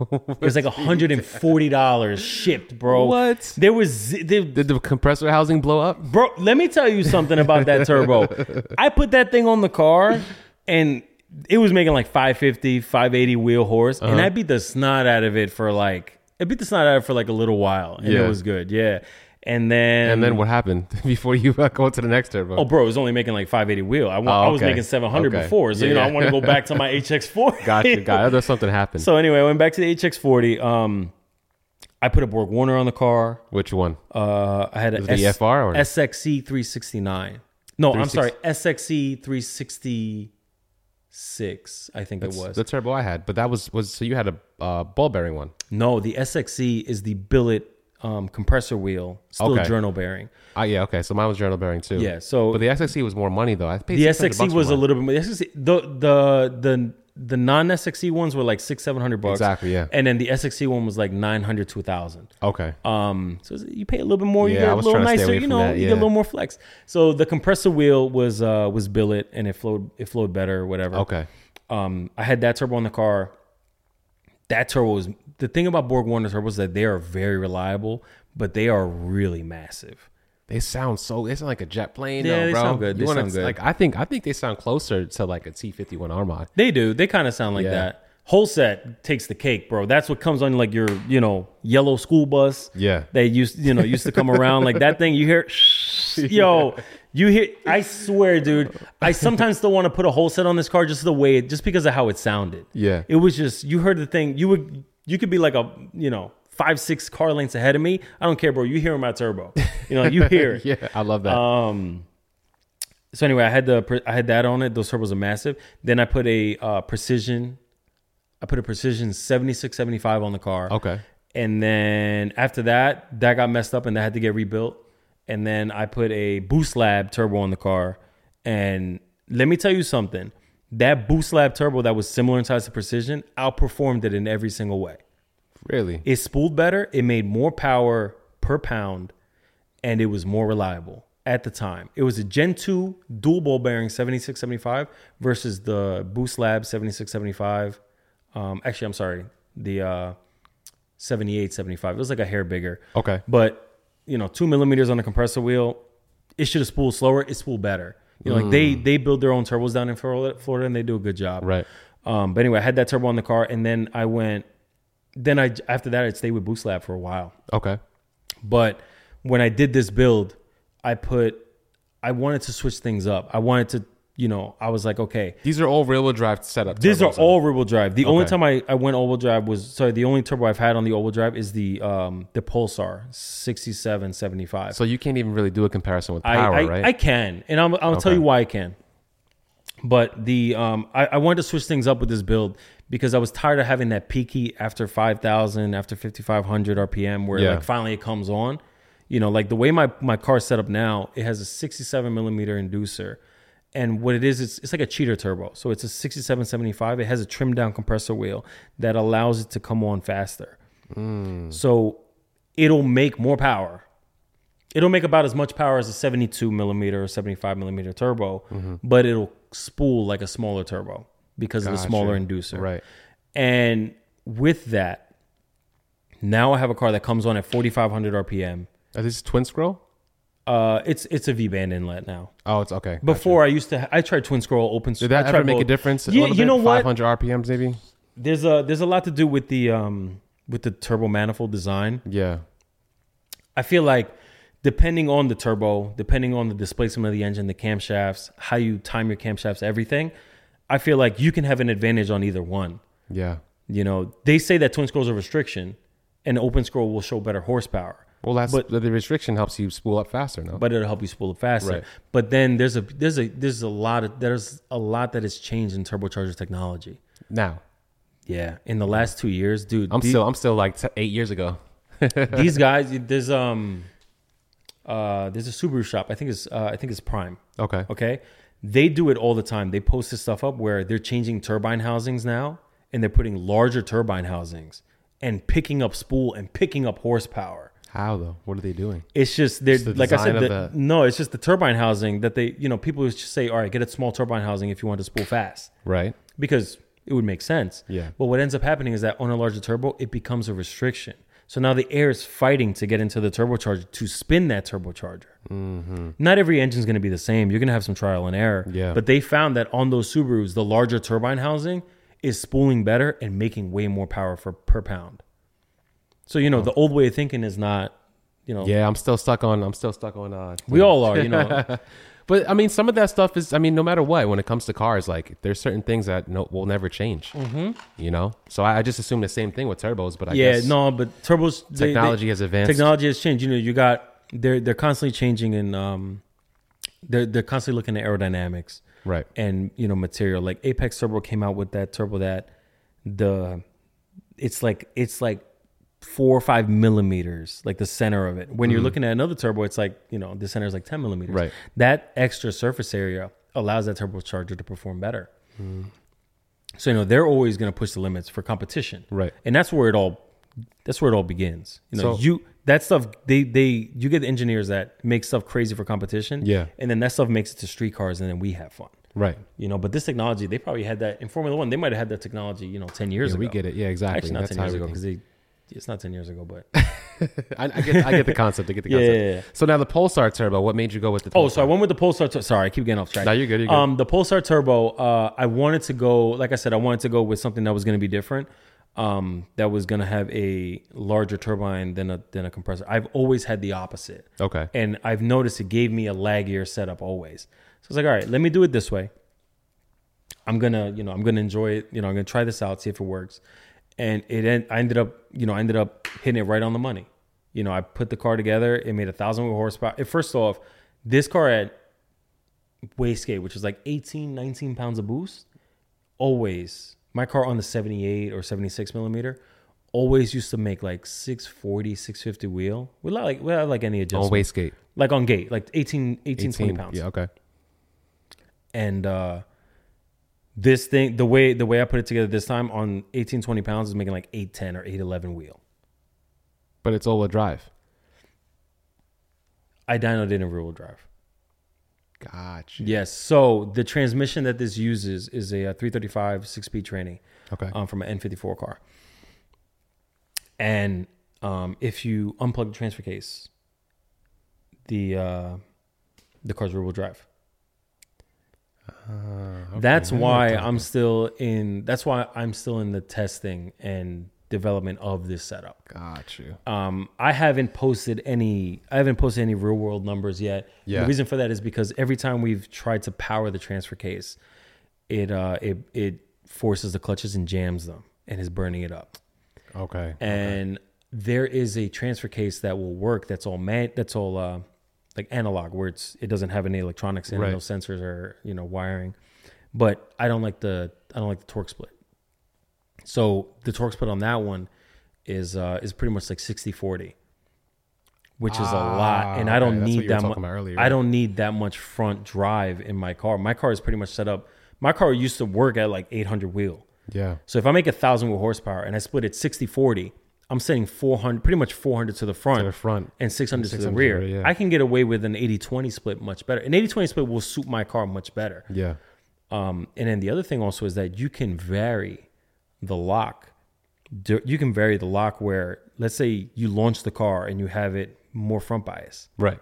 it was like hundred and forty dollars shipped, bro. What? There was there, Did the compressor housing blow up? Bro, let me tell you something about that turbo. I put that thing on the car and it was making like 550, 580 wheel horse. And Uh-huh. I beat the snot out of it for like, I beat the snot out of it for like a little while. And Yeah. it was good. Yeah. And then, And then what happened before you uh, go to the next turbo? Oh, bro, it was only making like 580 wheel. I, wa- Oh, I was okay. making 700 Okay. before. So, you know, Yeah. I want to go back to my HX4. gotcha, gotcha. There's something happened. So, anyway, I went back to the HX40. Um, I put a Borg Warner on the car. Which one? Uh, I had a Was the FR or- SXE 369. No, I'm sorry, SXE 366. I think That's it was. the turbo I had, but that was was so you had a uh, ball bearing one. no, the SXE is the billet um, compressor wheel, still Okay. journal bearing. Ah, yeah, okay. So mine was journal bearing too. Yeah, so but the SXE was more money though. I paid the 600 SXE was a little bit more. The SXE, the the the the non SXE ones were like six seven hundred bucks. Exactly, yeah. And then the SXE one was like nine hundred to a thousand. okay. Um, so you pay a little bit more, you Yeah, get I a was little trying to stay nicer, you know, that, you get a little more flex. So the compressor wheel was uh was billet and it flowed it flowed better or whatever. Okay. Um, I had that turbo in the car. That turbo is the thing about Borg Warner turbos that they are very reliable, but they are really massive. They sound so. They sound like a jet plane. Yeah, though, they bro. sound good. You They wanna- sound good. Like I think I think they sound closer to like a T fifty one Armad. They do. They kind of sound like Yeah. that. Holset takes the cake, bro. That's what comes on like your, you know, yellow school bus. Yeah. They used, you know, used to come around like that thing. You hear, yo, you hear. I swear, dude. I sometimes still want to put a Holset on this car just the way it, just because of how it sounded. Yeah. It was just you heard the thing. You would, you could be like a, you know, five six car lengths ahead of me. I don't care, bro. You hear my turbo. You know, you hear it. Yeah, I love that. Um. So anyway, I had the I had that on it. Those turbos are massive. Then I put a uh, precision. I put a precision seventy six seventy five on the car. okay. And then after that, that got messed up and that had to get rebuilt. And then I put a Boost Lab turbo on the car. And let me tell you something. That Boost Lab turbo that was similar in size to Precision outperformed it in every single way. Really? It spooled better. It made more power per pound, and it was more reliable at the time. It was a Gen 2 dual ball bearing 7675 versus the Boost Lab 7675. Um, actually, I'm sorry, the uh, 7875. It was like a hair bigger. Okay. But, you know, two millimeters on the compressor wheel, it should have spooled slower. It spooled better. You know, like they they build their own turbos down in Florida, Florida, and they do a good job. Right. Um, but anyway, I had that turbo on the car, and then I went. Then I after that I stayed with Boost Lab for a while. Okay. But when I did this build, I put I wanted to switch things up. I wanted to, you know, I was like, okay, These are all rear wheel drive setup. these are all rear wheel drive. The only time I, I went all wheel drive was sorry, the only turbo I've had on the all wheel drive is the um the Pulsar 6775. So you can't even really do a comparison with I, power, I, right? I can, and I'll, I'll tell you why I can. But the um, I, I wanted to switch things up with this build because I was tired of having that peaky after five thousand, after fifty five hundred RPM, where Yeah. like finally it comes on. You know, like the way my my car's set up now, it has a sixty seven millimeter inducer, and what it is, it's it's like a cheater turbo. So it's a sixty seven seventy five. It has a trimmed down compressor wheel that allows it to come on faster. So it'll make more power it'll make about as much power as a 72 millimeter or 75 millimeter turbo, Mm-hmm. but it'll spool like a smaller turbo because of the smaller inducer. Right. And with that, now I have a car that comes on at 4,500 RPM. Is this twin scroll? Uh, it's it's a V band inlet now. Oh, it's okay. Before I used to, I tried twin scroll open. Did that I ever tried make a both. difference? You bit? know what? 500 RPMs maybe. There's a there's a lot to do with the um with the turbo manifold design. Yeah. I feel like depending on the turbo, depending on the displacement of the engine, the camshafts, how you time your camshafts, everything, I feel like you can have an advantage on either one. Yeah. You know, they say that twin scroll is a restriction, and open scroll will show better horsepower. Well, that's But- the restriction helps you spool up faster. No. but it'll help you spool up faster. Right. But then there's a there's a there's a lot of there's a lot that has changed in turbocharger technology. now Yeah, in the last two years, dude. I'm still I'm still like t- eight years ago. these guys. There's um, uh, there's a Subaru shop. I think it's uh, I think it's Prime. Okay. Okay, they do it all the time. They post this stuff up where they're changing turbine housings now, and they're putting larger turbine housings and picking up spool and picking up horsepower. How though? What are they doing? It's just they're It's the like I said. The, the- No, it's just the turbine housing that they you know people just say, all right, get a small turbine housing if you want to spool fast Right. because it would make sense. Yeah. But what ends up happening is that on a larger turbo, it becomes a restriction. So now the air is fighting to get into the turbocharger to spin that turbocharger. Mm-hmm. Not every engine is going to be the same. You're going to have some trial and error. Yeah. But they found that on those Subarus, the larger turbine housing is spooling better and making way more power for per pound. So you know the old way of thinking is not, you know, Yeah, I'm still stuck on. I'm still stuck on. Uh, we all are. You know, But I mean, some of that stuff is. I mean, no matter what, when it comes to cars, like there's certain things that no, will never change. Mm-hmm. You know, so I, I just assume the same thing with turbos. But I yeah, guess no, but turbos they- they- technology has advanced. technology has changed. You know, you got they're they're constantly changing and um they're they're constantly looking at aerodynamics right. and you know material. Like Apex Turbo came out with that turbo that the it's like it's like four or five millimeters, like the center of it. When you're looking at another turbo, it's like you know the center is like ten millimeters. Right. That extra surface area allows that turbocharger to perform better. Mm. So you know they're always going to push the limits for competition, Right. And that's where it all that's where it all begins. You know, So- you that stuff they they you get the engineers that make stuff crazy for competition, Yeah. and then that stuff makes it to street cars, and then we have fun. Right. You know, but this technology, they probably had that in Formula One. They might have had that technology, you know, ten years Yeah, ago. we get it. Yeah, exactly. Actually, not That's ten how years ago because they, it's not ten years ago. But I, I get. I get the concept. I get the Yeah, concept. yeah, yeah. So now the Pulsar turbo. What made you go with the? Pulsar? oh, so I went with the Pulsar. Tur- Sorry, I keep getting off track. No, you're good, you're good. Um, the Pulsar Turbo. Uh, I wanted to go. Like I said, I wanted to go with something that was going to be different. Um, that was going to have a larger turbine than a than a compressor. I've always had the opposite. Okay. and I've noticed it gave me a laggier setup always. So I was like, all right, let me do it this way. I'm gonna, you know, I'm gonna enjoy it. You know, I'm gonna try this out, see if it works. And it, I ended up, you know, I ended up hitting it right on the money. You know, I put the car together. It made a thousand horsepower. It, first off, this car had wastegate, which is like 18, 19 pounds of boost. Always, my car on the 78 or 76 millimeter always used to make like 640, 650 wheel without like without like any adjustment on wastegate. like on gate, like 18, 18, 20 pounds. Yeah. Okay. And uh, this thing, the way the way I put it together this time on 18, 20 pounds is making like 810 or 811 wheel. But it's all-wheel drive. I dynoed it in rear wheel drive. Gotcha. Yes. So the transmission that this uses is a, uh 335 six speed tranny Okay. um, from an N54 car. And um, if you unplug the transfer case, the uh, the car's rear wheel drive. That's now we're why. I'm still in. That's why I'm still in the testing and development of this setup. Got you. Um, I haven't posted any. I haven't posted any real world numbers yet. Yeah. The reason for that is because every time we've tried to power the transfer case, it uh it it forces the clutches and jams them and is burning it up. Okay. And there is a transfer case that will work. That's all man. That's all uh, like analog, where it's it doesn't have any electronics in Right. it, no sensors or you know wiring. But I don't like the I don't like the torque split. So the torque split on that one is uh, is pretty much like 60-40, which is a lot, and I Ah, don't what need that much. I don't need that much front drive in my car. My car is pretty much set up. My car used to work at like eight hundred wheel. Yeah. So if I make a thousand with horsepower and I split it 60 40, I'm setting 400, pretty much 400 to the front, To the front. and 600, to the 600 to the rear. rear, yeah. I can get away with an 80-20 split much better. An 80-20 split will suit my car much better. Yeah. Um, and then the other thing also is that you can vary the lock. You can vary the lock where, let's say, you launch the car and you have it more front bias, Right.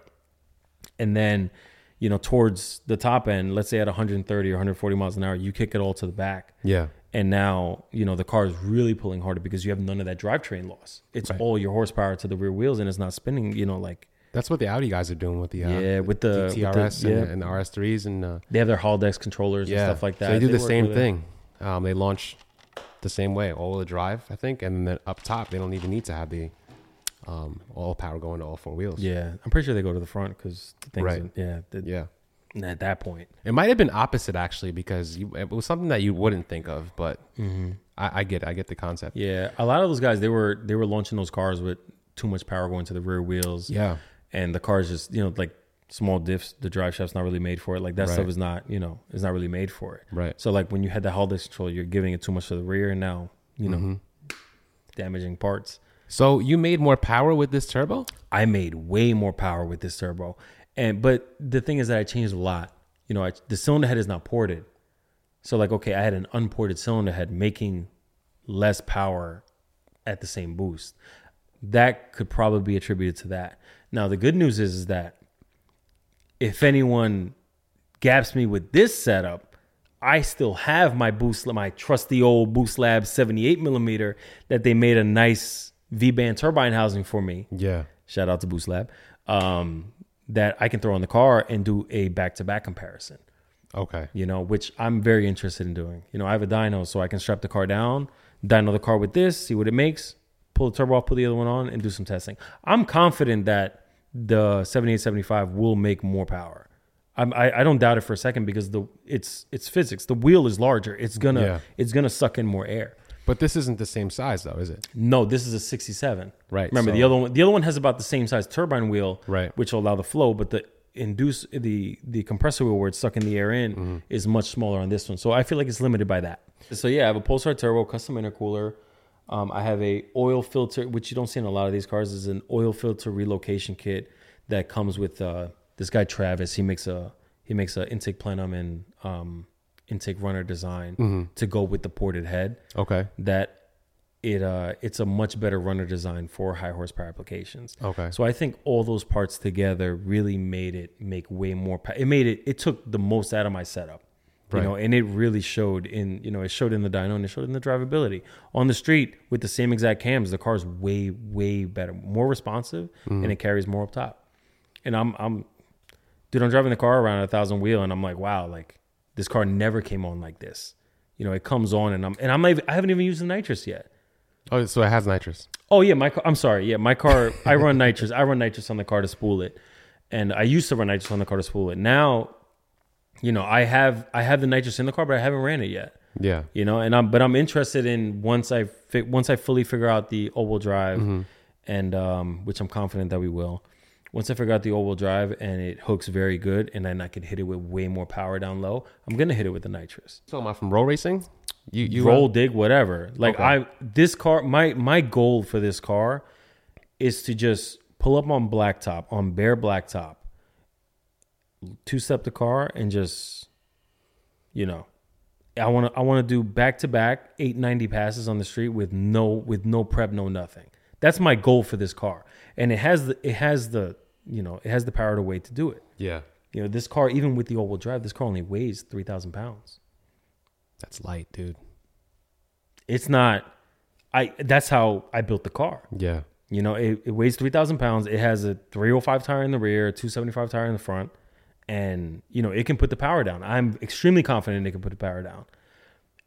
and then, you know, towards the top end, let's say at 130 or 140 miles an hour, you kick it all to the back, Yeah. And now you know the car is really pulling harder because you have none of that drivetrain loss. It's Right. all your horsepower to the rear wheels, and it's not spinning. You know, like That's what the Audi guys are doing with the uh, Yeah, with the- the- TRS yeah. and, and the RS3s and uh, they have their Haldex controllers and stuff like that. So they do the same thing. Um, they launch the same way, all wheel drive, I think, and then up top they don't even need to have the um, all power going to all four wheels. Yeah, I'm pretty sure they go to the front because the things. Right. Yeah, the, yeah. At that point, It might have been opposite actually because you, it was something that you wouldn't think of, but I, I get. I get the concept. Mm-hmm. yeah, a lot of those guys they were they were launching those cars with too much power going to the rear wheels. Yeah. and the car's just you know like small diffs. The drive shaft's not really made for it. Like that Right. stuff is not you know is not really made for it. Right. So like when you had the Haldex control, you're giving it too much to the rear, and now you know Mm-hmm. damaging parts. So you made more power with this turbo? I made way more power with this turbo. And but the thing is that I changed a lot. You know, I, the cylinder head is not ported. So like okay, I had an unported cylinder head making less power at the same boost. That could probably be attributed to that. Now the good news is, is that if anyone gaps me with this setup, I still have my boost, my trusty old Boost Lab 78 millimeter that they made a nice V band turbine housing for me Yeah. shout out to Boost Lab, um, that I can throw in the car and do a back to back comparison, Okay. you know, which I'm very interested in doing. You know, I have a dyno, so I can strap the car down, dyno the car with this, see what it makes, pull the turbo off, put the other one on, and do some testing. I'm confident that the 7875 will make more power. I'm, I, I don't doubt it for a second because the it's it's physics. The wheel is larger. It's gonna Yeah. it's gonna suck in more air. But this isn't the same size though, is it? No, this is a 67. Right, Remember the other one. The other one has about the same size turbine wheel, Right. which will allow the flow. But the induce the the compressor wheel where it's sucking the air in Mm-hmm. is much smaller on this one. So I feel like it's limited by that. So yeah, I have a Pulsar Turbo custom intercooler. Um, I have a oil filter, which you don't see in a lot of these cars, is an oil filter relocation kit that comes with uh, this guy Travis. He makes a he makes a intake plenum and um, intake runner design Mm-hmm. to go with the ported head Okay. that it uh it's a much better runner design for high horsepower applications. Okay. So I think all those parts together really made it make way more pa- it made it it took the most out of my setup. You Right. know, and it really showed in, you know, it showed in the dyno and it showed in the drivability. On the street with the same exact cams, the car's way way better, more responsive Mm-hmm. and it carries more up top. And I'm I'm dude, I'm driving the car around a thousand wheel and I'm like, wow, like this car never came on like this. You know, it comes on and I'm and I'm even, I haven't even used the nitrous yet. Oh, so it has nitrous. Oh yeah, my car. I'm sorry. Yeah, my car. I run nitrous. I run nitrous on the car to spool it, and I used to run nitrous on the car to spool it. Now, you know, I have I have the nitrous in the car, but I haven't ran it yet. Yeah. You know, and I'm but I'm interested in once I fi- once I fully figure out the all-wheel drive, and um, which I'm confident that we will. Once I figure out the all-wheel drive and it hooks very good, and then I can hit it with way more power down low, I'm gonna hit it with the nitrous So am about from roll racing? You you roll uh, dig whatever like Okay. i this car my my goal for this car is to just pull up on blacktop on bare blacktop two step the car and just you know i want to i want to do back to back 890 passes on the street with no with no prep no nothing that's my goal for this car and it has the it has the you know it has the power to weight to do it. Yeah. you know this car even with the all-wheel drive this car only weighs 3000 pounds. That's light, dude. it's not i that's how i built the car. Yeah. you know it, it weighs 3000 pounds. It has a 305 tire in the rear 275 tire in the front. And you know it can put the power down. I'm extremely confident it can put the power down.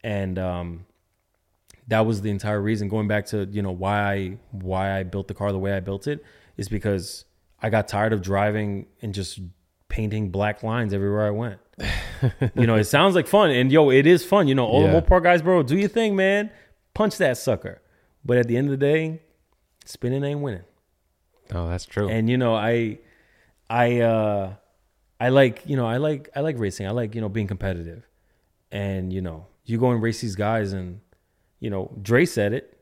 And um that was the entire reason going back to you know why i why i built the car the way i built it is because i got tired of driving and just painting black lines everywhere i went. You know it sounds like fun and yo it is fun. You know all Yeah. the Mopar guys bro do your thing man. Punch that sucker. But at the end of the day spinning ain't winning. Oh, that's true. and you know i i uh i like you know i like i like racing. I like you know being competitive. And you know you go and race these guys and you know dre said it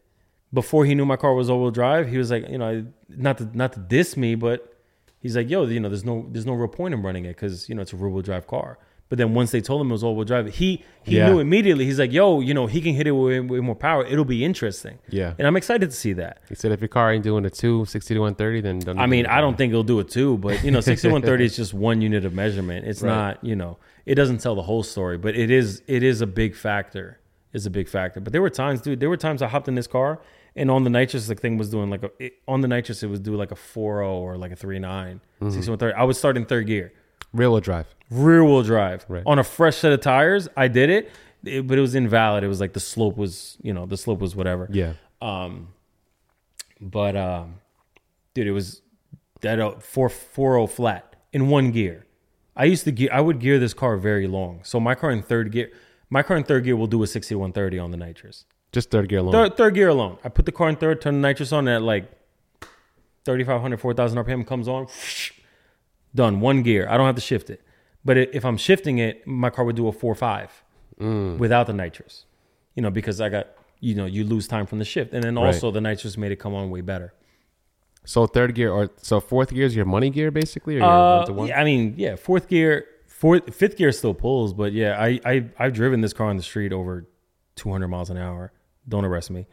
before he knew my car was all wheel drive, he was like, you know, not to not to diss me, but he's like, yo, you know, there's no there's no real point in running it because you know it's a rear wheel drive car. But then once they told him it was all wheel drive, he he Yeah. knew immediately. He's like, yo, you know, he can hit it with, with more power. It'll be interesting. Yeah. and I'm excited to see that. He said if your car ain't doing a 2, 60 to 130, then don't I mean. I don't think it'll do it too, but you know, 6130 is just one unit of measurement. It's Right. not, you know, it doesn't tell the whole story, but it is it is a big factor. It's a big factor. But there were times, dude, there were times I hopped in this car and on the nitrous the thing was doing like a it, on the nitrous it was doing like a 4.0 or like a 3.9, Mm-hmm. 6130. I was starting third gear. Rear wheel drive. Rear wheel drive. Right. On a fresh set of tires, I did it, it, but it was invalid. It was like the slope was, you know, the slope was whatever. Yeah. Um, but um, dude, it was that uh, four four oh flat in one gear. I used to gear. I would gear this car very long. So my car in third gear, my car in third gear will do a sixty one thirty on the nitrous. Just third gear alone. Third, third gear alone. I put the car in third, turn the nitrous on at like 3,500, 4,000 RPM comes on. Done. One gear. I don't have to shift it. But if I'm shifting it, my car would do a four five without the nitrous. You know, because I got you know you lose time from the shift, and then Right. also the nitrous made it come on way better. So third gear or so fourth gear is your money gear basically, or your Uh, one to one? yeah, I mean, yeah, fourth gear, fourth, fifth gear still pulls, but yeah, I, I I've driven this car on the street over 200 miles an hour. Don't arrest me.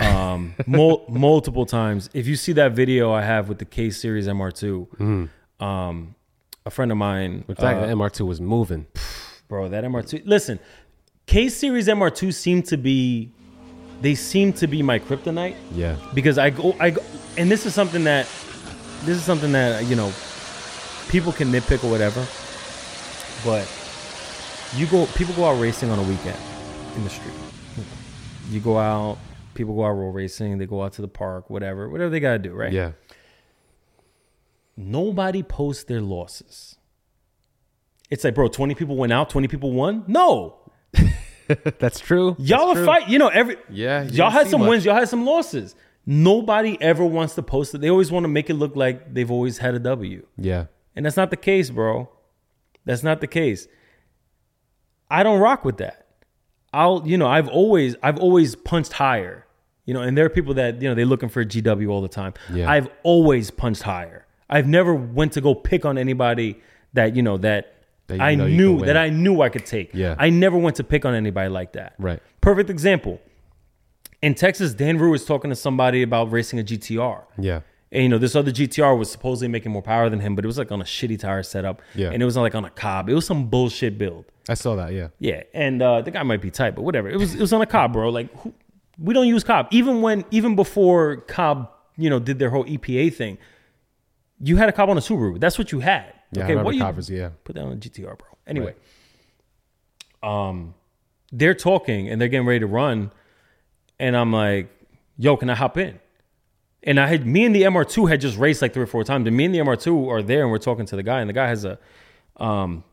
Um, mul- multiple times. If you see that video I have with the K Series MR2, um, a friend of mine, In fact, uh, the MR2 was moving. bro, that MR2. Listen, K Series MR2 seem to be, they seem to be my kryptonite Yeah. because I go, I go, and this is something that, this is something that you know, people can nitpick or whatever, but you go, people go out racing on a weekend in the street. You go out, people go out roll racing, they go out to the park, whatever, whatever they gotta do, right? Yeah. Nobody posts their losses. It's like, bro, twenty people went out, twenty people won. No, That's true. y'all That's are fight. You know, every Yeah, y'all had some much. wins, y'all had some losses. Nobody ever wants to post it. They always want to make it look like they've always had a W, Yeah. and that's not the case, bro. That's not the case. I don't rock with that. I'll, you know, I've always, I've always punched higher. You know, and there are people that you know they're looking for a GW all the time. Yeah. I've always punched higher. I've never went to go pick on anybody that you know that, That you I know knew that I knew I could take. Yeah. I never went to pick on anybody like that. Right. Perfect example. In Texas, Dan Rue was talking to somebody about racing a GTR. Yeah. And you know, this other GTR was supposedly making more power than him, but it was like on a shitty tire setup. Yeah. And it was like on a Cobb. It was some bullshit build. I saw that. Yeah. Yeah. And uh, the guy might be tight, but whatever. It was it was on a Cobb, bro. Like who, we don't use Cobb. Even when even before Cobb, you know, did their whole EPA thing, you had a Cobb on a Subaru. That's what you had. Yeah. Okay. What you Coppers, yeah. put that on a GTR, bro. Anyway, um, they're talking and they're getting ready to run, and I'm like, "Yo, can I hop in?" And I had me and the MR2 had just raced like three or four times, and me and the MR2 are there, and we're talking to the guy, and the guy has a, um,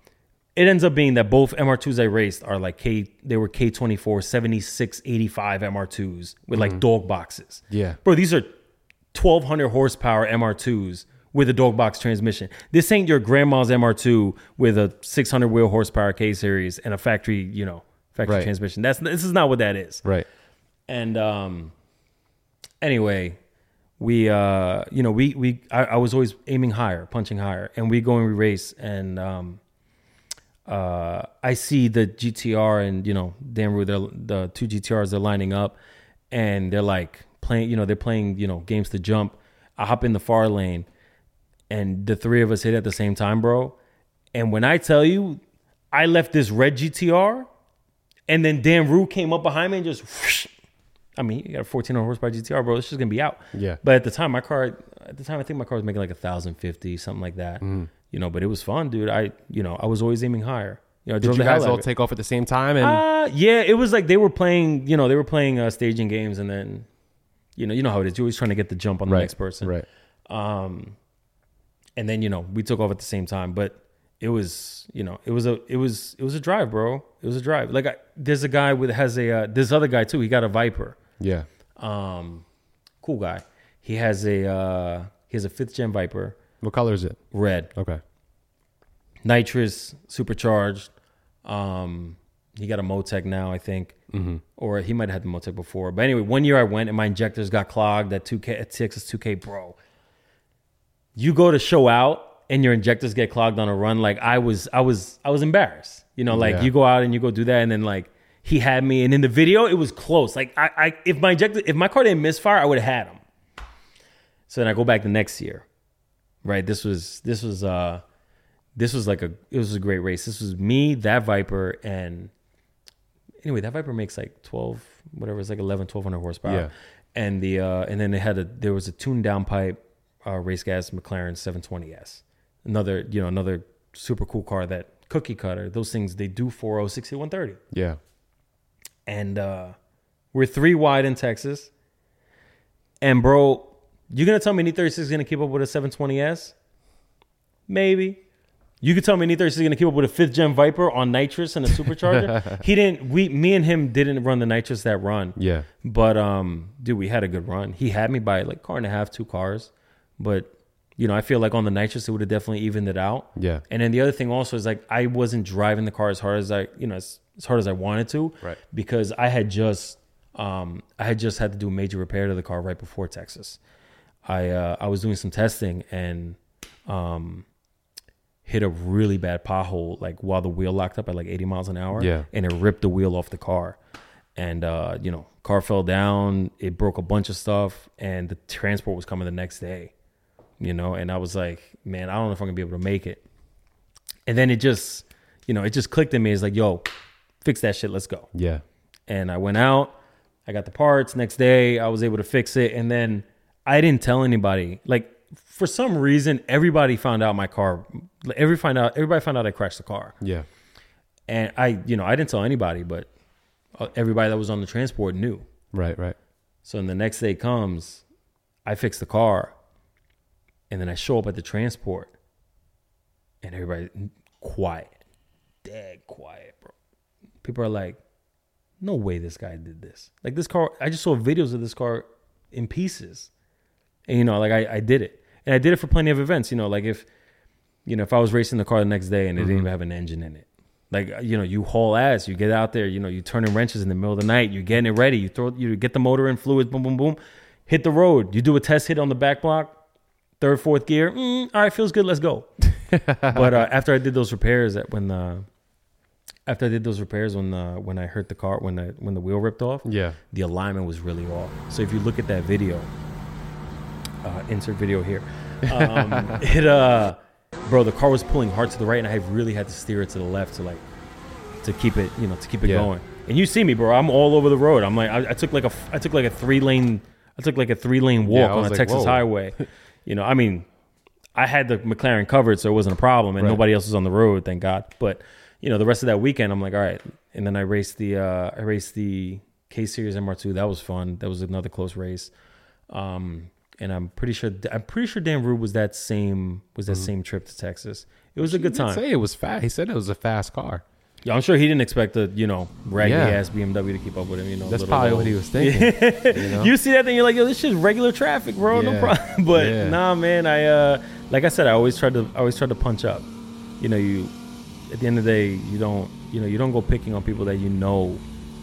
it ends up being that both MR2s I raced are like K, they were K24 7685 MR2s with like dog boxes. Yeah. Bro, these are 1200 horsepower MR2s with a dog box transmission. This ain't your grandma's MR2 with a 600 wheel horsepower K series and a factory, you know, factory Right. transmission. That's this is not what that is. Right. And um anyway, we uh you know, we we I, I was always aiming higher, punching higher, and we go and we race and um uh I see the GTR and you know, Dan Rue, they're the two GTRs they're lining up and they're like playing, you know, they're playing, you know, games to jump. I hop in the far lane and the three of us hit at the same time, bro. And when I tell you, I left this red GTR and then Dan Rue came up behind me and just whoosh. I mean, you got a 1400 horsepower GTR, bro. It's just gonna be out. Yeah. But at the time, my car, at the time, I think my car was making like a thousand fifty, something like that. Mm-hmm. You know, but it was fun, dude. I, you know, I was always aiming higher. You know, Did you guys all take off at the same time? And Uh, yeah, it was like they were playing. You know, they were playing uh, staging games, and then, you know, you know how it is. You're always trying to get the jump on the right. next person. Right. Um, and then you know we took off at the same time, but it was you know it was a it was it was a drive, bro. It was a drive. Like I, there's a guy with has a uh, this other guy too. He got a Viper. Yeah. Um, cool guy. He has a uh, he has a fifth gen Viper, What color is it? red, Okay. nitrous, supercharged. Um, he got a Motec now, I think. or he might have had the Motec before. But anyway, one year I went and my injectors got clogged at 2K at Texas 2K, bro. You go to show out and your injectors get clogged on a run. Like I was, I was, I was embarrassed. You know, like Yeah. you go out and you go do that, and then like he had me, and in the video it was close. Like I, I if my injector, if my car didn't misfire, I would have had him. So then I go back the next year, right? This was this was uh this was like a it was a great race. This was me, that Viper, and anyway, that Viper makes like 12, whatever, it's like 11, 1200 horsepower. Yeah. And the uh and then they had a there was a tuned down pipe uh race gas McLaren 720S. Another, you know, another super cool car that cookie cutter. Those things they do 40, 60, 130 Yeah. And uh, we're three wide in Texas. And bro, you're gonna tell me an E36 is gonna keep up with a 720S? Maybe. You could tell me an E36 is gonna keep up with a fifth gen Viper on nitrous and a supercharger. he didn't. We, me and him didn't run the nitrous that run. Yeah. But um, dude, we had a good run. He had me by like car and a half, two cars. But you know, I feel like on the nitrous it would have definitely evened it out. Yeah. And then the other thing also is like I wasn't driving the car as hard as I, you know, as, as hard as I wanted to. Right. Because I had just um I had just had to do a major repair to the car right before Texas. I uh I was doing some testing and um hit a really bad pothole like while the wheel locked up at like 80 miles an hour Yeah. and it ripped the wheel off the car and uh you know car fell down it broke a bunch of stuff and the transport was coming the next day you know and i was like man i don't know if i'm gonna be able to make it and then it just you know it just clicked in me it's like yo fix that shit let's go Yeah. and I went out. I got the parts. Next day, I was able to fix it, and then I didn't tell anybody. Like for some reason, everybody found out my car. Every find out everybody found out I crashed the car, Yeah. and I, you know, I didn't tell anybody, but uh, everybody that was on the transport knew. Right. Right. So then the next day comes, I fix the car, and then I show up at the transport, and everybody quiet, dead quiet. People are like, "No way, this guy did this." Like this car, I just saw videos of this car in pieces, and you know, like I, I did it, and I did it for plenty of events. You know, like if, you know, if I was racing the car the next day and it didn't even have an engine in it. Like you know, you haul ass. You get out there. You know, you turning wrenches in the middle of the night. You're getting it ready. You throw. You get the motor in, fluids. Boom, boom, boom. Hit the road. You do a test hit on the back block, third, fourth gear. Mm, all right, feels good. Let's go. but uh, after I did those repairs, that when the after I did those repairs when the when I hurt the car when the when the wheel ripped off, Yeah. the alignment was really off. So if you look at that video, uh, insert video here, um, it uh, bro, the car was pulling hard to the right, and I really had to steer it to the left to like to keep it, you know, to keep it Yeah. going. And you see me, bro. I'm all over the road. I'm like, I, I took like a, I took like a three lane, I took like a three lane walk Yeah, on a like, Texas whoa. highway. you know, I mean, I had the McLaren covered, so it wasn't a problem, and Right. nobody else was on the road, thank God. But you know, the rest of that weekend, I'm like, all right. And then I raced the, uh, I raced the K Series MR2. That was fun. That was another close race. Um, and I'm pretty sure, I'm pretty sure Dan Rue was that same, was that same trip to Texas. It was a good time. say it was fast. He said it was a fast car. Yeah, I'm sure he didn't expect the, you know, raggedy Yeah. ass BMW to keep up with him. You know, That's probably what he was thinking. you know? You see that thing, you're like, yo, this shit's regular traffic, bro. No problem. But Yeah. nah, man. I uh, like I said, I always tried to, I always tried to punch up. You know, you at the end of the day, you don't, you know, you don't go picking on people that you know.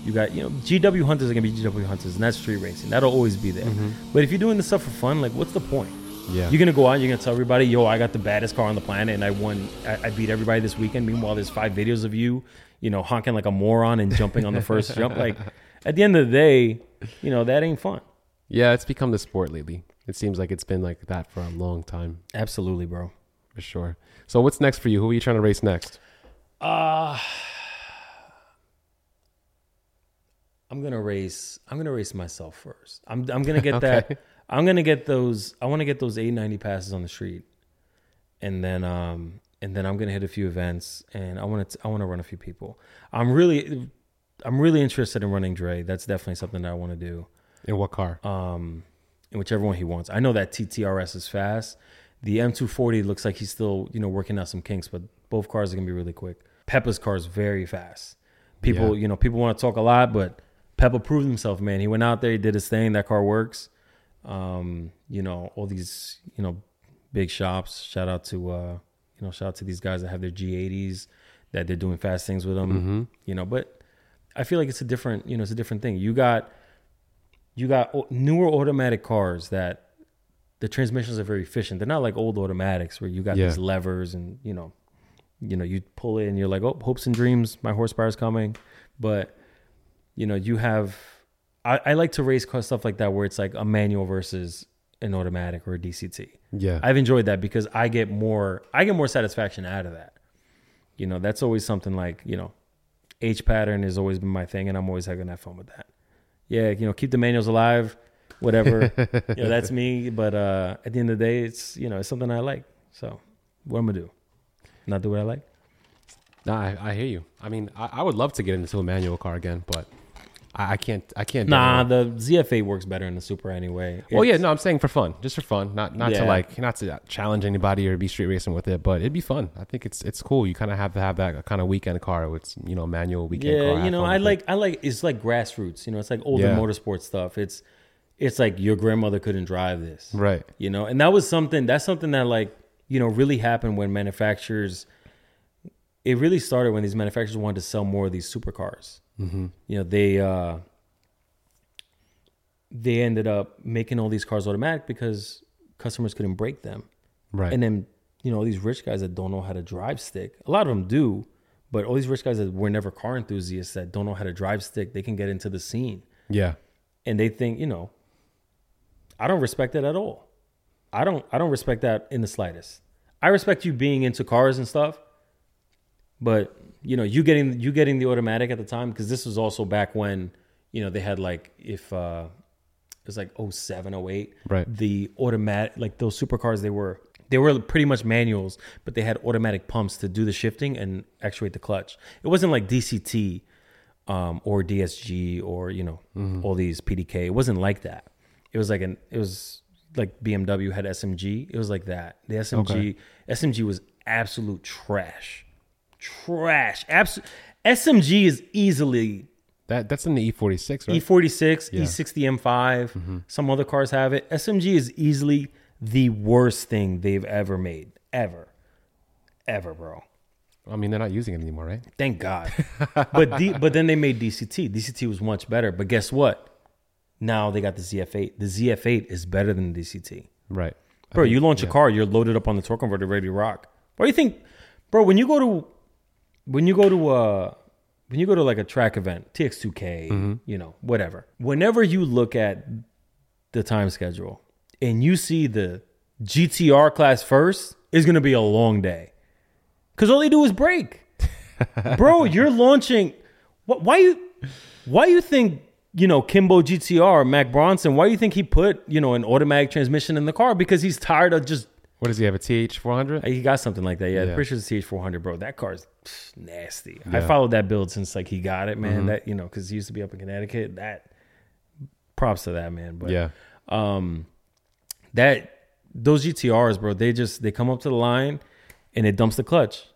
You got, you know, GW hunters are gonna be GW hunters, and that's street racing. That'll always be there. But if you're doing this stuff for fun, like, what's the point? Mm-hmm. Yeah. You're gonna go out, you're gonna tell everybody, yo, I got the baddest car on the planet, and I won, I, I beat everybody this weekend. Meanwhile, there's five videos of you, you know, honking like a moron and jumping on the first jump. Like, at the end of the day, you know, that ain't fun. yeah, it's become the sport lately. It seems like it's been like that for a long time, Absolutely, bro. for sure. So what's next for you? Who are you trying to race next? Uh I'm gonna race. I'm gonna race myself first. I'm I'm gonna get Okay. that. I'm gonna get those. I want to get those 890 passes on the street, and then um and then I'm gonna hit a few events, and I want to I want to run a few people. I'm really I'm really interested in running Dre. That's definitely something that I want to do. In what car? Um, in whichever one he wants. I know that TTRS is fast. The M240 looks like he's still, you know, working out some kinks, but both cars are gonna be really quick. Peppa's car is very fast. People, Yeah. you know, people want to talk a lot, but Peppa proved himself, man. He went out there, he did his thing. That car works. Um, you know, all these, you know, big shops. Shout out to, uh, you know, shout out to these guys that have their G80s that they're doing fast things with them. You know, but I feel like it's a different, you know, it's a different thing. You got you got newer automatic cars that the transmissions are very efficient. They're not like old automatics where you got Yeah. these levers and you know, you know, you pull it and you're like, oh, hopes and dreams, my horsepower is coming. But you know, you have. I, I like to race stuff like that where it's like a manual versus an automatic or a DCT. Yeah. I've enjoyed that because I get more I get more satisfaction out of that. You know, that's always something like, you know, H pattern has always been my thing and I'm always having that fun with that. Yeah, you know, keep the manuals alive, whatever. you know, that's me. But uh at the end of the day, it's you know, it's something I like. So what I'm gonna do? Not do what I like? No, I, I hear you. I mean, I, I would love to get into a manual car again, but I, I can't. I can't. Nah, the ZF8 works better in the Super anyway. Well, yeah, no, I'm saying for fun, just for fun, not not to like, not to challenge anybody or be street racing with it, but it'd be fun. I think it's it's cool. You kind of have to have that kind of weekend car with you know manual weekend car. Yeah, have you know, I like I like it's like grassroots. You know, it's like older Yeah. motorsport stuff. It's it's like your grandmother couldn't drive this, right. You know, and that was something that's something that like you know really happened when manufacturers. It really started when these manufacturers wanted to sell more of these supercars. Mm-hmm. You know, they uh they ended up making all these cars automatic because customers couldn't break them. Right. And then, you know, all these rich guys that don't know how to drive stick, a lot of them do, but all these rich guys that were never car enthusiasts that don't know how to drive stick, they can get into the scene yeah. and they think, you know, I don't respect that at all. I don't I don't respect that in the slightest. I respect you being into cars and stuff, but you know, you getting you getting the automatic at the time because this was also back when, you know, they had like if uh it was like 07, 08, Right. the automatic like those supercars they were they were pretty much manuals, but they had automatic pumps to do the shifting and actuate the clutch. It wasn't like DCT um, or DSG or you know all these PDK. It wasn't like that. It was like an it was like BMW had SMG. It was like that. The SMG Okay. SMG was absolute trash, trash. Absolute SMG is easily That that's in the E46, right? E46, Yeah. E60 M5. Mm-hmm. Some other cars have it. SMG is easily the worst thing they've ever made, ever, ever, bro. I mean, they're not using it anymore, right? Thank God. but D, but then they made DCT. DCT was much better. But guess what? Now they got the ZF8. The ZF8 is better than the DCT. Right. I Bro, you launch yeah. a car, you're loaded up on the torque converter, ready to rock. What do you think, bro? When you go to, when you go to, uh, when you go to like a track event, TX2K, Mm-hmm. you know, whatever. Whenever you look at the time schedule and you see the GTR class first, it's gonna be a long day, cause all they do is brake, bro. You're launching. Wh- Why you? Why you think? You know, Kimbo GTR, Mac Bronson, why do you think he put, you know, an automatic transmission in the car? Because he's tired of just What does he have? A TH400? he got something like that. Yeah, Yeah. pretty sure it's TH four hundred, bro. That car's pff, nasty. I followed that build since like he got it, man. That you know, because he used to be up in Connecticut. That props to that man. But yeah. um, that those GTRs, bro, they just they come up to the line and it dumps the clutch.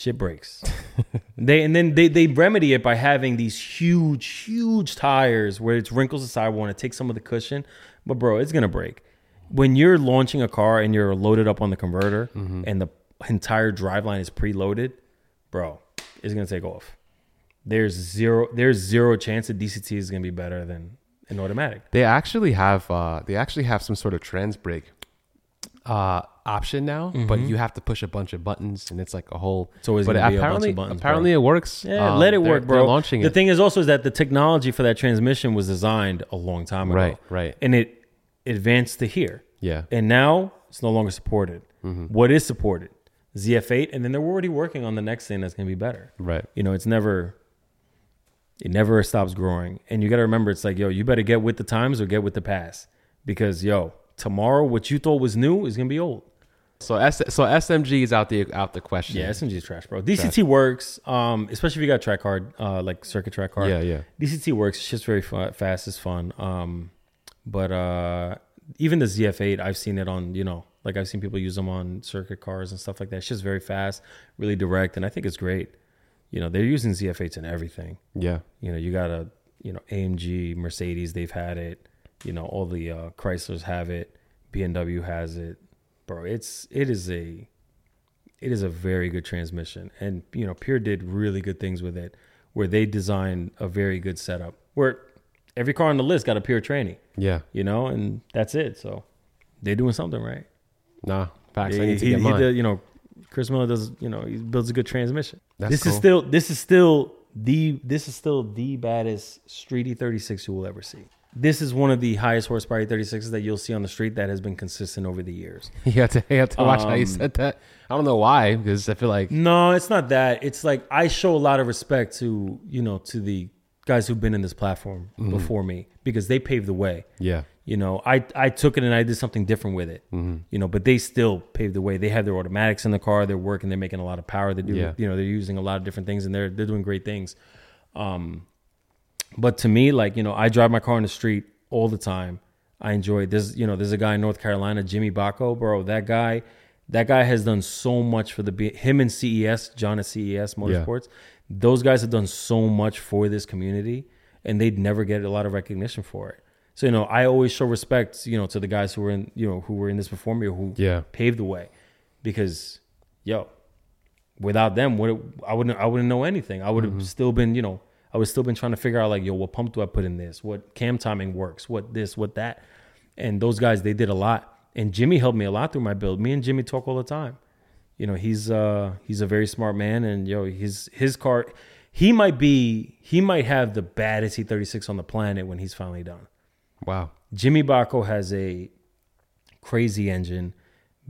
Shit breaks. they and then they they remedy it by having these huge, huge tires where it's wrinkles the sidewall and it takes some of the cushion. But bro, it's gonna break. When you're launching a car and you're loaded up on the converter and the entire driveline is preloaded, bro, it's gonna take off. There's zero there's zero chance that DCT is gonna be better than an automatic. They actually have uh they actually have some sort of trans brake uh option now, but you have to push a bunch of buttons and it's like a whole It's always but gonna be a bunch of apparently buttons, apparently it works. Yeah, Um, let it work, bro. Launching the it. thing is also is that the technology for that transmission was designed a long time ago. Right, right. And it advanced to here. Yeah. And now it's no longer supported. Mm-hmm. What is supported? ZF8, and then they're already working on the next thing that's gonna be better. Right. You know, it's never it never stops growing. And you gotta remember it's like, yo, you better get with the times or get with the past. Because yo, tomorrow what you thought was new is gonna be old. So S so SMG is out the out the question. Yeah, SMG is trash, bro. DCT works, um, especially if you got track card, uh, like circuit track card. Yeah, yeah. DCT works. It's just very fa- fast. It's fun. Um, but uh, even the ZF8, I've seen it on, you know, like I've seen people use them on circuit cars and stuff like that. It's just very fast, really direct, and I think it's great. You know, they're using ZF8s in everything. Yeah. You know, you got a, you know, AMG, Mercedes, they've had it. You know, all the uh, Chryslers have it. BMW has it. Bro, it's it is a it is a very good transmission, and you know, Pure did really good things with it. where they designed a very good setup where every car on the list got a pure tranny, Yeah. you know, and that's it. So they're doing something right. Nah. Facts. I He, need to he- get mine. did- you know, Chris Miller does, you know, he builds a good transmission. That's this cool. is still this is still the this is still the baddest street E36 you will ever see. This is one of the highest horsepower E36s that you'll see on the street that has been consistent over the years. you have to, you have to watch how you Um, said that. I don't know why, because I feel like No, it's not that. It's like I show a lot of respect to, you know, to the guys who've been in this platform Mm-hmm. before me because they paved the way. yeah, You know, I I took it and I did something different with it. Mm-hmm. You know, but they still paved the way. They have their automatics in the car. They're working. They're making a lot of power. They do. Yeah. You know, they're using a lot of different things, and they're they're doing great things. Um, but to me, like you know, I drive my car on the street all the time. I enjoy. There's you know, there's a guy in North Carolina, Jimmy Bacco, bro. That guy, that guy has done so much for the B- him and CES, John at CES Motorsports. Those guys have done so much for this community, and they'd never get a lot of recognition for it. So you know, I always show respect, you know, to the guys who were in, you know, who were in this before me or who Yeah. paved the way, because, yo, without them, what I wouldn't I wouldn't know anything. I would have mm-hmm. still been, you know, I was still been trying to figure out like, yo, what pump do I put in this? What cam timing works? What this? What that? And those guys, they did a lot. And Jimmy helped me a lot through my build. Me and Jimmy talk all the time. You know, he's uh he's a very smart man, and yo, his his car, he might be he might have the baddest E36 on the planet when he's finally done. wow, Jimmy Bacco has a crazy engine,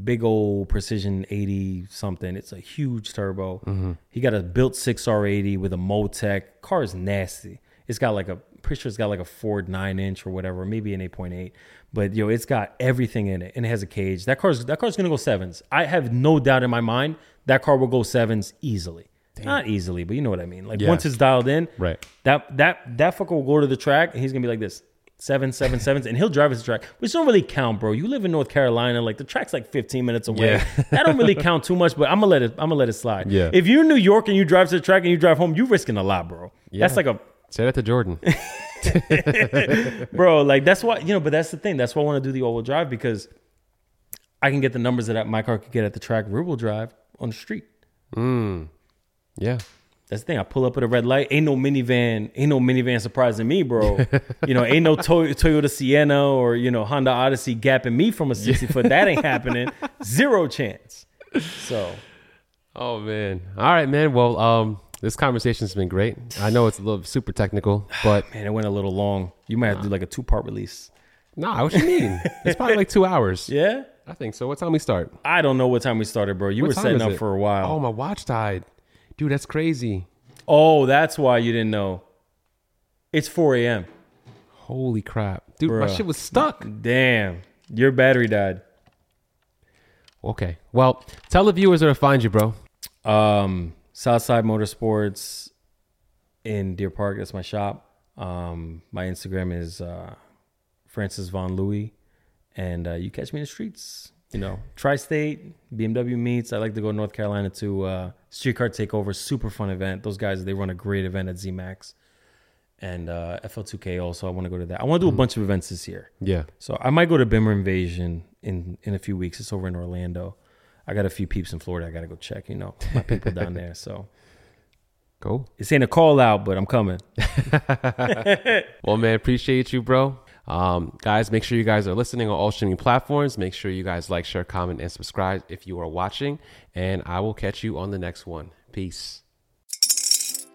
big old precision 80 something. It's a huge turbo. Mm-hmm. He got a built 6R80 with a Motec. Car is nasty. It's got like a pretty sure it's got like a Ford 9 inch or whatever, maybe an 8.8. But yo, it's got everything in it and it has a cage. That car's that car's gonna go sevens. I have no doubt in my mind that car will go sevens easily. Not easily, but you know what I mean. Like Yeah. once it's dialed in, Right. that that that fucker will go to the track and he's gonna be like this. Seven, seven, sevens, and he'll drive his track, which don't really count, bro. You live in North Carolina, like the track's like 15 minutes away. Yeah. that don't really count too much, but I'm gonna let it. I'm gonna let it slide. Yeah. If you're in New York and you drive to the track and you drive home, you're risking a lot, bro. Yeah. That's like a say that to Jordan. bro. Like that's why you know. But that's the thing. That's why I want to do the all wheel drive because I can get the numbers that my car could get at the track rear wheel drive on the street. mm. Yeah, That's the thing. I pull up at a red light. Ain't no minivan. Ain't no minivan surprising me, bro. you know, ain't no Toy- Toyota Sienna or you know Honda Odyssey gapping me from a sixty foot. That ain't happening. Zero chance. So Oh man. All right, man. Well, um, this conversation's been great. I know it's a little super technical, but man, it went a little long. You might have to do like a two part release. nah, what you mean? It's probably like two hours. Yeah. I think so. What time we start? I don't know what time we started, bro. You What were time setting is up it? for a while. Oh, my watch died. Dude, that's crazy. Oh, that's why you didn't know. It's 4 a.m. Holy crap. Dude, my shit was stuck. Damn. Your battery died. Okay. Well, tell the viewers where to find you, bro. Um, Southside Motorsports in Deer Park. That's my shop. Um, my Instagram is uh, Francis Von Louie, and uh, you catch me in the streets. You know, tri-state BMW meets. I like to go to North Carolina to uh, Streetcar Takeover. Super fun event. Those guys they run a great event at ZMAX, and uh, FL2K also. I want to go to that. I want to do a bunch of events this year. Yeah. So I might go to Bimmer Invasion in in a few weeks. It's over in Orlando. I got a few peeps in Florida. I got to go check. You know, my people down there. So Cool. it's ain't a call out, but I'm coming. Well, man, appreciate you, bro. Um, guys, make sure you guys are listening on all streaming platforms. Make sure you guys like, share, comment, and subscribe if you are watching. And I will catch you on the next one. Peace.